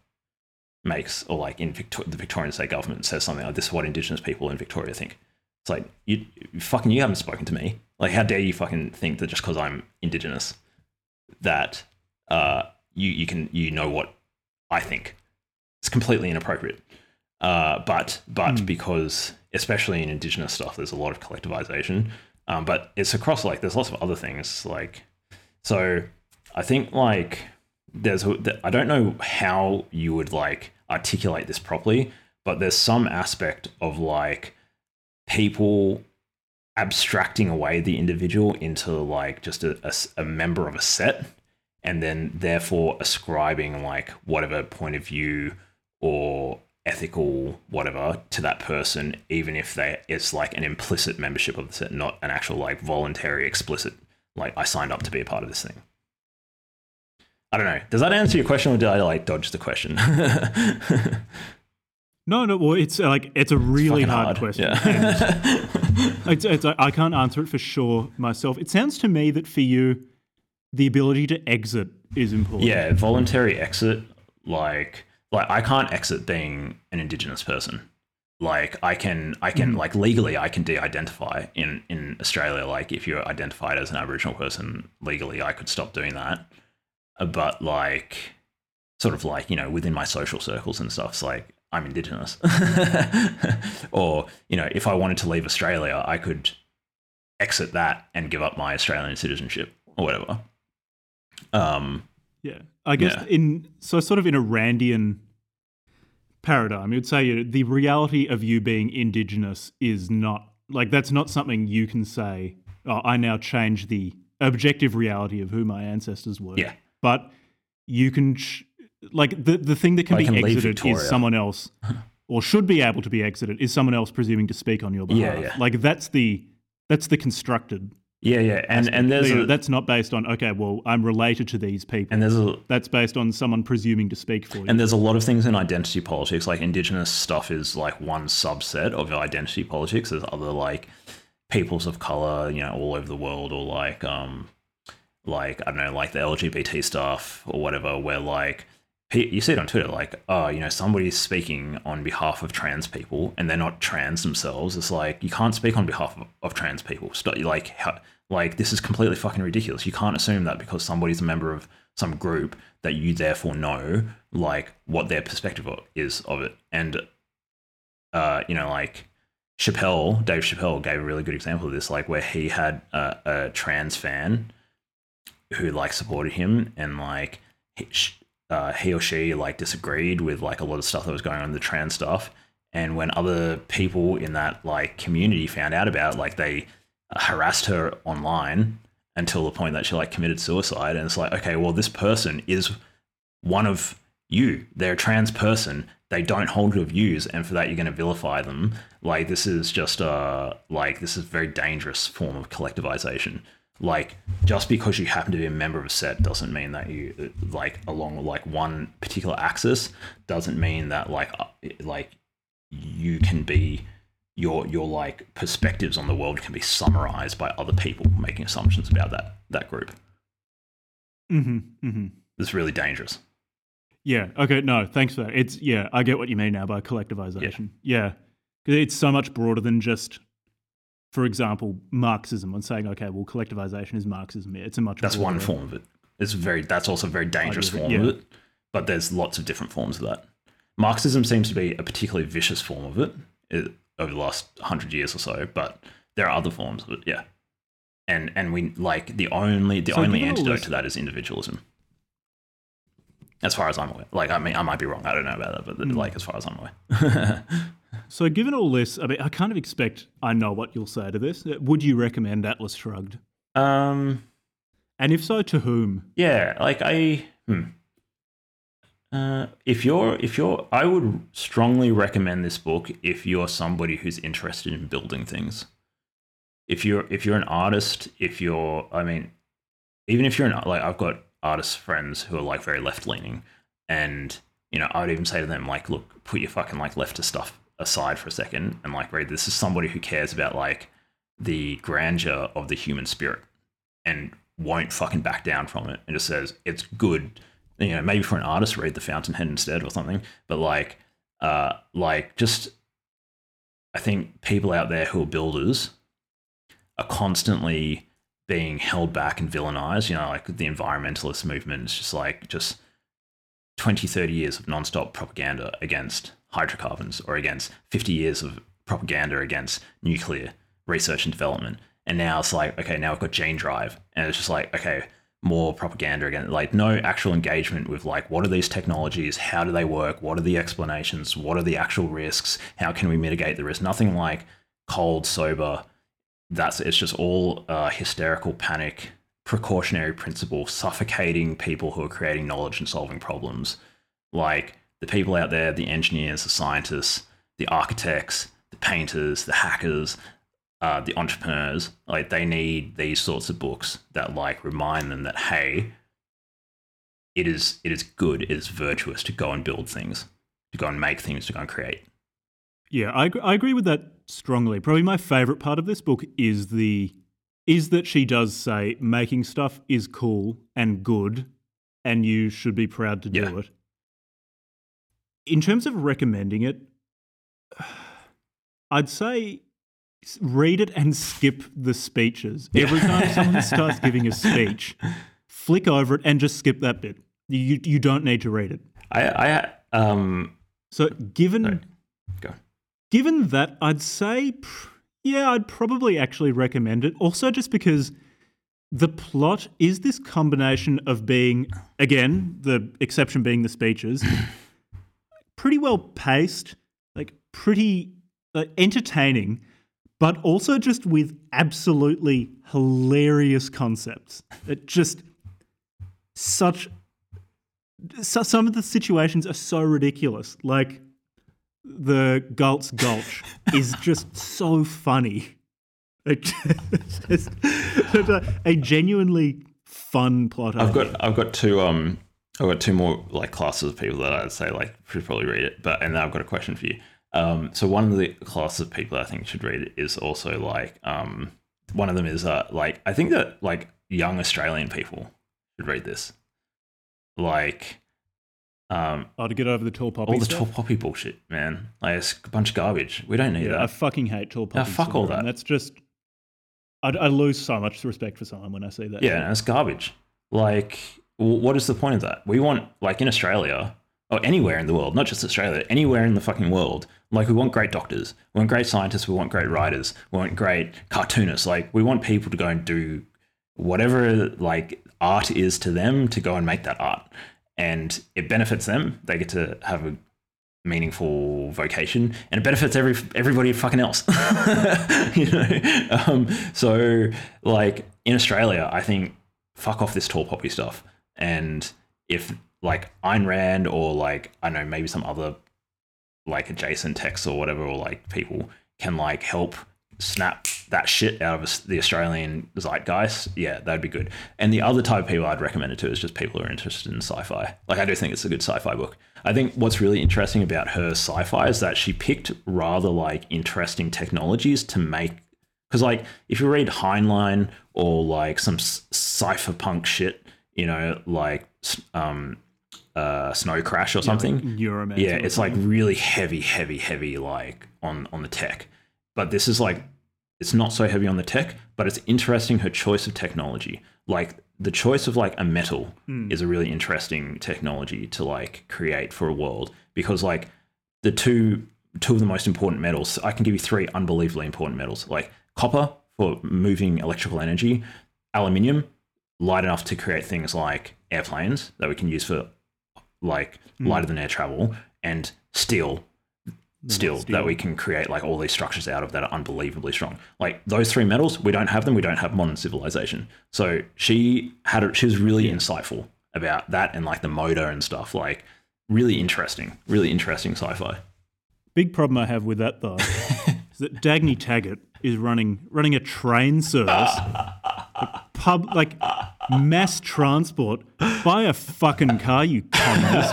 makes, or like in Victor- the Victorian state government says something like, "This is what indigenous people in Victoria think." It's like you, you fucking you haven't spoken to me. Like, how dare you fucking think that just because I'm indigenous, that uh, you you can you know what I think? It's completely inappropriate. Uh, but but Hmm. because especially in indigenous stuff, there's a lot of collectivization. Um, but it's across like there's lots of other things like so. I think like there's a, I don't know how you would like articulate this properly, but there's some aspect of like people abstracting away the individual into like just a a member of a set and then therefore ascribing like whatever point of view or ethical whatever to that person even if they it's like an implicit membership of the set not an actual like voluntary explicit like i signed up to be a part of this thing i don't know does that answer your question or did i like dodge the question No, no. Well, it's uh, like it's a really Fucking hard, question. yeah It's, it's, I can't answer it for sure myself. It sounds to me that for you, the ability to exit is important. Yeah, voluntary exit. Like, like I can't exit being an indigenous person. like I can I can like legally I can de-identify in in Australia. Like if you're identified as an Aboriginal person legally, I could stop doing that. Uh, But like, sort of like you know within my social circles and stuff, it's like I'm Indigenous, or you know if I wanted to leave Australia, I could exit that and give up my Australian citizenship or whatever. Um, Yeah, I guess Yeah. in so sort of in a Randian paradigm, you'd say you know, the reality of you being indigenous is not like that's not something you can say. Oh, I now change the objective reality of who my ancestors were. Yeah. but you can ch- like the the thing that can I be can exited is someone else, or should be able to be exited is someone else presuming to speak on your Yeah, behalf. yeah. Like that's the that's the constructed. Yeah, yeah, and and there's a, that's not based on okay. Well, I'm related to these people. and there's a That's based on someone presuming to speak for you. And there's a lot of things in identity politics, like indigenous stuff is like one subset of identity politics. There's other like peoples of color, you know, all over the world, or like um, like I don't know, like the LGBT stuff or whatever, where like you see it on Twitter, like oh, you know, somebody's speaking on behalf of trans people, and they're not trans themselves. It's like you can't speak on behalf of, of trans people. Like how, like this is completely fucking ridiculous. You can't assume that because somebody's a member of some group that you therefore know like what their perspective is of it. And uh, you know, like Chappelle, Dave Chappelle gave a really good example of this, like where he had a, a trans fan who like supported him and like he, uh, he or she like disagreed with like a lot of stuff that was going on the trans stuff. And when other people in that like community found out about, it, like they harassed her online until the point that she like committed suicide. And it's like, okay, well, this person is one of you. They're a trans person. They don't hold your views, and for that you're going to vilify them. Like this is just a like this is a very dangerous form of collectivization. Like just because you happen to be a member of a set doesn't mean that you like along like one particular axis doesn't mean that like uh, like you can be your your like perspectives on the world can be summarized by other people making assumptions about that that group. hmm hmm It's really dangerous. Yeah. Okay. No. Thanks for that. It's yeah. I get what you mean now by collectivization. Yeah. 'Cause it's so much broader than just, for example, Marxism. On saying okay, well, collectivization is Marxism. Yeah, It's a much. That's one form of it. It's very that's also a very dangerous form yeah. of it. But there's lots of different forms of that. Marxism seems to be a particularly vicious form of it, eh, over the last hundred years or so. But there are other forms of it, yeah. And and we like the only the So only antidote to that is individualism. As far as I'm aware, like I mean, I might be wrong. I don't know about that, but Hmm. like as far as I'm aware, So, given all this, I mean, I kind of expect I know what you'll say to this. Would you recommend Atlas Shrugged? um, And if so, to whom? Yeah, like I, hmm. Uh, if you're, if you're, I would strongly recommend this book if you're somebody who's interested in building things. If you're, if you're an artist, if you're, I mean, even if you're an like, I've got artist friends who are like very left leaning, and you know, I would even say to them like, look, put your fucking like leftist stuff aside for a second, and like, read this is somebody who cares about like the grandeur of the human spirit and won't fucking back down from it and just says it's good. You know, maybe for an artist, read The Fountainhead instead or something. But like, uh, like just, I think people out there who are builders are constantly being held back and villainized. You know, like the environmentalist movement is just like just 20, 30 years of nonstop propaganda against hydrocarbons or against 50 years of propaganda against nuclear research and development. And now it's like, okay, now we've got Gene Drive. And it's just like, okay, more propaganda again. Like, no actual engagement with, like, what are these technologies? How do they work? What are the explanations? What are the actual risks? How can we mitigate the risk? Nothing like cold, sober. That's it's just all uh, hysterical panic, precautionary principle, suffocating people who are creating knowledge and solving problems. Like the people out there, the engineers, the scientists, the architects, the painters, the hackers, uh, the entrepreneurs, like they need these sorts of books that like remind them that hey, it is it is good, it is virtuous to go and build things, to go and make things, to go and create. Yeah, I, I agree with that strongly. Probably my favorite part of this book is the is that she does say making stuff is cool and good, and you should be proud to do Yeah. it. In terms of recommending it, I'd say read it and skip the speeches. Every time someone starts giving a speech, flick over it and just skip that bit. You you don't need to read it. I, I, um, So given Sorry. go. given that, I'd say yeah, I'd probably actually recommend it. Also, just because the plot is this combination of being again the exception being the speeches, pretty well paced, like pretty entertaining, but also just with absolutely hilarious concepts. It just such so, some of the situations are so ridiculous. Like the Galt's Gulch is just so funny. It just, it's a, a genuinely fun plot. I've got I've got two um I've got two more like classes of people that I'd say like should probably read it. But and then I've got a question for you. Um, so one of the classes of people I think should read it is also like um one of them is uh like I think that like young Australian people should read this. Like um Oh, to get over the tall poppy all the stuff? tall poppy bullshit, man. Like it's a bunch of garbage. We don't need Yeah, I fucking hate tall poppy. fuck all that. That's just. I, I lose so much respect for someone when I see that. Yeah, and it's garbage. Like, w- what is the point of that? We want, like, in Australia or anywhere in the world, not just Australia, anywhere in the fucking world. Like, we want great doctors, we want great scientists, we want great writers, we want great cartoonists. Like, we want people to go and do whatever like art is to them to go and make that art, and it benefits them. They get to have a meaningful vocation and it benefits every everybody fucking else you know um, so like in australia i think fuck off this tall poppy stuff and if like Ayn Rand or like i know maybe some other like adjacent texts or whatever or like people can like help snap that shit out of the australian zeitgeist yeah that'd be good. And the other type of people i'd recommend it to is just people who are interested in sci-fi. Like i do think it's a good sci-fi book. I think what's really interesting about her sci-fi is that she picked rather like interesting technologies to make because like if you read heinlein or like some cypherpunk shit you know like um uh snow crash or something Neuromancer. yeah, it's like really heavy, heavy, heavy, like on on the tech. But this is like it's not so heavy on the tech, but it's interesting her choice of technology. Like the choice of like a metal is a really interesting technology to like create for a world because like the two two of the most important metals. I can give you three unbelievably important metals, like copper for moving electrical energy, aluminium light enough to create things like airplanes that we can use for like hmm. lighter than air travel, and steel steel, steel. that we can create like all these structures out of that are unbelievably strong. Like those three metals, we don't have them. We don't have modern civilization. So she had a, she was really insightful about that and like the motor and stuff. Like really interesting, really interesting sci-fi. Big problem I have with that though is that Dagny Taggart is running running a train service, pub like mass transport Buy a fucking car. You communist.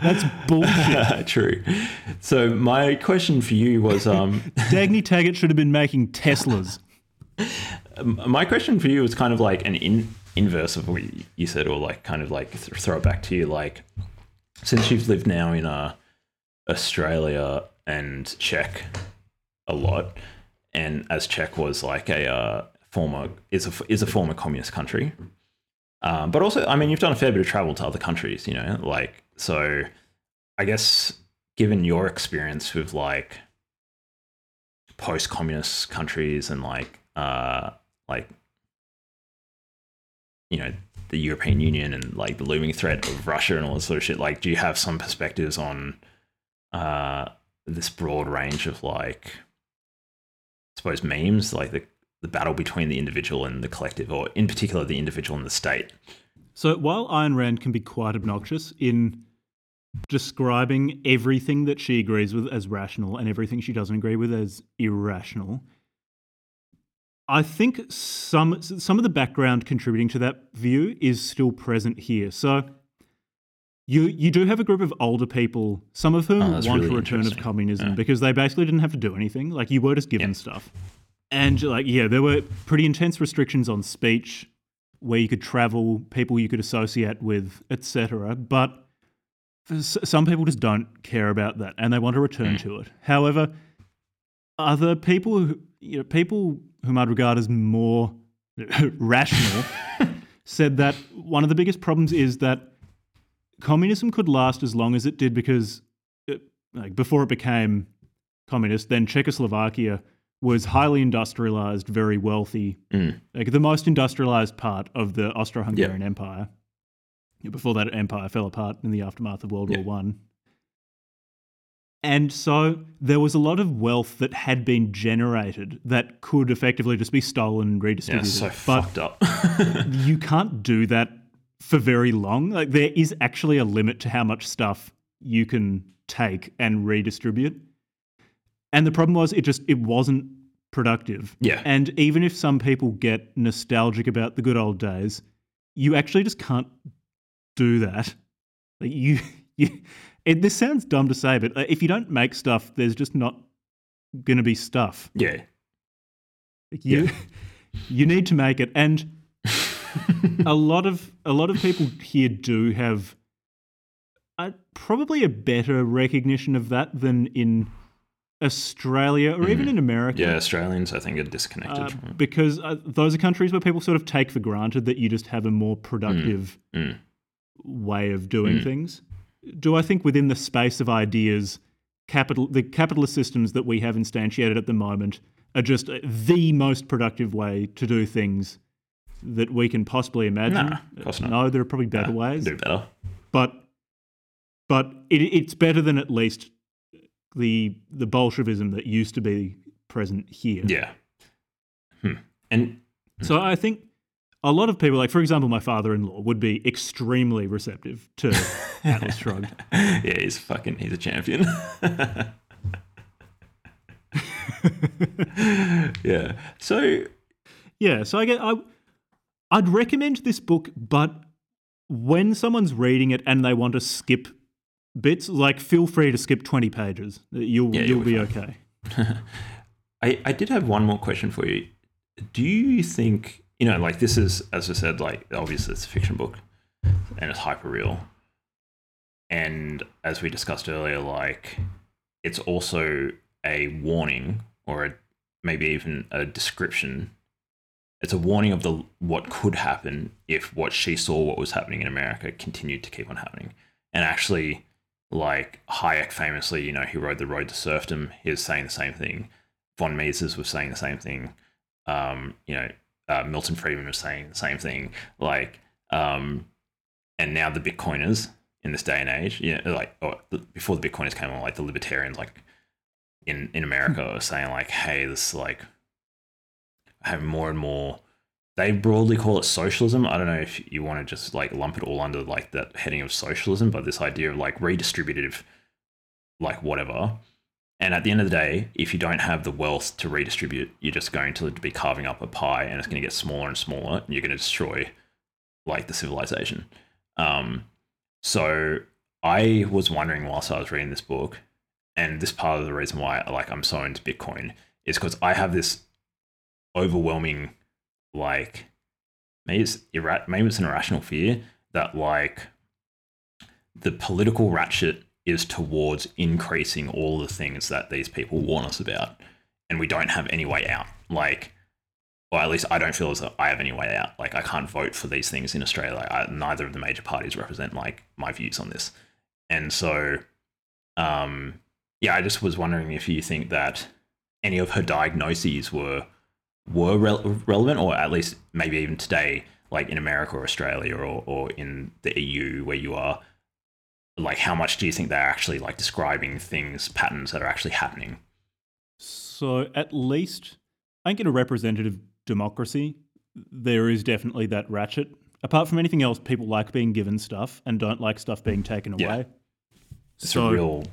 That's bullshit. True. So my question for you was, um, Dagny Taggart should have been making Teslas. my question for you was kind of like an in, inverse of what you said, or like kind of like th- throw it back to you. Like since you've lived now in uh, Australia and Czech a lot, and as Czech was like a uh, former is a is a former communist country, um, but also I mean you've done a fair bit of travel to other countries, you know, like so. I guess given your experience with like post-communist countries and like uh like you know the European Union and like the looming threat of Russia and all this sort of shit like do you have some perspectives on uh this broad range of like suppose memes like the the battle between the individual and the collective or in particular the individual and the state So while Ayn Rand can be quite obnoxious in describing everything that she agrees with as rational and everything she doesn't agree with as irrational, I think some some of the background contributing to that view is still present here. So you you do have a group of older people, some of whom Oh, want really a return of communism Yeah. because they basically didn't have to do anything. Like you were just given Yeah. stuff. And like yeah, there were pretty intense restrictions on speech, where you could travel, people you could associate with, etc. But s- some people just don't care about that and they want to return mm. to it. However, other people, who, you know, people whom I'd regard as more rational, said that one of the biggest problems is that communism could last as long as it did because, it, like, before it became communist, then Czechoslovakia was highly industrialized, very wealthy, Mm. like the most industrialized part of the Austro-Hungarian Empire. Before that empire fell apart in the aftermath of World. War One. And so there was a lot of wealth that had been generated that could effectively just be stolen and redistributed. Yeah, so but fucked up. you can't do that for very long. Like there is actually a limit to how much stuff you can take and redistribute. And the problem was it just it wasn't productive. Yeah. And even if some people get nostalgic about the good old days, you actually just can't do that. Like you you it, this sounds dumb to say, but if you don't make stuff, there's just not going to be stuff. yeah. Like, you you need to make it, and a lot of a lot of people here do have a, probably a better recognition of that than in Australia or even in America. Yeah, Australians, I think, are disconnected Uh, because uh, those are countries where people sort of take for granted that you just have a more productive Mm. way of doing things. Do I think within the space of ideas, capital the capitalist systems that we have instantiated at the moment are just uh, the most productive way to do things that we can possibly imagine? Nah, of course not. No, there are probably better ways, Do better. but but it, it's better than at least the the Bolshevism that used to be present here. Yeah. Hmm. And So I think a lot of people, like for example, my father-in-law, would be extremely receptive to Atlas Shrugged. yeah, he's fucking, he's a champion. yeah. So, Yeah, so I get I I'd recommend this book, but when someone's reading it and they want to skip bits, like feel free to skip twenty pages. You'll Yeah, you'll you'll be be okay. I, I did have one more question for you. Do you think, you know, like this is, as I said, like obviously it's a fiction book and it's hyper real. And as we discussed earlier, like it's also a warning or a, maybe even a description. It's a warning of the what could happen if what she saw, what was happening in America, continued to keep on happening. And actually, like Hayek famously, you know, he wrote The Road to Serfdom. He was saying the same thing. Von Mises was saying the same thing. Um, you know, uh, Milton Friedman was saying the same thing. Like, um, and now the Bitcoiners in this day and age, you know, like or before the Bitcoiners came on, like the libertarians, like in in America, are saying like, hey, this like having more and more. They broadly call it socialism. I don't know if you want to just like lump it all under like that heading of socialism, but this idea of like redistributive, like whatever. And at the end of the day, if you don't have the wealth to redistribute, you're just going to be carving up a pie, and it's going to get smaller and smaller, and you're going to destroy like the civilization. Um, so I was wondering whilst I was reading this book, and this part of the reason why like I'm so into Bitcoin is because I have this overwhelming like maybe it's ira- maybe it's an irrational fear that like the political ratchet is towards increasing all the things that these people warn us about and we don't have any way out like or at least I don't feel as though I have any way out. Like I can't vote for these things in Australia. I, neither of the major parties represent like my views on this, and so, um, yeah, I just was wondering if you think that any of her diagnoses were were rel- relevant, or at least maybe even today, like in America or Australia or or in the EU where you are. Like, how much do you think they're actually like describing things, patterns that are actually happening? So at least I think in a representative democracy, there is definitely that ratchet. Apart from anything else, people like being given stuff and don't like stuff being taken Yeah. away. It's So- a real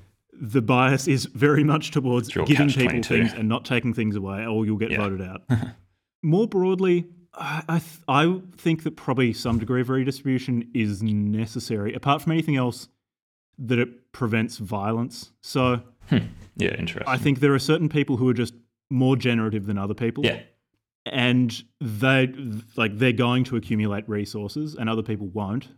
The bias is very much towards giving people catch-22. things and not taking things away, or you'll get Yeah. voted out. More broadly, I, I, th- I think that probably some degree of redistribution is necessary, apart from anything else that it prevents violence. So yeah, interesting. I think there are certain people who are just more generative than other people. yeah, and they like they're going to accumulate resources and other people won't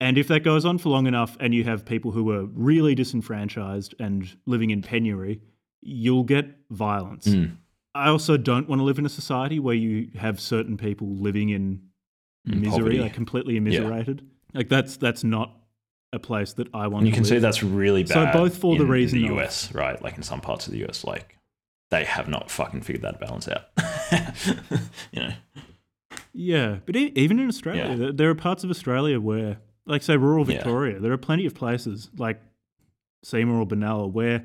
And if that goes on for long enough and you have people who are really disenfranchised and living in penury, you'll get violence. Mm. I also don't want to live in a society where you have certain people living in Mm, misery, poverty. like completely immiserated. Like that's that's not a place that I want And you can see that's really bad. So both for the in- in reason the of- US, right? Like in some parts of the US, like they have not fucking figured that balance out. you know, Yeah, but even in Australia, Yeah. there are parts of Australia where, like, say, rural Yeah. Victoria, there are plenty of places like Seymour or Benalla where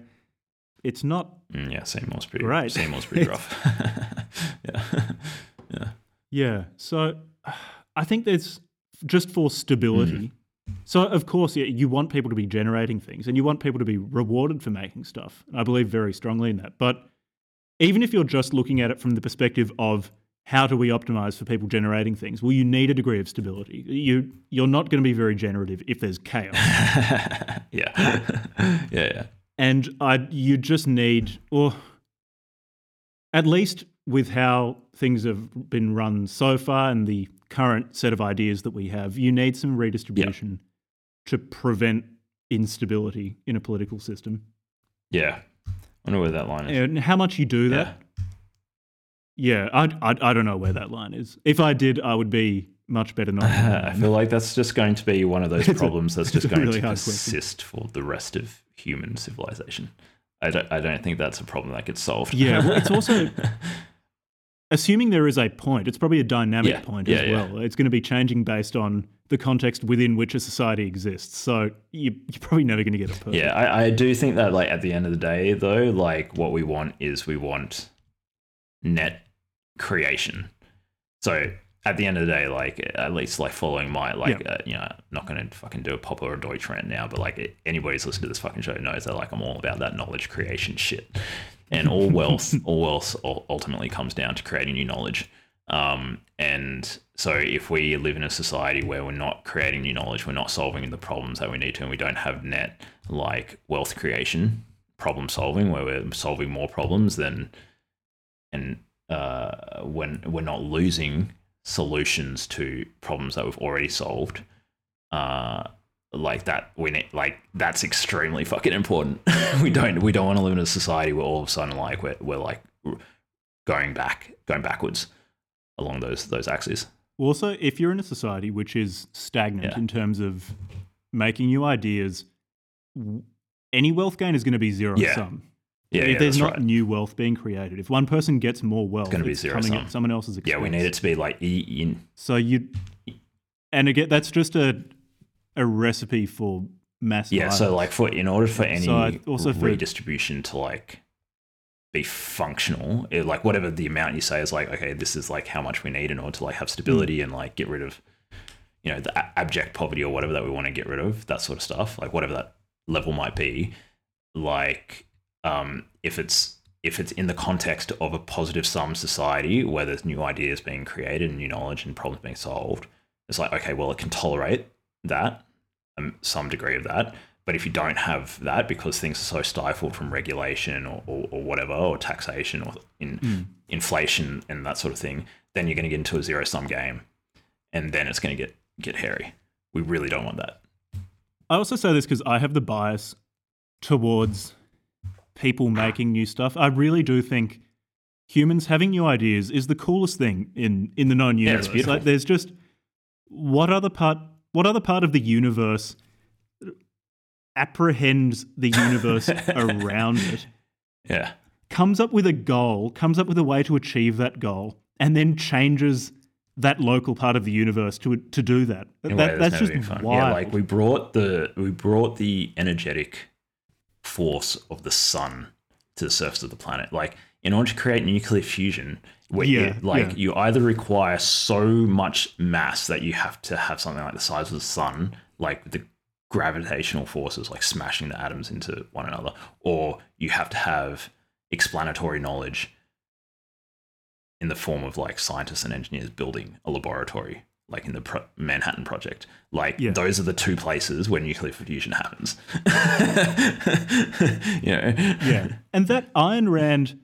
it's not. Mm, yeah, Seymour's pretty. Great. Seymour's pretty rough. yeah, yeah, Yeah, so I think there's just for stability. Mm. So of course, yeah, you want people to be generating things, and you want people to be rewarded for making stuff. I believe very strongly in that. But even if you're just looking at it from the perspective of how do we optimize for people generating things, well, you need a degree of stability. You you're not going to be very generative if there's chaos. yeah, yeah, yeah. and I you just need or at least with how things have been run so far and the current set of ideas that we have, you need some redistribution to prevent instability in a political system. Yeah. I wonder where that line is. And how much you do that, yeah, I, I, I don't know where that line is. If I did, I would be much better not. I feel like that's just going to be one of those It's a- problems that's just going really to hard question. persist for the rest of human civilization. I don't, I don't think that's a problem that gets solved. Yeah, well, it's also assuming there is a point. It's probably a dynamic Yeah, point yeah, as yeah. well. It's going to be changing based on the context within which a society exists. So you, you're probably never going to get it perfect. Yeah, I, I do think that like at the end of the day though, like what we want is we want net creation. So at the end of the day, like at least like following my like Yeah. uh, you know, I'm not gonna fucking do a Popper or a Deutsch rant now, but like anybody's listened to this fucking show knows that like I'm all about that knowledge creation shit, and all wealth, all wealth ultimately comes down to creating new knowledge. Um, and so if we live in a society where we're not creating new knowledge, we're not solving the problems that we need to, and we don't have net like wealth creation, problem solving, where we're solving more problems than, and uh, when we're not losing solutions to problems that we've already solved, uh, like that, we need like that's extremely fucking important. we don't we don't want to live in a society where all of a sudden like we're we're like going back going backwards along those those axes. Also, if you're in a society which is stagnant Yeah. in terms of making new ideas, any wealth gain is going to be zero Yeah. sum. Yeah, yeah, there's not right. new wealth being created, if one person gets more wealth, it's gonna be it's zero coming sum. at someone else's expense. Yeah, we need it to be like e- in So you, and again, that's just a a recipe for mass. Yeah, so like for in order for any So I- also for- redistribution to like be functional, it, like whatever the amount you say is like, okay, this is like how much we need in order to like have hmm. stability and like get rid of, you know, the abject poverty or whatever that we want to get rid of, that sort of stuff, like whatever that level might be. Like, um, if it's if it's in the context of a positive sum society where there's new ideas being created and new knowledge and problems being solved, it's like okay, well, it can tolerate that um, some degree of that. But if you don't have that because things are so stifled from regulation or, or, or whatever, or taxation or in inflation and that sort of thing, then you're going to get into a zero sum game, and then it's going to get get hairy. We really don't want that. I also say this because I have the bias towards people making new stuff. I really do think humans having new ideas is the coolest thing in in the known Yeah, universe. beautiful. Like, there's just what other part what other part of the universe apprehends the universe around it, Yeah, comes up with a goal, comes up with a way to achieve that goal, and then changes that local part of the universe to to do that. way That- that's never just wild. Yeah, like we brought the we brought the energetic force of the sun to the surface of the planet. Like in order to create nuclear fusion, where you- Yeah, like yeah. you either require so much mass that you have to have something like the size of the sun, like the gravitational forces like smashing the atoms into one another, or you have to have explanatory knowledge in the form of like scientists and engineers building a laboratory like in the Pro- Manhattan Project. Like Yeah. those are the two places where nuclear fusion happens. you know? yeah. And that Ayn Rand,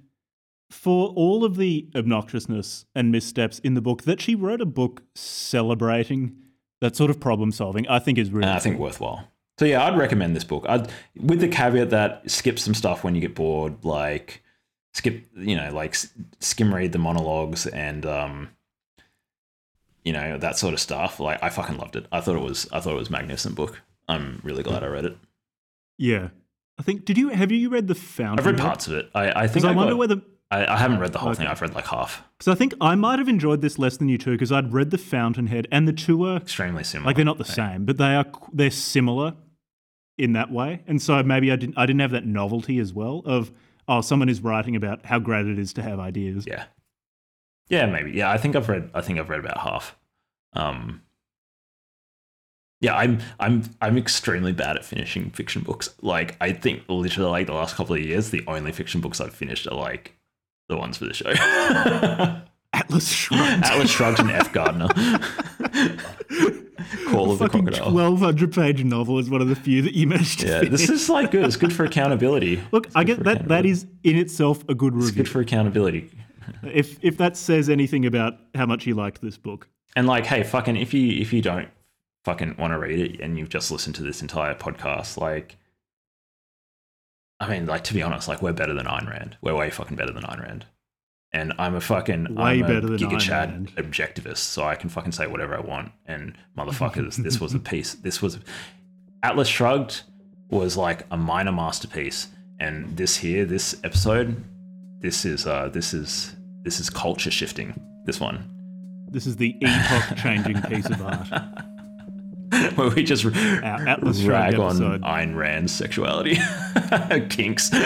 for all of the obnoxiousness and missteps in the book, that she wrote a book celebrating that sort of problem solving, I think is really. And I think worthwhile. So yeah, I'd recommend this book. I'd with the caveat that skip some stuff when you get bored, like skip, you know, like skim read the monologues and um, you know that sort of stuff. Like I fucking loved it. I thought it was I thought it was a magnificent book. I'm really glad I read it. yeah. I think. Did you have you read the Fountain? I've read parts of it. I, I think I, I, wonder got- whether I, I haven't read the whole Okay. thing. I've read like half. because I think I might have enjoyed this less than you two because I'd read the Fountainhead and the two are Extremely similar. like they're not the same, but they are they're similar in that way, and so maybe I didn't I didn't have that novelty as well of oh someone is writing about how great it is to have ideas. Yeah. Yeah, maybe. Yeah, I think I've read I think I've read about half. Um Yeah, I'm I'm I'm extremely bad at finishing fiction books. Like I think literally like the last couple of years the only fiction books I've finished are like the ones for the show. Atlas Shrugged. Atlas Shrugged and F Gardner. Call of the Crocodile. twelve hundred page novel is one of the few that you managed to Yeah, finish. this is like good. It's good for accountability. Look, I get that. That is in itself a good It's good for accountability. If if that says anything about how much you liked this book, And like, hey, fucking, if you if you don't fucking want to read it and you've just listened to this entire podcast, like, I mean, like to be honest, like we're better than Ayn Rand. We're way fucking better than Ayn Rand. And I'm a fucking Way I'm a better than Giga Chad objectivist, so I can fucking say whatever I want. And motherfuckers, this was a piece. This was Atlas Shrugged was like a minor masterpiece, and this here, this episode, this is uh, this is this is culture shifting. This one. this is the epoch changing piece of art. where we just Our Atlas rag on episode. Ayn Rand's sexuality kinks.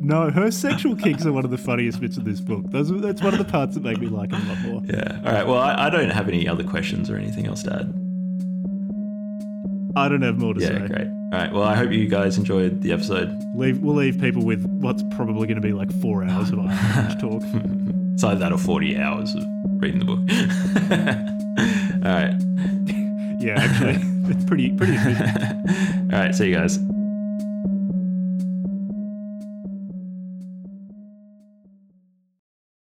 No, her sexual kinks are one of the funniest bits of this book. Those, that's one of the parts that make me like it a lot more. yeah. All right. Well, I, I don't have any other questions or anything else to add. I don't have more to Yeah. say. Great. All right. Well, I hope you guys enjoyed the episode. Leave, we'll leave people with what's probably going to be like four hours of Range talk. It's either that or forty hours of reading the book. All right. Yeah, actually, it's pretty pretty efficient. All right. See you guys.